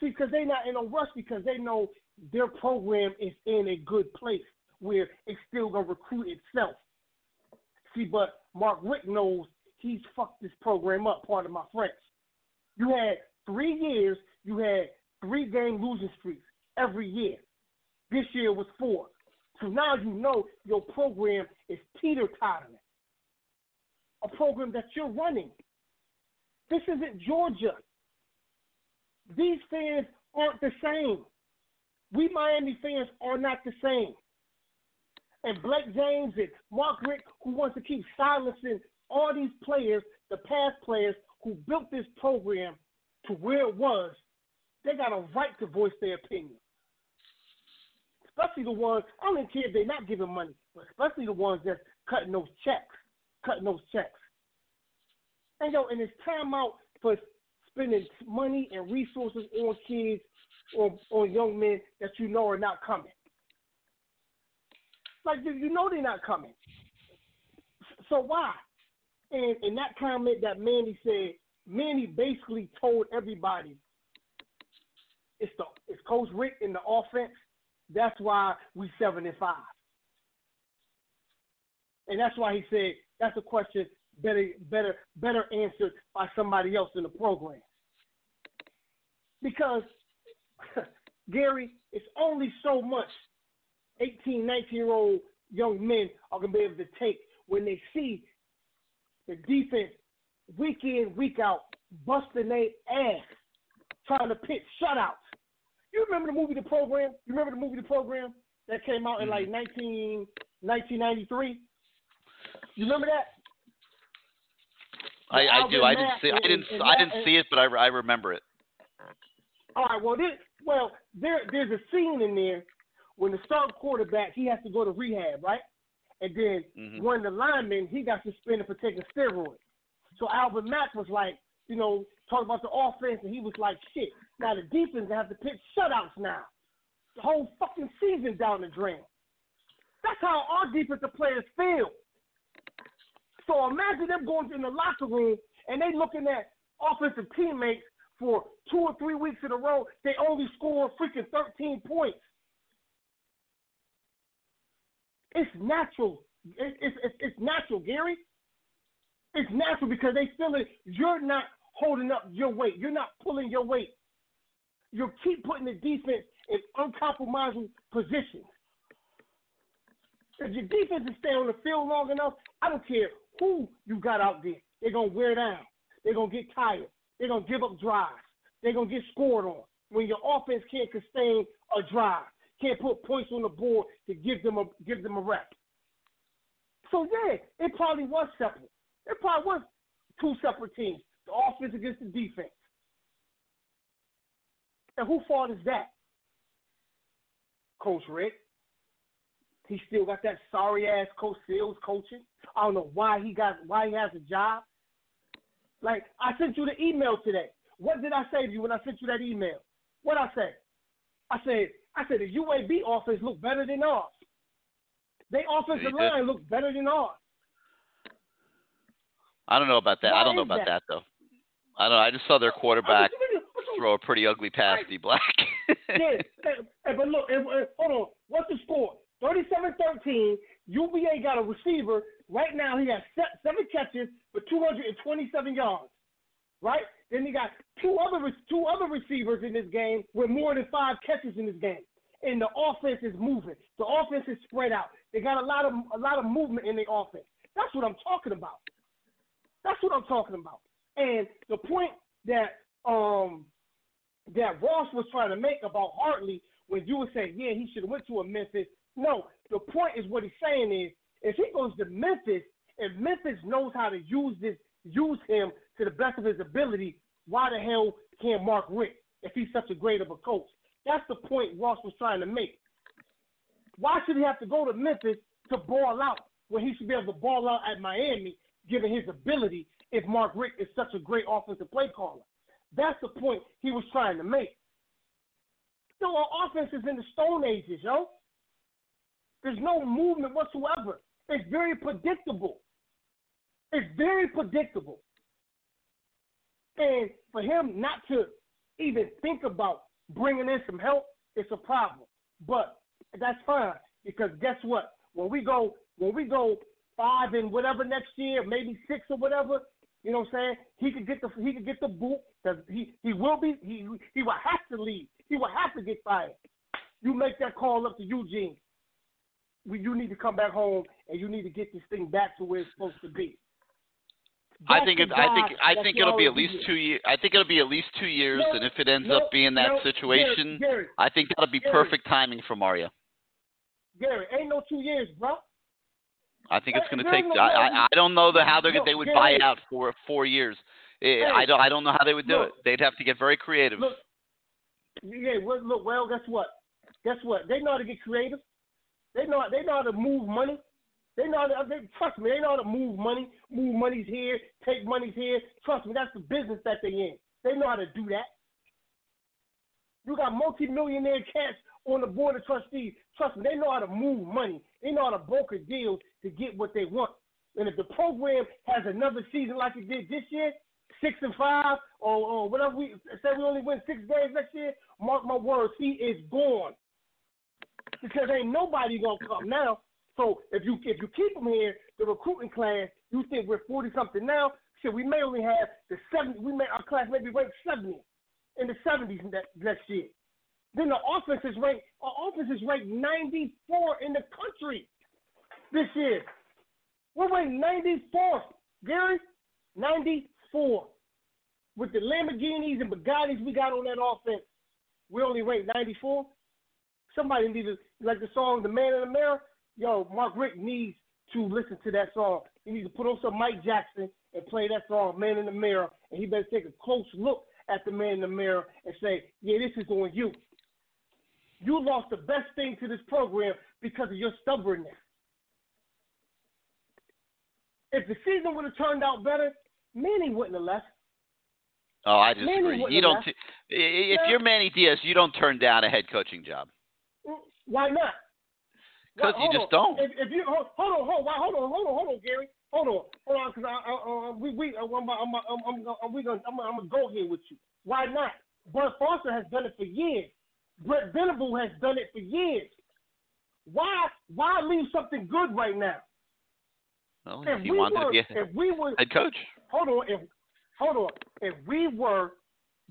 See, because they not in no rush because they know their program is in a good place where it's still gonna recruit itself. See, but Mark Richt knows he's fucked this program up. Part of my friends. You had three years. You had three game losing streaks every year. This year was four. So now you know your program is teeter tottering. A program that you're running. This isn't Georgia. These fans aren't the same. We Miami fans are not the same. And Blake James and Mark Richt, who wants to keep silencing all these players, the past players who built this program to where it was, they got a right to voice their opinion. Especially the ones, I don't care if they're not giving money, but especially the ones that's cutting those checks, cutting those checks. And yo, and it's time out for spending money and resources on kids or on young men that you know are not coming. Like you know they're not coming. So why? And in that comment that Manny said, Manny basically told everybody it's the it's Coach Richt in the offense. That's why we seven and five. And that's why he said that's a question better better better answered by somebody else in the program. Because [laughs] Gary, it's only so much 18, 19 year old young men are gonna be able to take when they see the defense week in, week out, busting their ass, trying to pitch shutouts. You remember the movie The Program? You remember the movie The Program that came out in like 19, 1993? You remember that? I, I do. I didn't see. I didn't. I didn't see it, but I, I remember it. All right. Well, there, well, there, there's a scene in there when the star quarterback he has to go to rehab, right? And then Mhm. one of the linemen he got suspended for taking steroids. So Albert Mack was like, you know, talking about the offense, and he was like, shit. Now the defense have to pitch shutouts now. The whole fucking season down the drain. That's how our defensive players feel. So imagine them going in the locker room and they looking at offensive teammates for two or three weeks in a row. They only score freaking 13 points. It's natural. It's, it's, it's natural, Gary. It's natural because they feel it. You're not holding up your weight. You're not pulling your weight. You keep putting the defense in uncompromising positions. If your defense is staying on the field long enough, I don't care who you got out there. They're gonna wear down. They're gonna get tired. They're gonna give up drives. They're gonna get scored on. When your offense can't sustain a drive, can't put points on the board to give them a give them a rep. So yeah, it probably was separate. It probably was two separate teams. The offense against the defense. And who fault is that? Coach Richt. He still got that sorry ass Coach Fields coaching. I don't know why he got why he has a job. Like I sent you the email today. What did I say to you when I sent you that email? What I say? I said I said the UAB offense look better than ours. They offensive line look better than ours. I don't know about that. Why I don't know about that? that though. I don't know. I just saw their quarterback throw a pretty ugly pass to D Black. [laughs] yeah, but look, hold on. What's the score? 37-13. UVA got a receiver. Right now, he has seven catches for 227 yards. Right? Then he got two other two other receivers in this game with more than five catches in this game. And the offense is moving. The offense is spread out. They got a lot of a lot of movement in the offense. That's what I'm talking about. That's what I'm talking about. And the point that um that Ross was trying to make about Harley when you were saying, yeah, he should have went to a Memphis. No, the point is what he's saying is if he goes to Memphis, and Memphis knows how to use this, use him to the best of his ability, why the hell can't Mark Richt if he's such a great of a coach? That's the point Ross was trying to make. Why should he have to go to Memphis to ball out when he should be able to ball out at Miami, given his ability, if Mark Richt is such a great offensive play caller? That's the point he was trying to make. So our offense is in the Stone Ages, yo. There's no movement whatsoever. It's very predictable. It's very predictable. And for him not to even think about bringing in some help, it's a problem. But that's fine because guess what? When we go, when we go five and whatever next year, maybe six or whatever, you know what I'm saying? He could get the he could get the boot because he he will be he he will have to leave. He will have to get fired. You make that call up to Eugene. We, you need to come back home and you need to get this thing back to where it's supposed to be. I think it, I think I think it'll be at least two years. I think it'll be at least two years, No, and if it ends no, up being that no, situation, Gary, Gary, I think that'll be Gary. perfect timing for Mario. Gary, ain't no two years, bro. I think it's going to take. no I, I don't know the, how they Look, they would buy it out for four years. Eh, Hey, I don't I don't know how they would do look. it. They'd have to get very creative. Look, yeah, well, look, well, guess what? Guess what? They know how to get creative. They know they know how to move money. They know how to, they, trust me, they know how to move money, move money's here, take money's here. Trust me, that's the business that they in. They know how to do that. You got multi-millionaire cats on the board of trustees. Trust me, they know how to move money. They know how to broker deals to get what they want. And if the program has another season like it did this year, six and five, or, or whatever we say we only win six games next year, mark my words, he is gone. Because ain't nobody gonna come now. So if you if you keep him here, the recruiting class, you think we're forty something now? Shit, we may only have the seventy. We may our class may be ranked seventy in the seventies next year. Then the offense is ranked. Our offense is ranked ninety four in the country this year. We're ranked ninety fourth, Gary. Ninety four. With the Lamborghinis and Bugattis we got on that offense, we only ranked ninety four. Somebody needs to like the song "The Man in the Mirror." Yo, Mark Richt needs to listen to that song. He needs to put on some Mike Jackson and play that song "Man in the Mirror," and he better take a close look at the man in the mirror and say, "Yeah, this is on you. You lost the best thing to this program because of your stubbornness." If the season would have turned out better, Manny wouldn't have left. Oh, I disagree. You don't. T- i- if No. you're Manny Diaz, you don't turn down a head coaching job. Why not? Because you just on. don't. If, if you hold, hold on, hold, why, hold on, hold on, hold on, Gary, hold on, hold on, because I, I, uh, we, we, uh, I'm, I'm, I'm, I'm, I'm, we gonna, I'm, I'm gonna go here with you. Why not? Bud Foster has done it for years. Brent Venable has done it for years. Why, why leave something good right now? Well, If he we wanted were, to be a if we were, head coach. hold on, if, hold on, if we were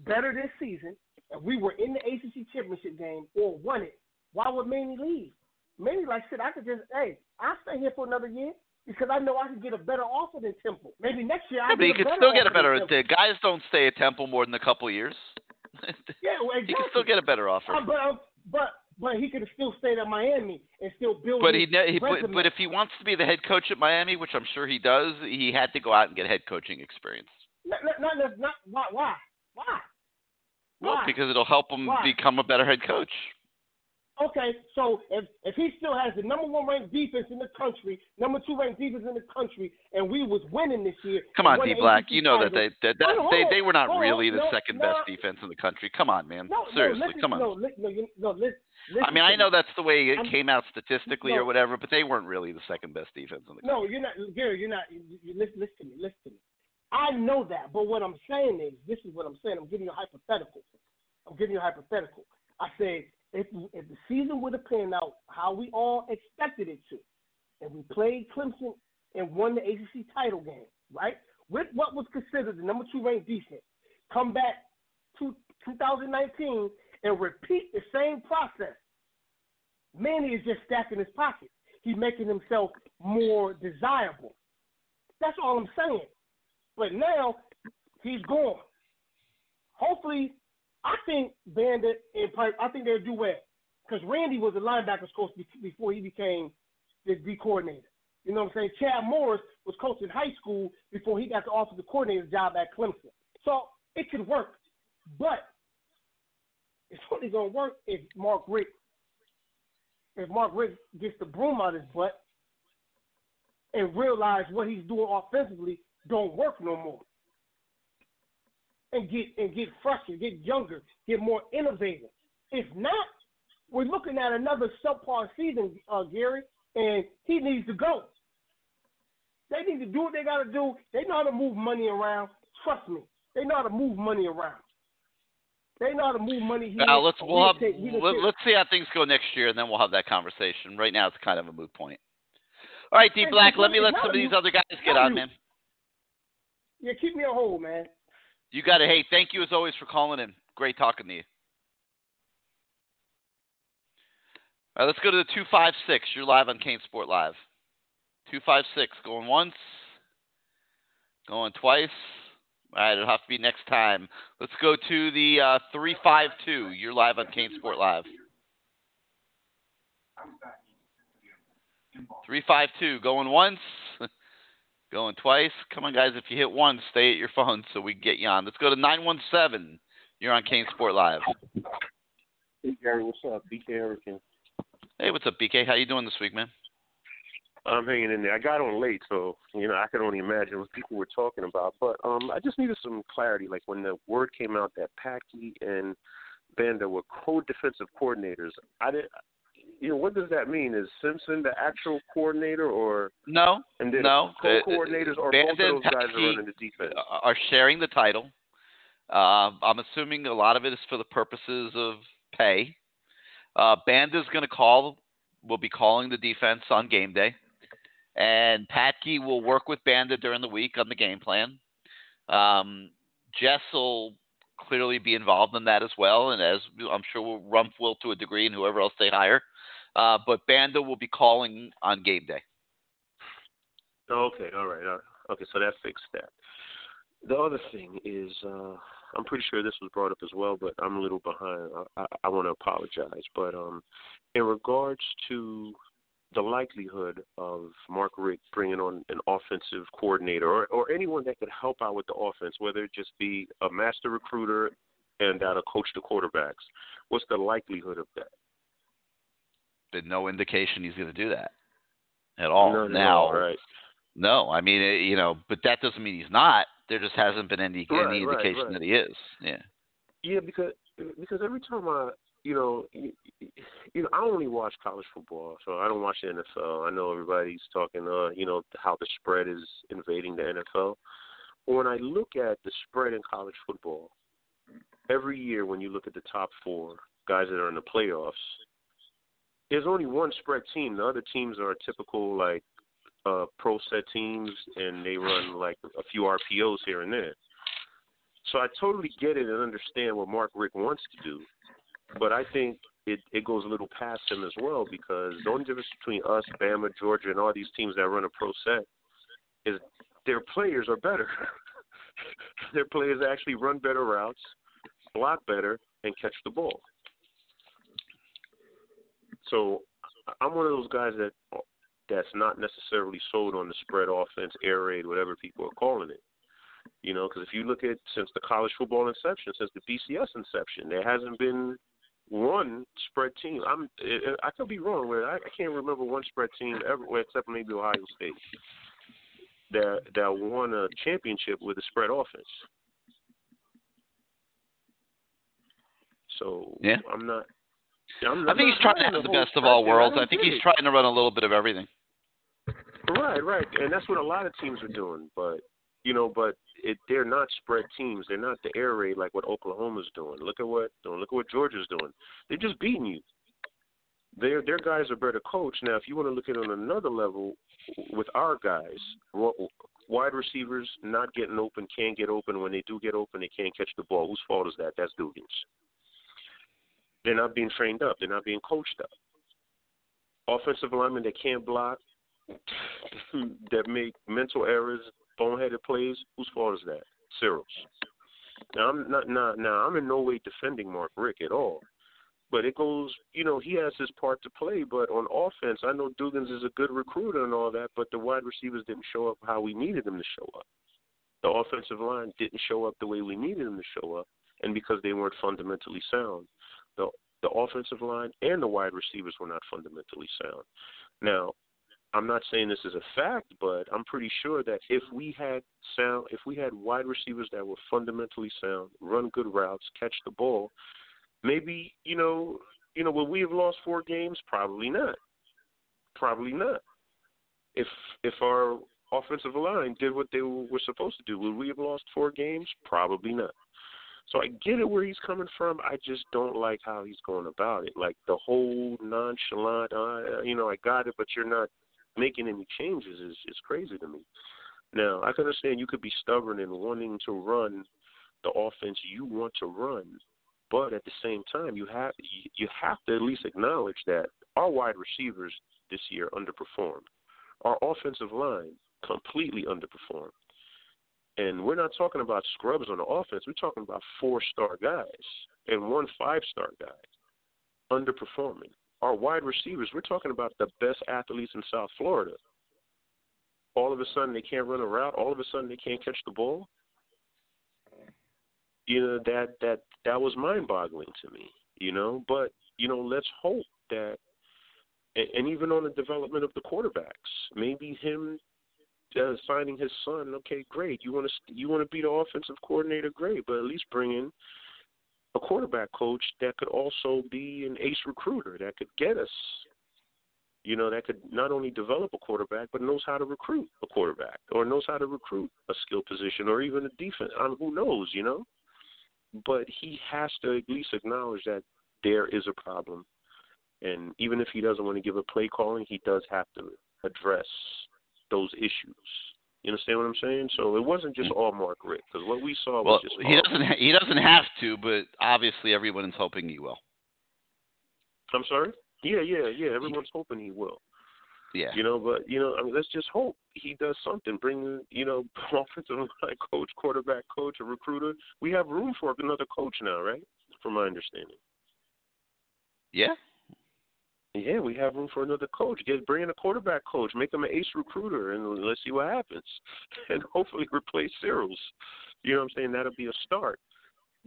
better this season, if we were in the ACC championship game or won it, why would Manny leave? Manny like shit. I could just, hey, I'll stay here for another year because I know I can get a better offer than Temple. Maybe next year I Yeah, but he get a could still get a better. The guys don't stay at Temple more than a couple years. [laughs] Yeah, well, He exactly. can still get a better offer. Uh, but, uh, but but he could have still stayed at Miami and still build. But his he, he but, but if he wants to be the head coach at Miami, which I'm sure he does, he had to go out and get head coaching experience. not, not, not, not, why why why Well, why because it'll help him Why? become a better head coach. Okay, so if if he still has the number one ranked defense in the country, number two ranked defense in the country, and we was winning this year. Come on, D Black. You know that they that, that they they were not really the no, second no, best defense in the country. Come on, man. No, Seriously, listen, come on. No, li- no, you- no, listen, I mean, I know that's the way it I'm- came out statistically or whatever, but they weren't really the second best defense in the country. No, you're not, Gary. You're not. You, listen, listen to me. Listen to me. I know that, but what I'm saying is, this is what I'm saying. I'm giving you a hypothetical. I'm giving you a hypothetical. I said if if the season would have panned out how we all expected it to, and we played Clemson and won the ACC title game, right? With what was considered the number two ranked defense, come back to 2019 and repeat the same process. Manny is just stacking his pockets. He's making himself more desirable. That's all I'm saying. But now he's gone. Hopefully, I think Banda and Pipe. I think they'll do well because Randy was a linebackers coach before he became the D coordinator. You know what I'm saying? Chad Morris was coaching high school before he got the offensive coordinator job at Clemson. So it could work, but it's only gonna work if Mark Richt, if Mark Richt gets the broom out of his butt and realize what he's doing offensively don't work no more. And get and get fresher, get younger, get more innovative. If not, we're looking at another subpar season, uh, Gary, and he needs to go. They need to do what they got to do. They know how to move money around. Trust me, they know how to move money around. They know how to move money here. Now let's we'll have take- let, let's see how things go next year, and then we'll have that conversation. Right now, it's kind of a moot point. All right, D Black, let me let some of these other guys get on, man. Yeah, keep me on hold, man. You got it. Hey, thank you as always for calling in. Great talking to you. All right, let's go to the 256. You're live on CaneSport Live. 256, going once, going twice. All right, it'll have to be next time. Let's go to the uh, 352. You're live on CaneSport Live. 352, going once, going twice. Come on, guys. If you hit one, stay at your phone so we can get you on. Let's go to 917. You're on CaneSport Live. Hey Gary, what's up? BK Hurricane. Hey, what's up, BK? How you doing this week, man? I'm hanging in there. I got on late, so you know I could only imagine what people were talking about. But um, I just needed some clarity. Like when the word came out that Patke and Banda were co-defensive coordinators, I did. You know, what does that mean? Is Simpson the actual coordinator, or No, and then no. Co-coordinators, or both those guys are running the defense? are sharing the title. Uh, I'm assuming a lot of it is for the purposes of pay. Uh, Banda's going to call, will be calling the defense on game day, and Patke will work with Banda during the week on the game plan. Um, Jess will clearly be involved in that as well, and as I'm sure Rumph will to a degree, and whoever else they hire. Uh, but Banda will be calling on game day. Okay, all right, all right. Okay, so that fixed that. The other thing is, uh, I'm pretty sure this was brought up as well, but I'm a little behind. I, I, I want to apologize, but um, in regards to the likelihood of Mark Richt bringing on an offensive coordinator or, or anyone that could help out with the offense, whether it just be a master recruiter and that'll coach the quarterbacks, what's the likelihood of that? Been no indication he's going to do that at all. At now, all, right? no, I mean, it, you know, but that doesn't mean he's not. There just hasn't been any Right, any indication right. that he is. Yeah. Yeah, because because every time I you know, you, you know, I only watch college football, so I don't watch the NFL. I know everybody's talking, uh, you know, how the spread is invading the NFL. When I look at the spread in college football, every year when you look at the top four guys that are in the playoffs, there's only one spread team. The other teams are typical like uh, pro set teams, and they run like a few RPOs here and there. So I totally get it and understand what Mark Richt wants to do, but I think it it goes a little past him as well because the only difference between us, Bama, Georgia, and all these teams that run a pro set is their players are better. [laughs] their players actually run better routes, block better, and catch the ball. So I'm one of those guys that that's not necessarily sold on the spread offense, air raid, whatever people are calling it. You know, because if you look at since the college football inception, since the BCS inception, there hasn't been one spread team. I'm eh, I could be wrong, but I, I can't remember one spread team ever, except maybe Ohio State, that that won a championship with a spread offense. So yeah. I'm not. I'm, I think he's trying to have the best of all worlds. I I think he's trying to run a little bit of everything. Right, right, and that's what a lot of teams are doing. But you know, but it, they're not spread teams. They're not the air raid like what Oklahoma's doing. Look at what look at what Georgia's doing. They're just beating you. Their their guys are better coached. Now, if you want to look at it on another level, with our guys, wide receivers not getting open, can't get open. When they do get open, they can't catch the ball. Whose fault is that? That's Dugans. They're not being trained up. They're not being coached up. Offensive linemen that can't block, [laughs] that make mental errors, boneheaded plays. Whose fault is that? Searels. Now I'm not now, now I'm in no way defending Mark Richt at all. But it goes, you know, he has his part to play. But on offense, I know Dugans is a good recruiter and all that, but the wide receivers didn't show up how we needed them to show up. The offensive line didn't show up the way we needed them to show up, and because they weren't fundamentally sound, the the offensive line and the wide receivers were not fundamentally sound. Now, I'm not saying this is a fact, but I'm pretty sure that if we had sound, if we had wide receivers that were fundamentally sound, run good routes, catch the ball, maybe you know, you know, would we have lost four games? Probably not. Probably not. If if our offensive line did what they were supposed to do, would we have lost four games? Probably not. So I get it where he's coming from. I just don't like how he's going about it. Like the whole nonchalant, uh, you know, I got it, but you're not making any changes is is crazy to me. Now I can understand you could be stubborn and wanting to run the offense you want to run, but at the same time you have you have to at least acknowledge that our wide receivers this year underperformed. Our offensive line completely underperformed. And we're not talking about scrubs on the offense. We're talking about four star guys and one five star guy underperforming. Our wide receivers, we're talking about the best athletes in South Florida. All of a sudden they can't run a route, all of a sudden they can't catch the ball. You know, that that that was mind boggling to me, you know. But, you know, let's hope that and, and even on the development of the quarterbacks, maybe him uh, signing his son. Okay, great. You want to you want to be the offensive coordinator, great, but at least bring in a quarterback coach that could also be an ace recruiter that could get us. You know, that could not only develop a quarterback, but knows how to recruit a quarterback, or knows how to recruit a skill position, or even a defense. I who knows? You know, but he has to at least acknowledge that there is a problem, and even if he doesn't want to give a play calling, he does have to address those issues. You understand what I'm saying? So it wasn't just mm. all Mark Richt because what we saw Well, was just he doesn't ha- he doesn't have to, but obviously everyone is hoping he will. I'm sorry. Yeah, yeah, yeah. Everyone's hoping he will. Yeah. You know, but you know, I mean, let's just hope he does something. Bring you know, [laughs] offensive line coach, quarterback coach, a recruiter. We have room for another coach now, right? From my understanding. Yeah. Yeah, we have room for another coach. Get bring in a quarterback coach, make him an ace recruiter, and let's see what happens. [laughs] And hopefully replace Searels. You know what I'm saying? That'll be a start.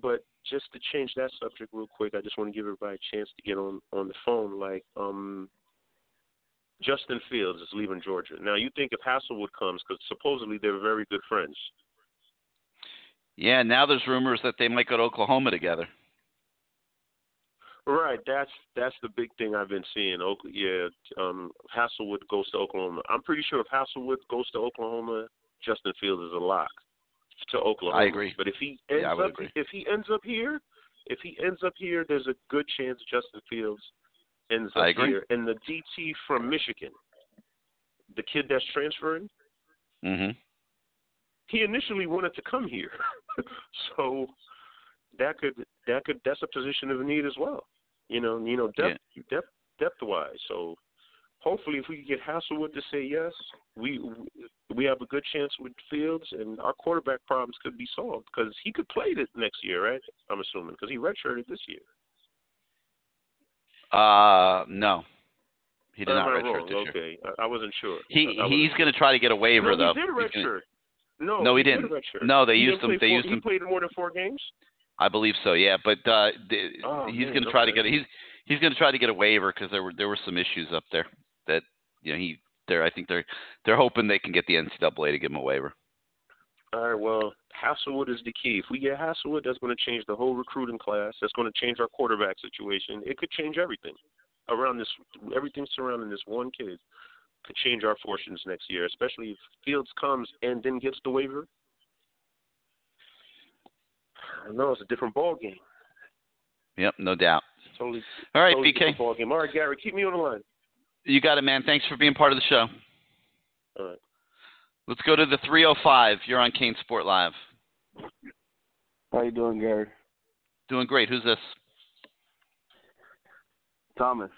But just to change that subject real quick, I just want to give everybody a chance to get on on the phone. Like, um, Justin Fields is leaving Georgia. Now, you think if Haselwood comes, because supposedly they're very good friends. Yeah, now there's rumors that they might go to Oklahoma together. Right, that's that's the big thing I've been seeing. Oak, yeah, um, Haselwood goes to Oklahoma. I'm pretty sure if Haselwood goes to Oklahoma, Justin Fields is a lock to Oklahoma. I agree. But if he ends Yeah, up agree. if he ends up here, if he ends up here, there's a good chance Justin Fields ends up I agree. here. And the DT from Michigan, the kid that's transferring, hmm he initially wanted to come here, [laughs] so that could that could that's a position of need as well. You know, you know depth depth depth wise. So hopefully, if we can get Haselwood to say yes, we we have a good chance with Fields, and our quarterback problems could be solved because he could play it next year, right? I'm assuming because he redshirted this year. Uh, no, he did not I redshirt wrong? this year. Okay, I, I wasn't sure. He I he's going to try to get a waiver no, though. He did gonna- redshirt. No, No, he did didn't. No, they He used him- they four- used he him- played more than four games. I believe so. Yeah, but uh, the, Oh, he's going to try to get he's he's going to try to get a waiver because there were there were some issues up there that you know he they're I think they're they're hoping they can get the NCAA to give him a waiver. All right, well, Haselwood is the key. If we get Haselwood, that's going to change the whole recruiting class. That's going to change our quarterback situation. It could change everything around this, everything surrounding this one kid could change our fortunes next year, especially if Fields comes and then gets the waiver. I don't know, it's a different ball game. Yep, no doubt. Totally. All right, totally BK. different Ball game. All right, Gary, keep me on the line. You got it, man. Thanks for being part of the show. All right. Let's go to the 305. You're on CaneSport Live. How you doing, Gary? Doing great. Who's this? Thomas.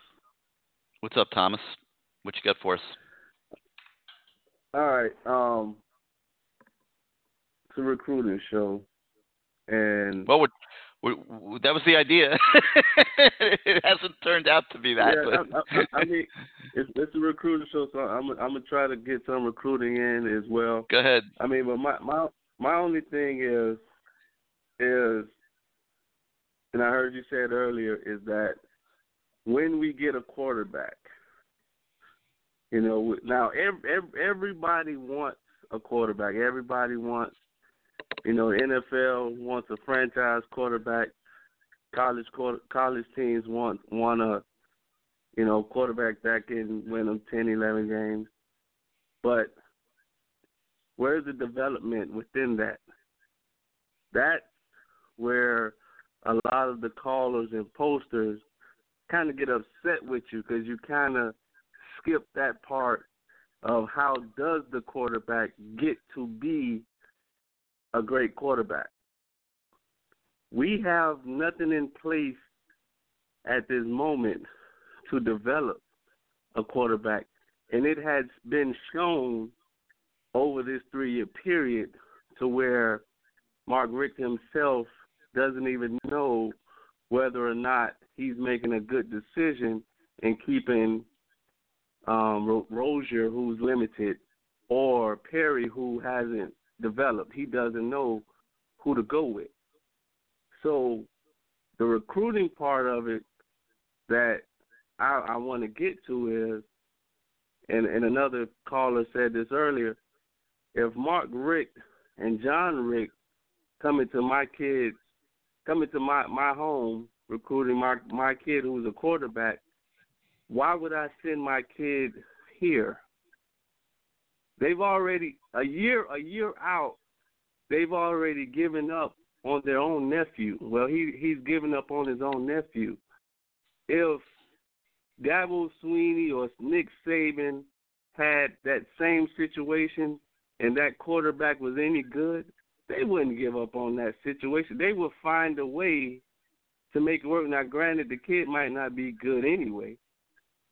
What's up, Thomas? What you got for us? All right. Um, it's a recruiting show, and Well, we're, we're, that was the idea. [laughs] it hasn't turned out to be that. yeah, but I, I, I mean, it's it's a recruiting show, so I'm I'm gonna try to get some recruiting in as well. Go ahead. I mean, but my my my only thing is is, and I heard you said earlier is that when we get a quarterback, you know, now every, everybody wants a quarterback. Everybody wants, you know, NFL wants a franchise quarterback. College quarter, college teams want want a, you know, quarterback that can win them 10, 11 games. But where's the development within that? That's where a lot of the callers and posters kind of get upset with you because you kind of skip that part of how does the quarterback get to be a great quarterback. We have nothing in place at this moment to develop a quarterback, and it has been shown over this three-year period to where Mark Richt himself doesn't even know whether or not he's making a good decision in keeping um, Ro- Rosier, who's limited, or Perry, who hasn't developed. He doesn't know who to go with. So the recruiting part of it that I, I want to get to is, and, and another caller said this earlier, if Mark Richt and John Richt come into my kids, come into my, my home recruiting my my kid who's a quarterback, why would I send my kid here? They've already a year a year out, they've already given up on their own nephew. Well, he he's given up on his own nephew. If Dabo Swinney or Nick Saban had that same situation and that quarterback was any good, they wouldn't give up on that situation. They would find a way to make it work. Now, granted, the kid might not be good anyway,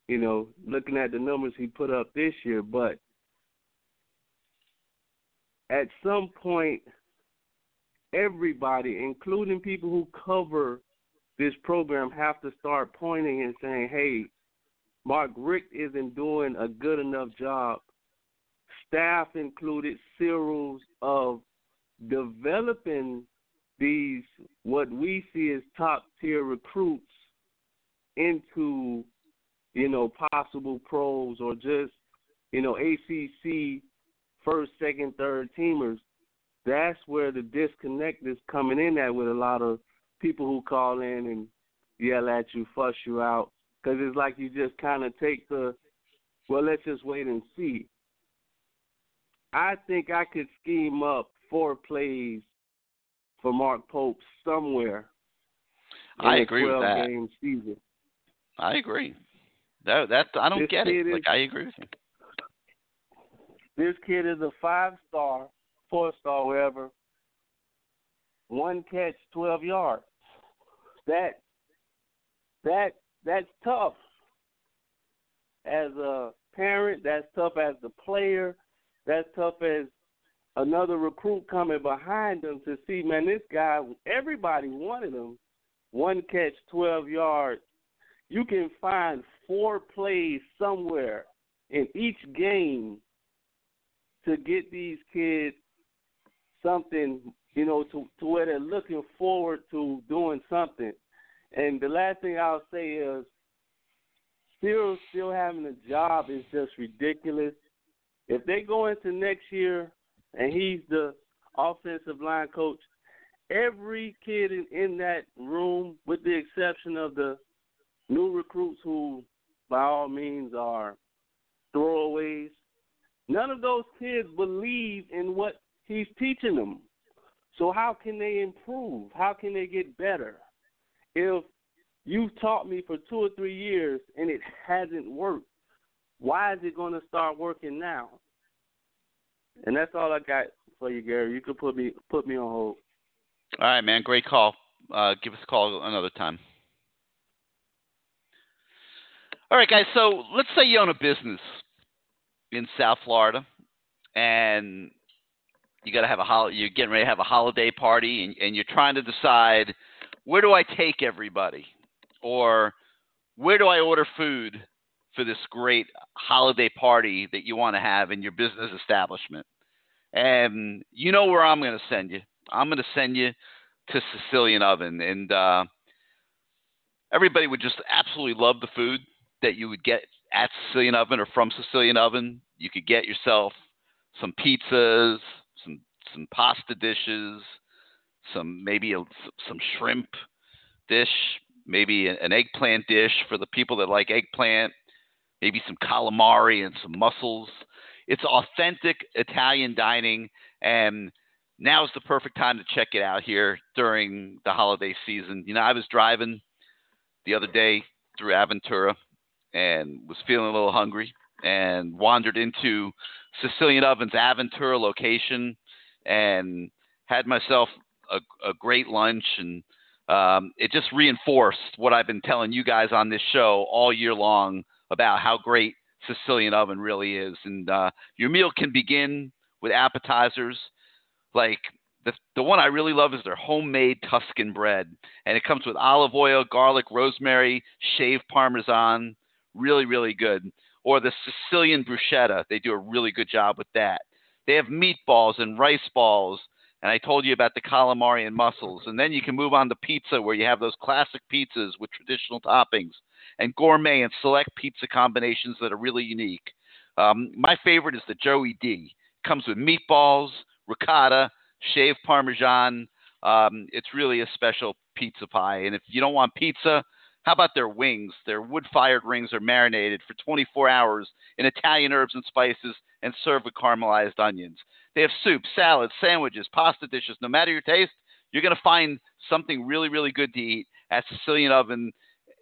you know, looking at the numbers he put up this year, but at some point, everybody, including people who cover this program, have to start pointing and saying, hey, Mark Richt isn't doing a good enough job, staff included, Searels, of developing these what we see as top tier recruits into you know possible pros or just you know ACC first, second, third teamers. That's where the disconnect is coming in at with a lot of people who call in and yell at you, fuss you out, because it's like you just kind of take the, well, let's just wait and see. I think I could scheme up four plays for Mark Pope somewhere. I agree with that. Game season. I agree. That that I don't This get it. Like I agree with you. This kid is a five star, four star, wherever. One catch, twelve yards. That that that's tough. As a parent, that's tough as the player. That's tough as another recruit coming behind them to see, man, this guy everybody wanted him. One catch, twelve yards. You can find four plays somewhere in each game to get these kids something, you know, to, to where they're looking forward to doing something. And the last thing I'll say is still still having a job is just ridiculous. If they go into next year and he's the offensive line coach, every kid in, in that room, with the exception of the new recruits who by all means are throwaways, None of those kids believe in what he's teaching them. So how can they improve? How can they get better? If you've taught me for two or three years and it hasn't worked, why is it going to start working now? And that's all I got for you, Gary. You can put me put me on hold. All right, man. Great call. Uh, give us a call another time. All right, guys. So let's say you own a business in South Florida, and you got to have a hol- You're getting ready to have a holiday party, and, and you're trying to decide where do I take everybody, or where do I order food for this great holiday party that you want to have in your business establishment. And you know where I'm going to send you. I'm going to send you to Sicilian Oven, and uh, everybody would just absolutely love the food that you would get at Sicilian Oven or from Sicilian Oven. You could get yourself some pizzas, some some pasta dishes, some maybe a, some shrimp dish, maybe an eggplant dish for the people that like eggplant, maybe some calamari and some mussels. It's authentic Italian dining, and now is the perfect time to check it out here during the holiday season. You know, I was driving the other day through Aventura and was feeling a little hungry and wandered into Sicilian Oven's Aventura location and had myself a, a great lunch. And um, it just reinforced what I've been telling you guys on this show all year long about how great Sicilian Oven really is. And uh, your meal can begin with appetizers. Like the the one I really love is their homemade Tuscan bread, and it comes with olive oil, garlic, rosemary, shaved parmesan, really really good. Or the Sicilian bruschetta, they do a really good job with that. They have meatballs and rice balls, and I told you about the calamari and mussels. And then you can move on to pizza, where you have those classic pizzas with traditional toppings, and gourmet and select pizza combinations that are really unique. Um, my favorite is the Joey D. comes with meatballs, ricotta, shaved parmesan. Um, it's really a special pizza pie. And if you don't want pizza, how about their wings? Their wood fired rings are marinated for 24 hours in Italian herbs and spices and served with caramelized onions. They have soup, salads, sandwiches, pasta dishes. No matter your taste, you're going to find something really, really good to eat at Sicilian Oven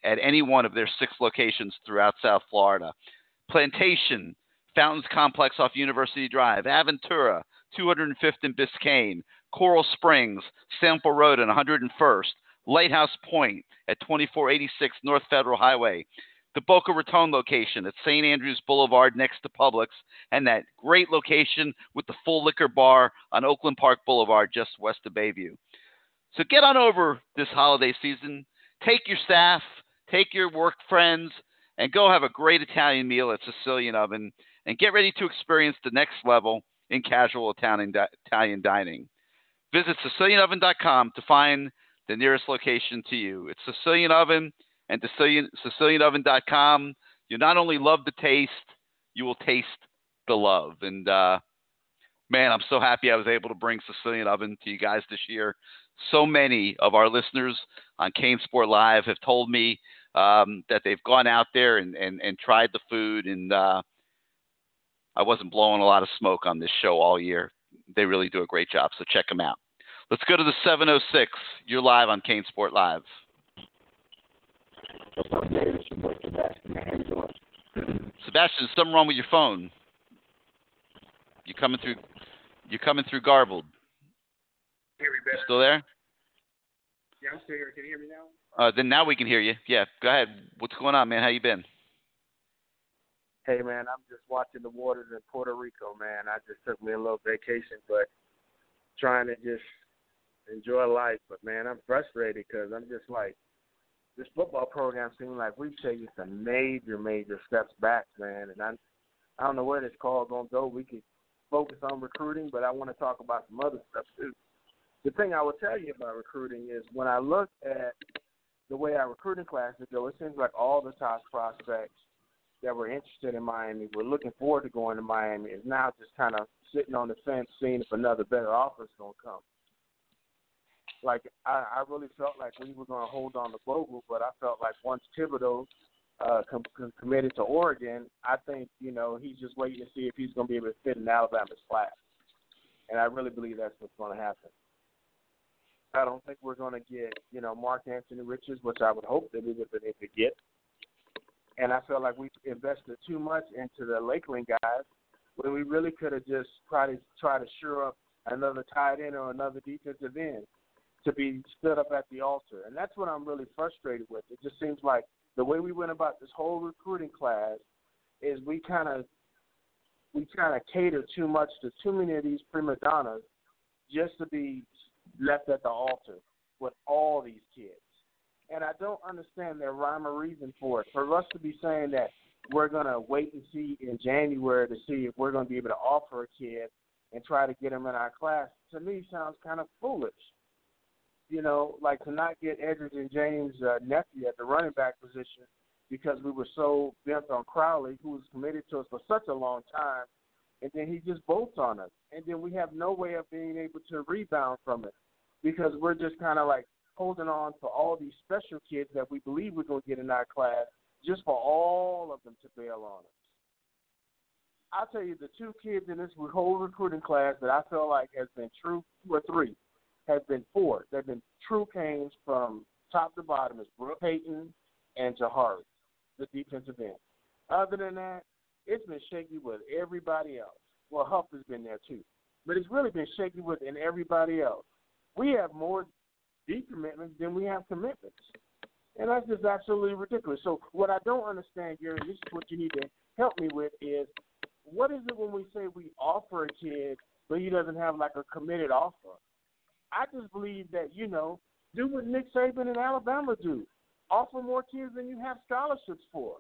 at any one of their six locations throughout South Florida. Plantation, Fountains Complex off University Drive, Aventura, 205th and Biscayne, Coral Springs, Sample Road and 101st, Lighthouse Point at 2486 North Federal Highway, the Boca Raton location at St. Andrews Boulevard next to Publix, and that great location with the full liquor bar on Oakland Park Boulevard just west of Bayview. So get on over this holiday season. Take your staff, take your work friends, and go have a great Italian meal at Sicilian Oven and get ready to experience the next level in casual Italian, Italian dining. Visit SicilianOven.com to find the nearest location to you. It's Sicilian Oven and Sicilian, SicilianOven.com. You not only love the taste, you will taste the love. And uh, man, I'm so happy I was able to bring Sicilian Oven to you guys this year. so many of our listeners on CaneSport Live have told me um, that they've gone out there and, and, and tried the food, and uh, I wasn't blowing a lot of smoke on this show all year. They really do a great job, so check them out. Let's go to the 706. You're live on CaneSport Live. Sebastian, is something wrong with your phone? You're coming through? You're coming through garbled? Hear me You better? still there? Yeah, I'm still here. Can you hear me now? Uh, then now we can hear you. Yeah, go ahead. What's going on, man? How you been? Hey man, I'm just watching the waters in Puerto Rico, man. I just took me a little vacation, but trying to just enjoy life. But man, I'm frustrated because I'm just like, this football program seems like we've taken some major, major steps back, man. And I, I don't know where this call gonna go. We could focus on recruiting, but I want to talk about some other stuff too. The thing I will tell you about recruiting is when I look at the way our recruiting classes go, it seems like all the top prospects that were interested in Miami, were looking forward to going to Miami, is now just kind of sitting on the fence, seeing if another better offer is going to come. Like I, I really felt like we were going to hold on to Bogle, but I felt like once Thibodeaux uh, com- com- committed to Oregon, I think you know he's just waiting to see if he's going to be able to fit in Alabama's class, and I really believe that's what's going to happen. I don't think we're going to get you know Mark Anthony Richards, which I would hope that we would be able to get. And I felt like we invested too much into the Lakeland guys when we really could have just tried to try to shore up another tight end or another defensive end to be stood up at the altar. And that's what I'm really frustrated with. It just seems like the way we went about this whole recruiting class is we kind of we kind of cater too much to too many of these prima donnas just to be left at the altar with all these kids and I don't understand their rhyme or reason for it. For us to be saying that we're going to wait and see in January to see if we're going to be able to offer a kid and try to get him in our class, to me sounds kind of foolish. You know, like to not get Edgerrin James' uh, nephew at the running back position because we were so bent on Crowley, who was committed to us for such a long time, and then he just bolts on us. And then we have no way of being able to rebound from it because we're just kind of like holding on for all these special kids that we believe we're going to get in our class just for all of them to bail on us. I'll tell you, the two kids in this whole recruiting class that I feel like has been true, two or three, has been four. They've been true Canes from top to bottom is Brooke Payton and Jahari, the defensive end. Other than that, it's been shaky with everybody else. Well, Hough has been there too, but it's really been shaky with and everybody else. We have more decommitments than we have commitments. And that's just absolutely ridiculous. So what I don't understand, Gary, this is what you need to help me with is what is it when we say we offer a kid but he doesn't have like a committed offer? I just believe that, you know, do what Nick Saban and Alabama do. Offer more kids than you have scholarships for.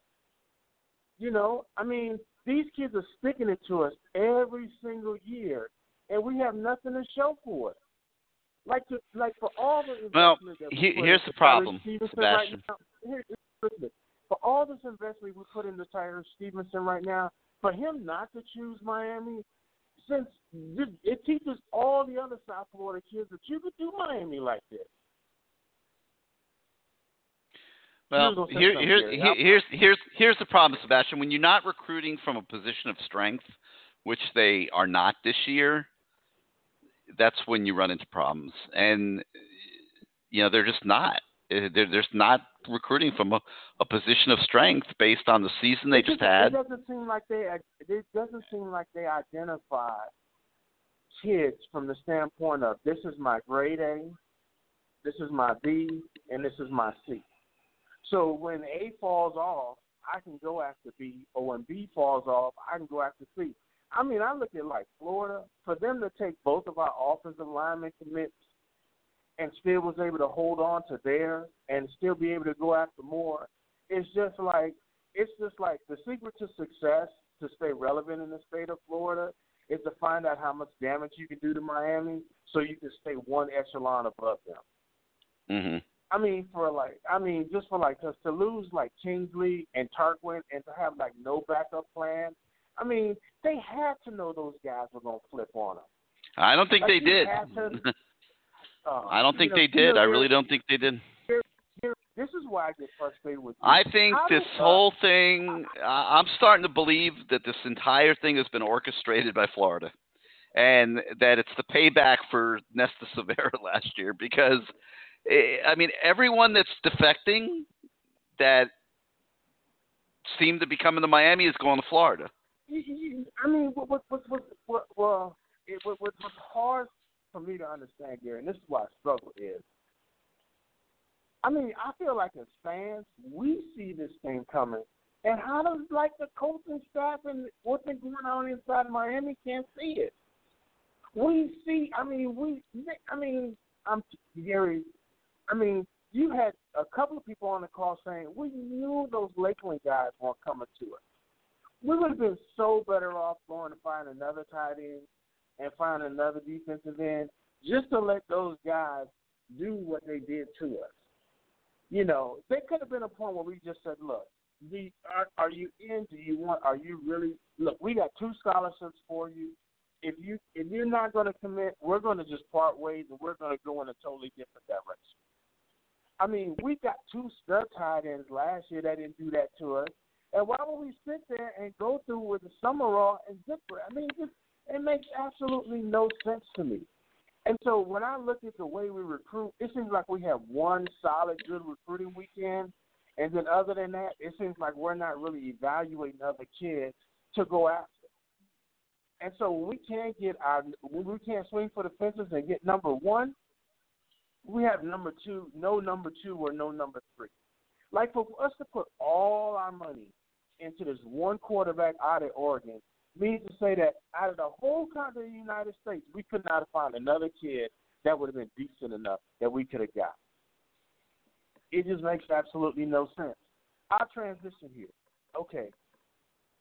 You know, I mean, these kids are sticking it to us every single year and we have nothing to show for it. Like to, like for all the Well, that he- here's the problem, Stevenson Sebastian. Right now, here, listen, for all this investment we put into Tyrique Stevenson right now, for him not to choose Miami, since it teaches all the other South Florida kids that you could do Miami like this. Well, You was gonna say here, here's here, here's here's here's the problem, Sebastian. When you're not recruiting from a position of strength, which they are not this year, that's when you run into problems. And you know they're just not. Eh, They're, they're just not recruiting from a, a position of strength based on the season they just had. It doesn't seem like they. It doesn't seem like they identify kids from the standpoint of this is my grade A, this is my B, and this is my C. So when A falls off, I can go after B, or when B falls off, I can go after C. I mean, I look at like Florida for them to take both of our offensive lineman commits and still was able to hold on to theirs and still be able to go after more. It's just like it's just like the secret to success to stay relevant in the state of Florida is to find out how much damage you can do to Miami so you can stay one echelon above them. hmm I mean, for like, I mean, just for like, just to lose like Kingsley and Tarquin and to have like no backup plan. I mean, they had to know those guys were gonna flip on them. I don't think Like, they did. to- [laughs] Uh, I don't think know, they did. you I really don't think they did. This is why I get frustrated with. I think How this does, uh, whole thing, I- I'm starting to believe that this entire thing has been orchestrated by Florida and that it's the payback for Nesta Silvera [laughs] last year because, eh, I mean, everyone that's defecting that seemed to be coming to Miami is going to Florida. you- you- I mean, what what what what what well, it, what what- what's hard for me to understand, Gary, and this is why I struggle is. I mean, I feel like as fans, we see this thing coming, and how does like the coaching staff and what's been going on inside Miami can't see it? We see. I mean, we. I mean, I'm Gary. I mean, you had a couple of people on the call saying we knew those Lakeland guys weren't coming to us. We would have been so better off going to find another tight end and find another defensive end just to let those guys do what they did to us. You know, there could have been a point where we just said, "Look, the, are, are you in? Do you want? Are you really? Look, we got two scholarships for you. If you if you're not going to commit, we're going to just part ways and we're going to go in a totally different direction." I mean, we got two stud tight ends last year that didn't do that to us. And why would we sit there and go through with the Summerall and Zipper? I mean, it, it makes absolutely no sense to me. And so when I look at the way we recruit, it seems like we have one solid, good recruiting weekend. And then other than that, it seems like we're not really evaluating other kids to go after. And so when we can't get our, when we can't swing for the fences and get number one, we have number two, no number two or no number three. Like for us to put all our money into this one quarterback out of Oregon means to say that out of the whole country of the United States, we could not have found another kid that would have been decent enough that we could have got. It just makes absolutely no sense. Our transition here. Okay.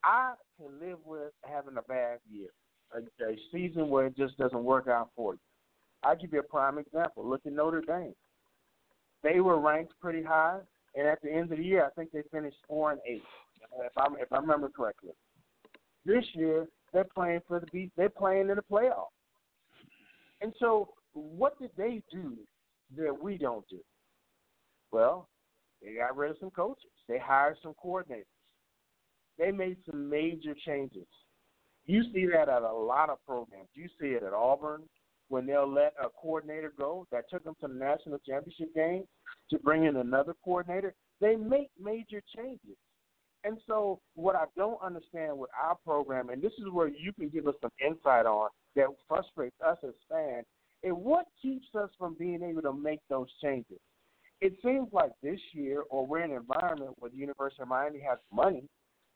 I can live with having a bad year, a, a season where it just doesn't work out for you. I'll give you a prime example. Look at Notre Dame. They were ranked pretty high, and at the end of the year, I think they finished four and eight, if I if I remember correctly. This year, they're playing for the beat. They're playing in the playoff. And so, what did they do that we don't do? Well, they got rid of some coaches. They hired some coordinators. They made some major changes. You see that at a lot of programs. You see it at Auburn when they'll let a coordinator go that took them to the national championship game to bring in another coordinator. They make major changes. And so, what I don't understand with our program, and this is where you can give us some insight on that frustrates us as fans, is what keeps us from being able to make those changes. It seems like this year, or we're in an environment where the University of Miami has money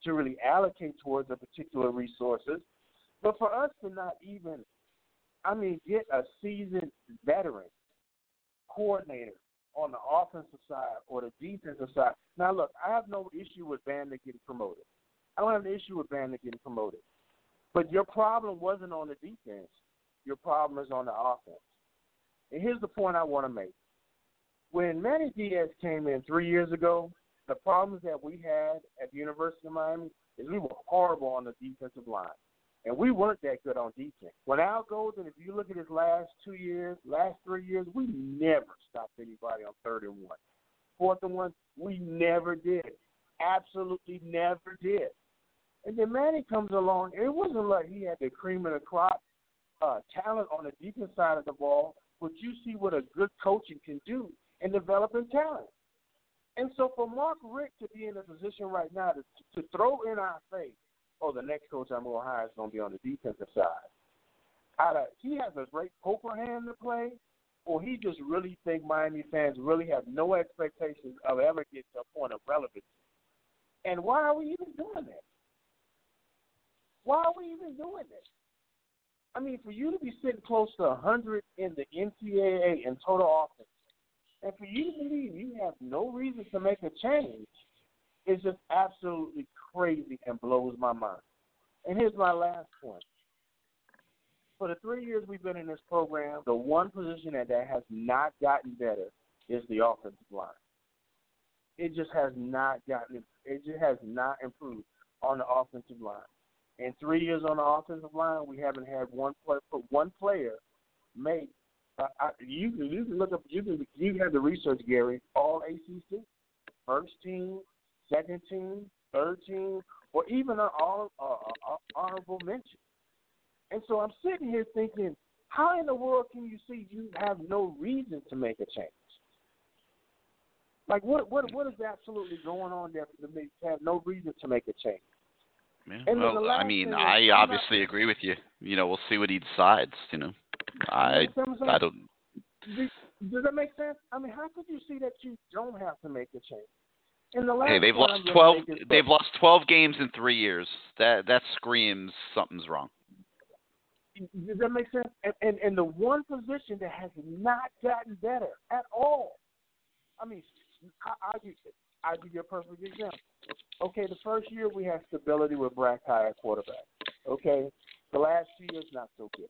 to really allocate towards a particular resources, but for us to not even, I mean, get a seasoned veteran coordinator on the offensive side or the defensive side. Now, look, I have no issue with Banda getting promoted. I don't have an issue with Banda getting promoted. But your problem wasn't on the defense. Your problem is on the offense. And here's the point I want to make. When Manny Diaz came in three years ago, the problems that we had at the University of Miami is we were horrible on the defensive line. And we weren't that good on defense. When Al and if you look at his last two years, last three years, we never stopped anybody on third and one. Fourth and one, we never did. Absolutely never did. And then Manny comes along, it wasn't like he had the cream of the crop uh, talent on the defense side of the ball, but you see what a good coaching can do in developing talent. And so for Mark Richt to be in a position right now to, to throw in our face, oh, the next coach I'm going to hire is going to be on the defensive side. Either he has a great poker hand to play, or he just really think Miami fans really have no expectations of ever getting to a point of relevancy. And why are we even doing that? Why are we even doing this? I mean, for you to be sitting close to 100 in the NCAA in total offense, and for you to believe you have no reason to make a change, is just absolutely crazy and blows my mind. And here's my last point. For the three years we've been in this program, the one position that, that has not gotten better is the offensive line. It just has not gotten it just has not improved on the offensive line. In three years on the offensive line, we haven't had one play, one player make Uh, I, you can you can look up you can you have the research, Gary. All ACC, first team, second team, third team, or even an all uh, honorable mention. And so I'm sitting here thinking, how in the world can you see you have no reason to make a change? Like what what what is absolutely going on there for the me to have no reason to make a change? Yeah, And well, I mean, is, I I'm not- obviously agree with you. You know, we'll see what he decides. You know, I You understand what I'm I don't. Does, does that make sense? I mean, how could you see that you don't have to make a change? The Hey, they've lost twelve. They've lost twelve games in three years. That that screams something's wrong. Does that make sense? And, and and the one position that has not gotten better at all. I mean, I, I'll give you a perfect example. Okay, the first year we had stability with Brad Kaaya at quarterback. Okay, the last two years not so good.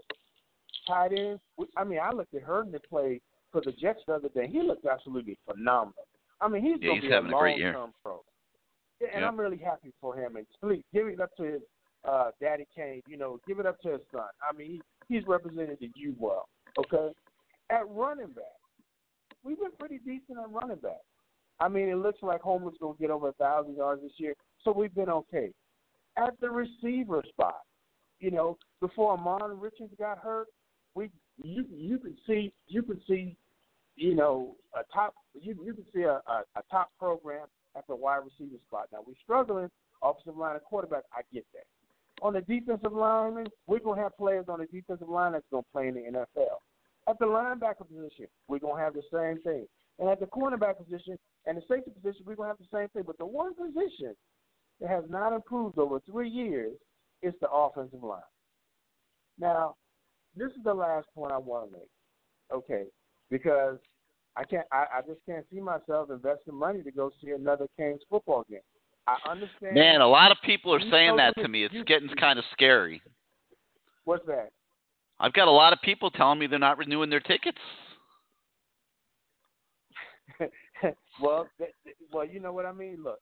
Tight ends. I mean, I looked at Herndon play for the Jets the other day. He looked absolutely phenomenal. I mean, he's Yeah, going he's be having a a great year. pro. Yeah, and Yeah. I'm really happy for him. And please give it up to his uh, daddy Kane. You know, give it up to his son. I mean, he, he's represented the U well. Okay, at running back, we've been pretty decent at running back. I mean, it looks like Homer's going to get over a thousand yards this year, so we've been okay. At the receiver spot, you know, before Ahmmon Richards got hurt, we you you could see you could see, you know, a top you you could see a, a, a top program at the wide receiver spot. Now we're struggling offensive line and quarterback. I get that. On the defensive line, we're gonna have players on the defensive line that's gonna play in the NFL. At the linebacker position, we're gonna have the same thing. And at the cornerback position and the safety position, we're gonna have the same thing. But the one position that has not improved over three years is the offensive line. Now, this is the last point I want to make. Okay, because I can't. I, I just can't see myself investing money to go see another Canes football game. I understand. Man, a lot of people are You saying that to me. It's you- getting kind of scary. What's that? I've got a lot of people telling me they're not renewing their tickets. [laughs] well, th- th- well, you know what I mean. Look,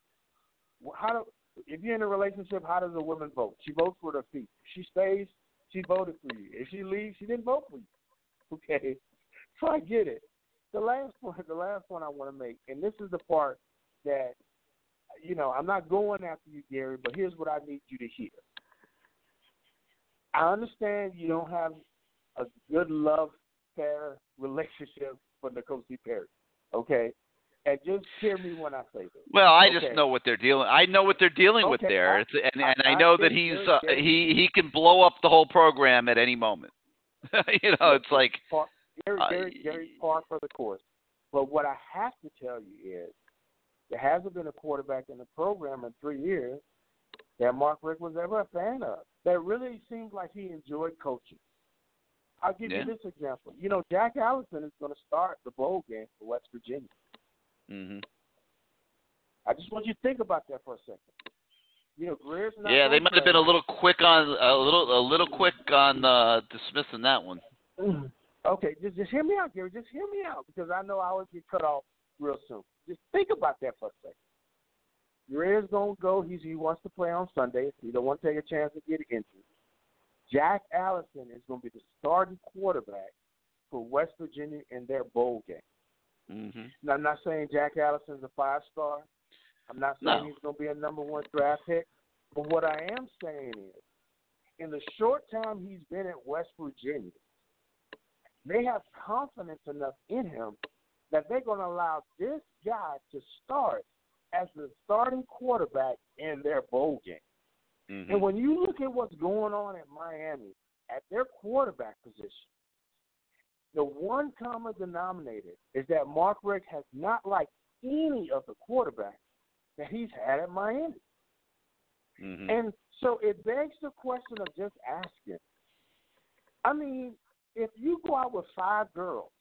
how do if you're in a relationship, how does a woman vote? She votes with her feet. She stays, she voted for you. If she leaves, she didn't vote for you. [laughs] Okay, so I get it. The last [laughs] point, the last point I want to make, and this is the part that, you know, I'm not going after you, Gary, but here's what I need you to hear. I understand you don't have a good love fair relationship for Nkosi Perry. Okay? And just hear me when I say this. Well, I Okay. just know what they're dealing. I know what they're dealing with there. I- It's, and I- and I I know that he's uh, he he can blow up the whole program at any moment. [laughs] you know, it's like Par- Gary, uh, Gary, Gary's par for the course. But what I have to tell you is there hasn't been a quarterback in the program in three years that Mark Richt was ever a fan of. That really seems like he enjoyed coaching. I'll give Yeah. you this example. You know, Jack Allison is going to start the bowl game for West Virginia. Mm-hmm. I just want you to think about that for a second. You know, Grier's not. yeah, they might have been a little quick on a little a little quick on uh, dismissing that one. Okay, just just hear me out, Gary. Just hear me out because I know I always get cut off real soon. Just think about that for a second. Grier's gonna go. He's he wants to play on Sunday. He don't want to take a chance to get injured. Jack Allison is going to be the starting quarterback for West Virginia in their bowl game. hmm Now, I'm not saying Jack Allison's a five star. I'm not saying No. he's going to be a number one draft pick. But what I am saying is, in the short time he's been at West Virginia, they have confidence enough in him that they're going to allow this guy to start as the starting quarterback in their bowl game. hmm And when you look at what's going on at Miami at their quarterback position, the one common denominator is that Mark Richt has not liked any of the quarterbacks that he's had at Miami. hmm And so it begs the question of just asking. I mean, if you go out with five girls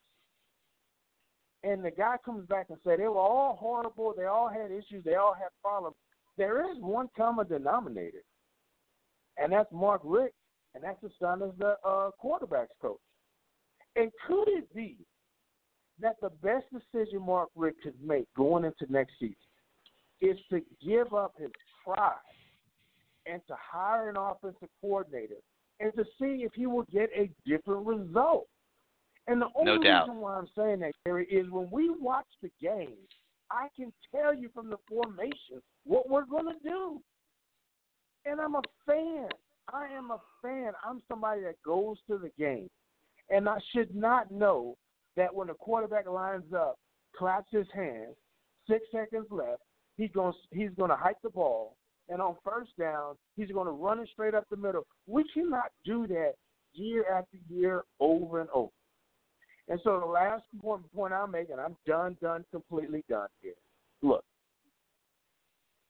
and the guy comes back and say they were all horrible, they all had issues, they all had problems, there is one common denominator, and that's Mark Richt, and that's his son of the uh, quarterbacks coach. And could it be that the best decision Mark Richt could make going into next season is to give up his pride and to hire an offensive coordinator and to see if he will get a different result. And the only No reason why I'm saying that, Gary, is when we watch the game, I can tell you from the formation what we're going to do. And I'm a fan. I am a fan. I'm somebody that goes to the game. And I should not know that when the quarterback lines up, claps his hands, six seconds left, he's going he's going to hike the ball, and on first down, he's going to run it straight up the middle. We cannot do that year after year, over and over. And so the last important point, point I'm making, I'm done, done, completely done here. Look,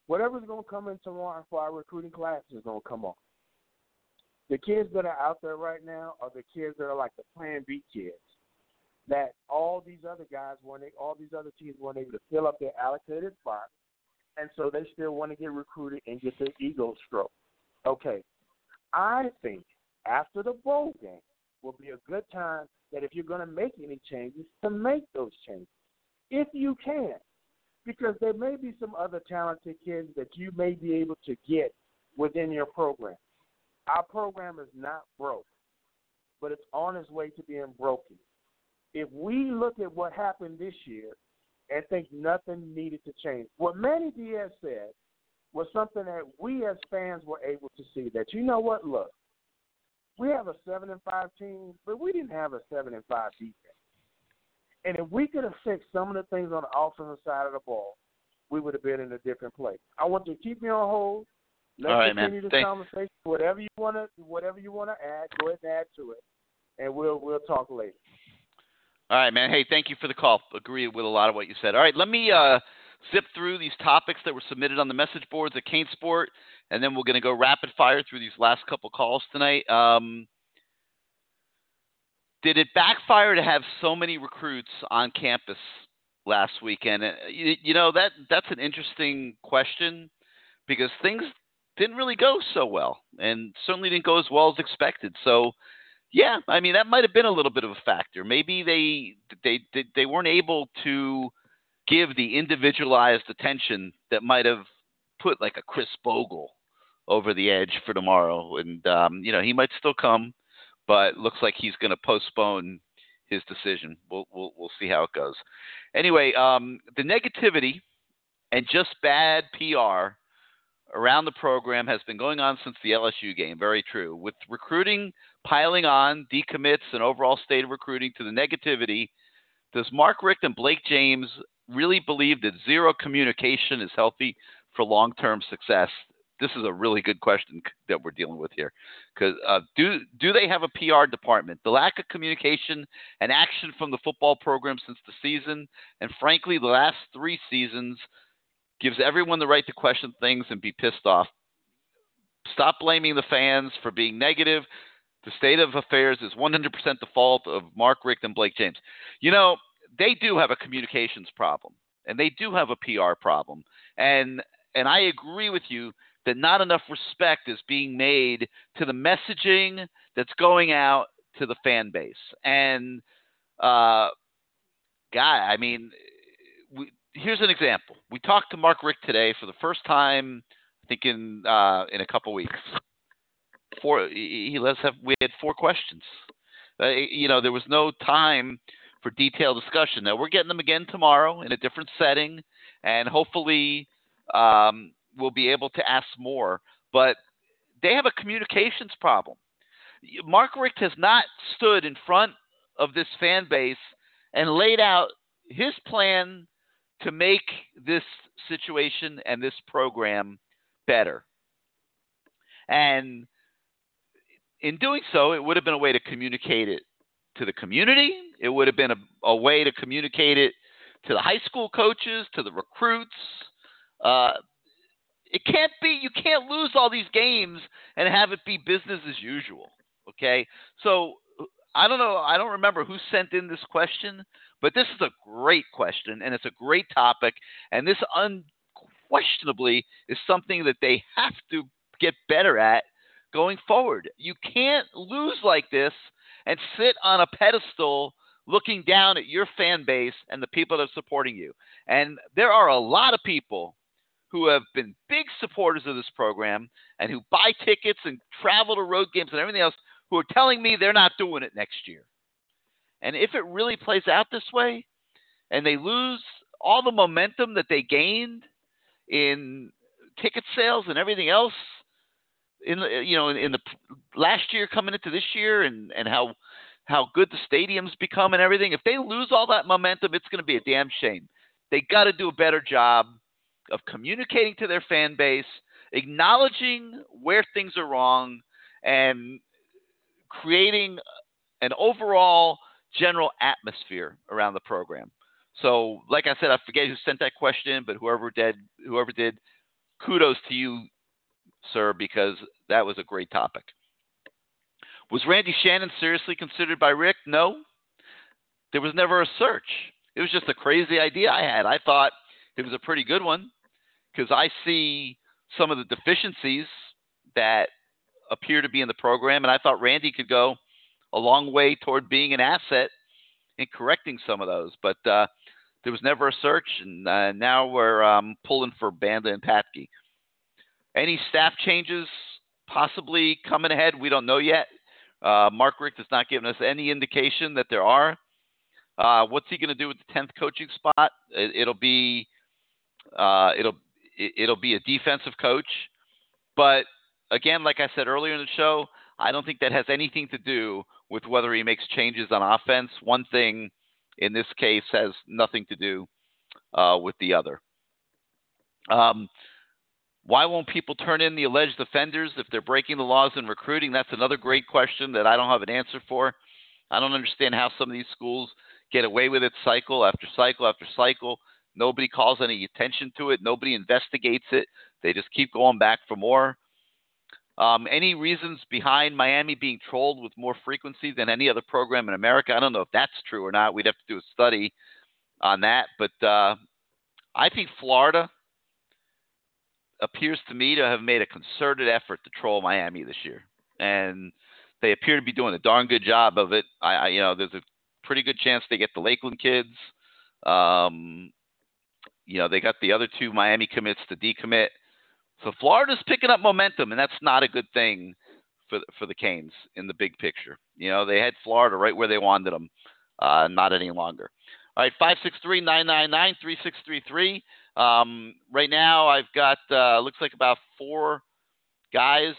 whatever's going to come in tomorrow for our recruiting class is going to come on. The kids that are out there right now are the kids that are like the Plan B kids. That all these other guys weren't, all these other teams weren't able to fill up their allocated spots, and so they still want to get recruited and get their ego stroked. Okay, I think after the bowl game will be a good time that if you're going to make any changes, to make those changes, if you can, because there may be some other talented kids that you may be able to get within your program. Our program is not broke, but it's on its way to being broken. If we look at what happened this year and think nothing needed to change, what Manny Diaz said was something that we as fans were able to see that you know what, look, we have a seven and five team, but we didn't have a seven and five defense. And if we could have fixed some of the things on the offensive side of the ball, we would have been in a different place. I want you to keep me on hold. Let's All right, continue man. this Thank- conversation. Whatever you wanna whatever you wanna add, go ahead and add to it. And we'll we'll talk later. All right, man. Hey, thank you for the call. Agree with a lot of what you said. All right, let me uh, zip through these topics that were submitted on the message boards at CaneSport, and then we're going to go rapid fire through these last couple calls tonight. Um, did it backfire to have so many recruits on campus last weekend? Uh, You, you know that that's an interesting question because things didn't really go so well, and certainly didn't go as well as expected. So, yeah, I mean that might have been a little bit of a factor. Maybe they they they, weren't able to give the individualized attention that might have put like a Khris Bogle over the edge for tomorrow. And um, you know he might still come, but looks like he's going to postpone his decision. We'll we'll we'll see how it goes. Anyway, um, the negativity and just bad PR around the program has been going on since the LSU game. Very true. With recruiting piling on, decommits, and overall state of recruiting to the negativity, does Mark Richt and Blake James really believe that zero communication is healthy for long term success? This is a really good question that we're dealing with here. Because uh, do do they have a PR department? The lack of communication and action from the football program since the season, and frankly, the last three seasons, gives everyone the right to question things and be pissed off. Stop blaming the fans for being negative. The state of affairs is 100% the fault of Mark Richt and Blake James. You know, they do have a communications problem, and they do have a PR problem. And and I agree with you that not enough respect is being made to the messaging that's going out to the fan base. And uh, guy, I mean, we, here's an example. We talked to Mark Richt today for the first time, I think in uh, in a couple weeks. Four, he he let's have we had four questions. Uh, you know, there was no time for detailed discussion. Now we're getting them again tomorrow in a different setting, and hopefully um, we'll be able to ask more. But they have a communications problem. Mark Richt has not stood in front of this fan base and laid out his plan to make this situation and this program better. And in doing so, it would have been a way to communicate it to the community. It would have been a, a way to communicate it to the high school coaches, to the recruits. Uh, it can't be, you can't lose all these games and have it be business as usual. Okay. So I don't know. I don't remember who sent in this question, but this is a great question and it's a great topic. And this unquestionably is something that they have to get better at going forward. You can't lose like this and sit on a pedestal looking down at your fan base and the people that are supporting you. And there are a lot of people who have been big supporters of this program and who buy tickets and travel to road games and everything else who are telling me they're not doing it next year. And if it really plays out this way, and they lose all the momentum that they gained in ticket sales and everything else in the you know in, in the last year coming into this year and and how how good the stadiums become and everything if they lose all that momentum it's going to be a damn shame. They got to do a better job of communicating to their fan base acknowledging where things are wrong and creating an overall general atmosphere around the program. So like i said i forget who sent that question but whoever did whoever did kudos to you sir, because that was a great topic. Was Randy Shannon seriously considered by Richt? No. There was never a search. It was just a crazy idea I had. I thought it was a pretty good one because I see some of the deficiencies that appear to be in the program, and I thought Randy could go a long way toward being an asset in correcting some of those. But uh, there was never a search, and uh, now we're um, pulling for Banda and Patke. Any staff changes possibly coming ahead? We don't know yet. Uh, Mark Richt has not given us any indication that there are. Uh, what's he going to do with the tenth coaching spot? It, will be uh, it'll it, will be a defensive coach, but again, like I said earlier in the show, I don't think that has anything to do with whether he makes changes on offense. One thing in this case has nothing to do uh, with the other. Um, why won't people turn in the alleged offenders if they're breaking the laws in recruiting? That's another great question that I don't have an answer for. I don't understand how some of these schools get away with it cycle after cycle after cycle. Nobody calls any attention to it, nobody investigates it. They just keep going back for more. Um, any reasons behind Miami being trolled with more frequency than any other program in America? I don't know if that's true or not. We'd have to do a study on that. But uh, I think Florida appears to me to have made a concerted effort to troll Miami this year, and they appear to be doing a darn good job of it. I, I you know, there's a pretty good chance they get the Lakeland kids. Um, you know, they got the other two Miami commits to decommit. So Florida's picking up momentum, and that's not a good thing for for the Canes in the big picture. You know, they had Florida right where they wanted them, uh, not any longer. All right, five six three nine nine nine three six three three. Um, right now, I've got uh, looks like about four guys,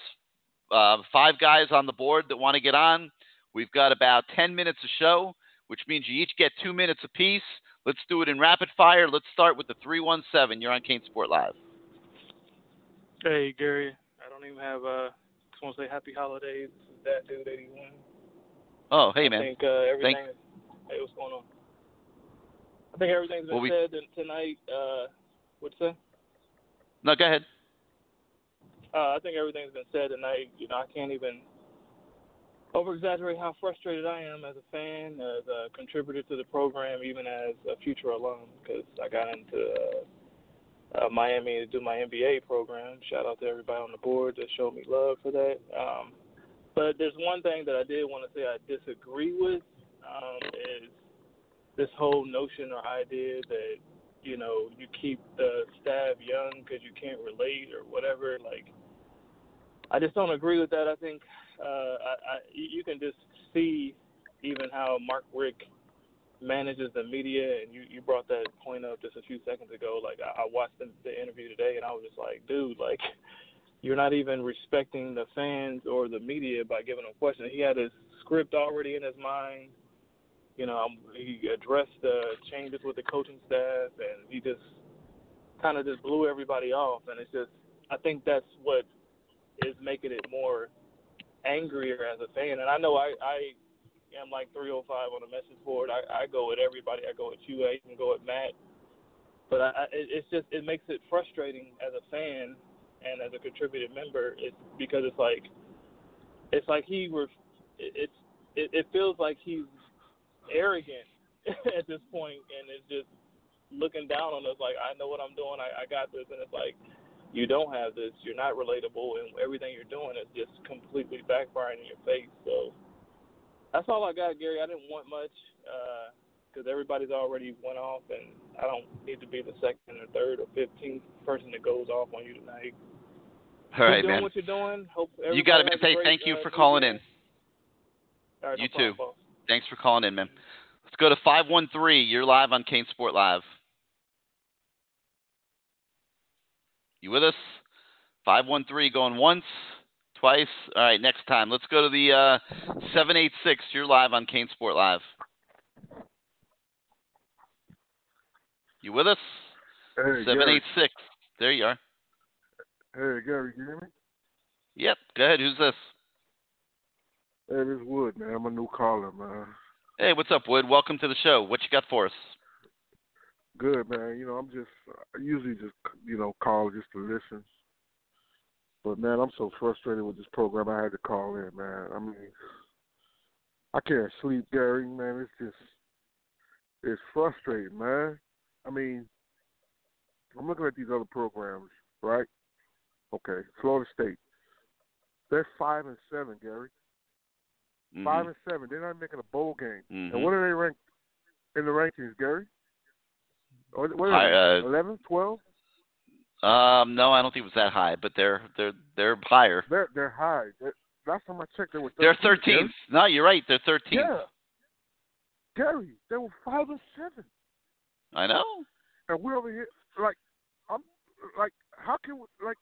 uh, five guys on the board that want to get on. We've got about 10 minutes of show, which means you each get two minutes apiece. Let's do it in rapid fire. Let's start with the 317. You're on CaneSport Live. Hey, Gary. I don't even have, uh, just want to say happy holidays. This is that dude 81. Oh, hey, man. I think uh, everything. Thank- is, hey, what's going on? I think everything's been Well, we- said tonight. Uh, What's that? No, go ahead. Uh, I think everything's been said tonight. You know, I can't even over exaggerate how frustrated I am as a fan, as a contributor to the program, even as a future alum, because I got into uh, uh, Miami to do my MBA program. Shout out to everybody on the board that showed me love for that. Um, but there's one thing that I did want to say I disagree with um, is this whole notion or idea that you know you keep the staff young because you can't relate or whatever. Like, I just don't agree with that. I think uh, I, I, you can just see even how Mark Richt manages the media, and you you brought that point up just a few seconds ago. Like, I, I watched the, the interview today, and I was just like, dude, like. [laughs] You're not even respecting the fans or the media by giving them questions. He had his script already in his mind you know, um, he addressed the changes with the coaching staff, and he just kind of just blew everybody off. And it's just, I think that's what is making it more angrier as a fan. And I know I, I am like 305 on the message board. I, I go with everybody. I go with you. I even go with Matt. But I, it's just, it makes it frustrating as a fan and as a contributed member. It's because it's like, it's like he were, it's, it, it feels like he's arrogant [laughs] at this point, and it's just looking down on us like I know what I'm doing, I, I got this, and it's like you don't have this, you're not relatable, and everything you're doing is just completely backfiring in your face. So that's all I got, Gary. I didn't want much because uh, everybody's already went off, and I don't need to be the second or third or fifteenth person that goes off on you tonight. All right, man. what you're doing. Hope You got it, man. Hey, thank you uh, for calling in. Right, You problem, too. boss. Thanks for calling in, man. Let's go to 513. You're live on CaneSport Live. You with us? 513 going once, twice. All right, next time. Let's go to the uh, 786. You're live on CaneSport Live. You with us? Hey, 786. There you are. Hey, Gary, you hear me? Yep. Go ahead. Who's this? Hey, this is Wood, man. I'm a new caller, man. Hey, what's up, Wood? Welcome to the show. What you got for us? Good, man. You know, I'm just, I usually just, you know, call just to listen. But, man, I'm so frustrated with this program. I had to call in, man. I mean, I can't sleep, Gary, man. It's just, it's frustrating, man. I mean, I'm looking at these other programs, right? Okay, Florida State. They're five and seven, Gary. Mm-hmm. Five and seven. They're not making a bowl game. Mhm. And what are they ranked in the rankings, Gary? What what I, are uh, they? Eleven, twelve? Um, no, I don't think it was that high, but they're they're they're higher. They're they're high. They're, last time I checked, they were. 13th, They're. 13th. No, you're right. They're 13th. Yeah. Gary, they were five and seven, I know. and we're over here like, I'm like, how can like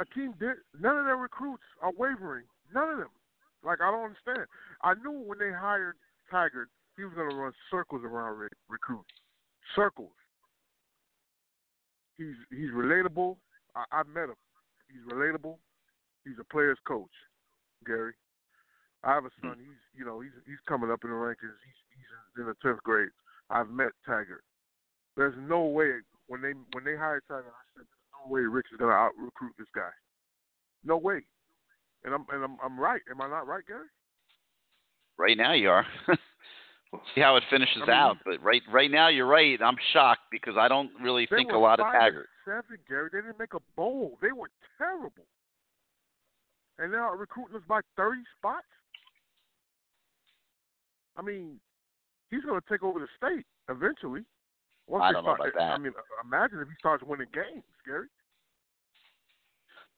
a team did none of their recruits are wavering. None of them. Like I don't understand. I knew when they hired Tiger, he was going to run circles around re- recruits. Circles. He's he's relatable. I, I met him. He's relatable. He's a player's coach, Gary. I have a hmm. son. He's you know he's he's coming up in the rankings. He's he's in the tenth grade. I've met Tiger. There's no way when they when they hired Tiger, I said there's no way Richt is gonna out recruit this guy. No way. And I'm and I'm I'm right. Am I not right, Gary? Right now you are. [laughs] we'll see how it finishes I mean- out, but right right now you're right. I'm shocked because I don't really think a lot of Taggart. Seven, Gary. They didn't make a bowl. They were terrible. And now recruiting us by thirty spots. I mean, he's going to take over the state eventually. Once I don't know start, about that. I mean, imagine if he starts winning games, Gary.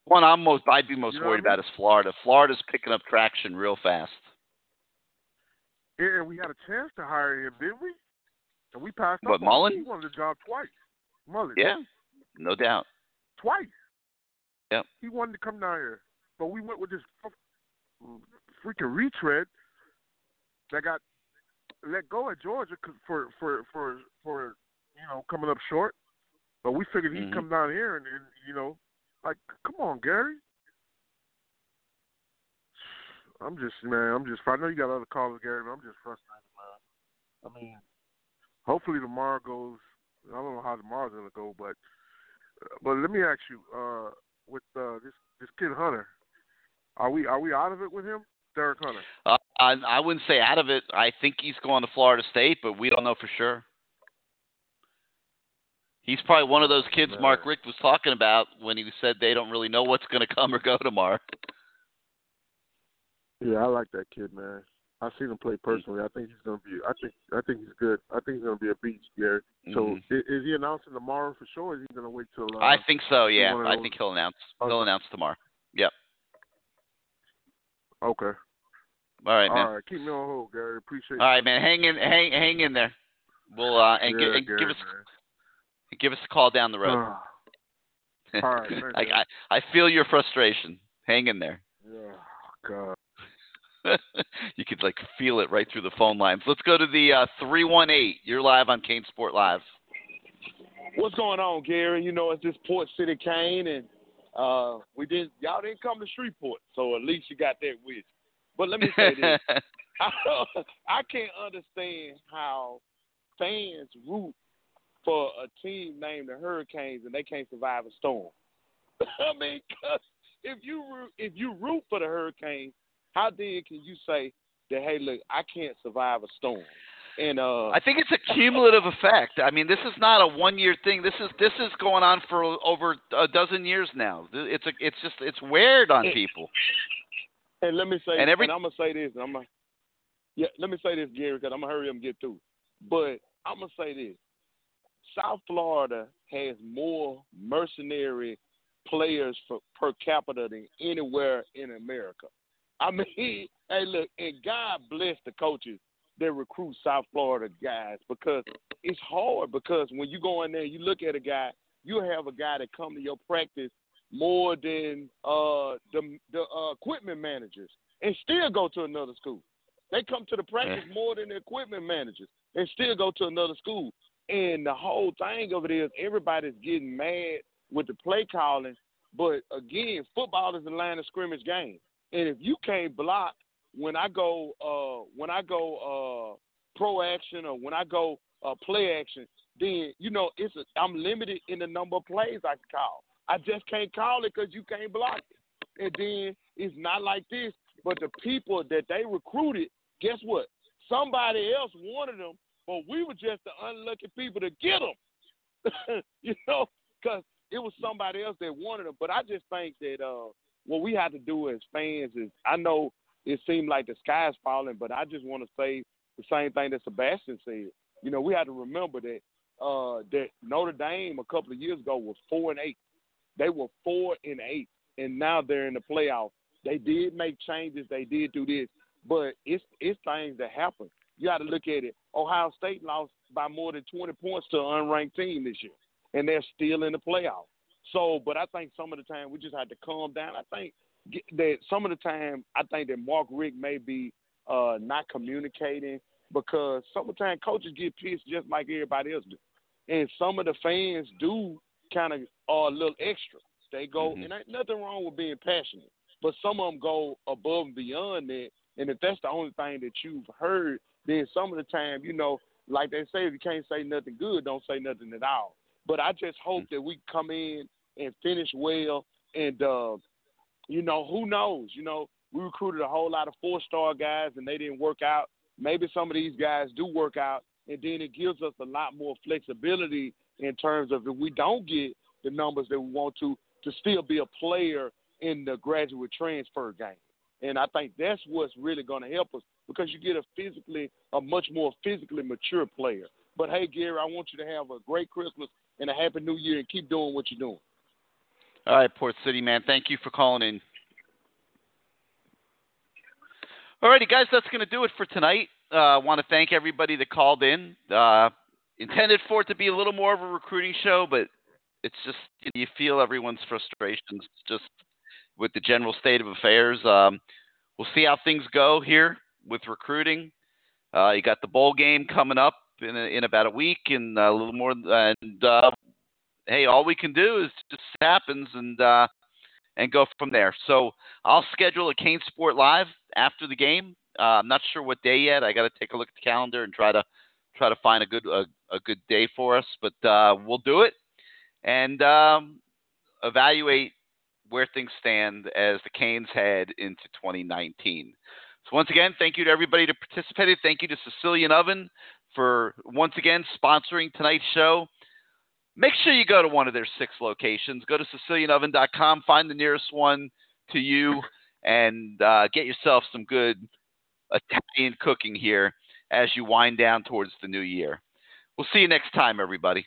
One I'm most I'd be most You know worried I about is Florida. Florida's picking up traction real fast. Yeah, and we had a chance to hire him, didn't we? And we passed What, up him. Mullen? He wanted the job twice. Mullen. Yeah, no doubt. Twice. Yep. He wanted to come down here, but we went with this freaking retread that got let go at Georgia for for for for you know coming up short. But we figured he'd Mhm. come down here and, and you know, like, come on, Gary. I'm just man, I'm just. I know you got other callers, Gary, but I'm just frustrated, man. I mean, hopefully tomorrow goes. I don't know how tomorrow's gonna go, but but let me ask you, uh, with uh, this this kid Hunter, are we are we out of it with him, Derek Hunter? Uh, I I wouldn't say out of it. I think he's going to Florida State, but we don't know for sure. He's probably one of those kids Mark Richt was talking about when he said they don't really know what's going to come or go tomorrow. Yeah, I like that kid, man. I've seen him play personally. I think he's gonna be. I think I think he's good. I think he's gonna be a beast, Gary. So Mhm. i- is he announcing tomorrow for sure? Or is he gonna wait till? Uh, I think so. Yeah, I think he'll announce. He'll announce tomorrow. Yep. Okay. All right, man. All right. Keep me on hold, Gary. Appreciate. All right, man. Hang in, hang, hang in there. We'll uh, and, Yeah, and give Gary, us give us a call down the road. All right, thanks, [laughs] I. I I feel your frustration. Hang in there. Yeah. God. [laughs] you could like feel it right through the phone lines. Let's go to the uh, three one eight. You're live on CaneSport Live. What's going on, Gary? You know, it's this Port City Cane, and uh, we didn't y'all didn't come to Shreveport, so at least you got that with you. But let me say this: I, [laughs] I can't understand how fans root for a team named the Hurricanes and they can't survive a storm. [laughs] I mean, 'cause if you root, if you root for the Hurricanes, how then can you say that? Hey, look, I can't survive a storm. And uh, I think it's a cumulative [laughs] effect. I mean, this is not a one year thing. This is this is going on for over a dozen years now. It's a it's just it's weird on people. And let me say, And every- I'm gonna say this, and I'm gonna, yeah, let me say this, Gary, because I'm gonna hurry up and get through. But I'm gonna say this: South Florida has more mercenary players for, per capita than anywhere in America. I [laughs] mean, hey, look, and God bless the coaches that recruit South Florida guys because it's hard because when you go in there, you look at a guy, you have a guy that come to your practice more than uh, the the uh, equipment managers, and still go to another school. They come to the practice more than the equipment managers, and still go to another school. And the whole thing of it is everybody's getting mad with the play calling. But again, football is a line of scrimmage game. And if you can't block when I go uh when I go uh pro action or when I go uh play action, then you know it's a, I'm limited in the number of plays I can call. I just can't call it because you can't block it. And then it's not like this, but the people that they recruited, guess what? Somebody else wanted them, but we were just the unlucky people to get them. [laughs] you know, because it was somebody else that wanted them. But I just think that uh, what we have to do as fans is, I know it seemed like the sky's falling, but I just want to say the same thing that Sebastian said. You know, we have to remember that uh, that Notre Dame a couple of years ago was four and eight. They were four and eight, and now they're in the playoff. They did make changes. They did do this, but it's it's things that happen. You got to look at it. Ohio State lost by more than 20 points to an unranked team this year, and they're still in the playoff. So, but I think some of the time we just have to calm down. I think that some of the time I think that Mark Richt may be uh, not communicating because some of the time coaches get pissed just like everybody else do, and some of the fans do kind of are a little extra. They go, mm-hmm. and ain't nothing wrong with being passionate, but some of them go above and beyond that. And if that's the only thing that you've heard, then some of the time, you know, like they say, if you can't say nothing good, don't say nothing at all. But I just hope mm-hmm. that we come in and finish well, and uh, you know, who knows? You know, we recruited a whole lot of four star guys, and they didn't work out. Maybe some of these guys do work out, and then it gives us a lot more flexibility in terms of if we don't get the numbers that we want to, to still be a player in the graduate transfer game. And I think that's what's really going to help us because you get a physically, a much more physically mature player. But hey, Gary, I want you to have a great Christmas and a happy New Year and keep doing what you're doing. All right, Port City, man. Thank you for calling in. All righty, guys, that's going to do it for tonight. Uh, I want to thank everybody that called in. Uh, intended for it to be a little more of a recruiting show, but it's just you feel everyone's frustrations just with the general state of affairs. Um, we'll see how things go here with recruiting. Uh, you got the bowl game coming up in a, in about a week and a little more, and uh, hey, all we can do is just happens and uh, and go from there. So I'll schedule a CaneSport Live after the game. Uh, I'm not sure what day yet. I got to take a look at the calendar and try to try to find a good a, a good day for us. But uh, we'll do it and um, evaluate where things stand as the Canes head into 2019. So once again, thank you to everybody that participated. Thank you to Sicilian Oven for once again sponsoring tonight's show. Make sure you go to one of their six locations. Go to SicilianOven.com, find the nearest one to you, and uh, get yourself some good Italian cooking here as you wind down towards the new year. We'll see you next time, everybody.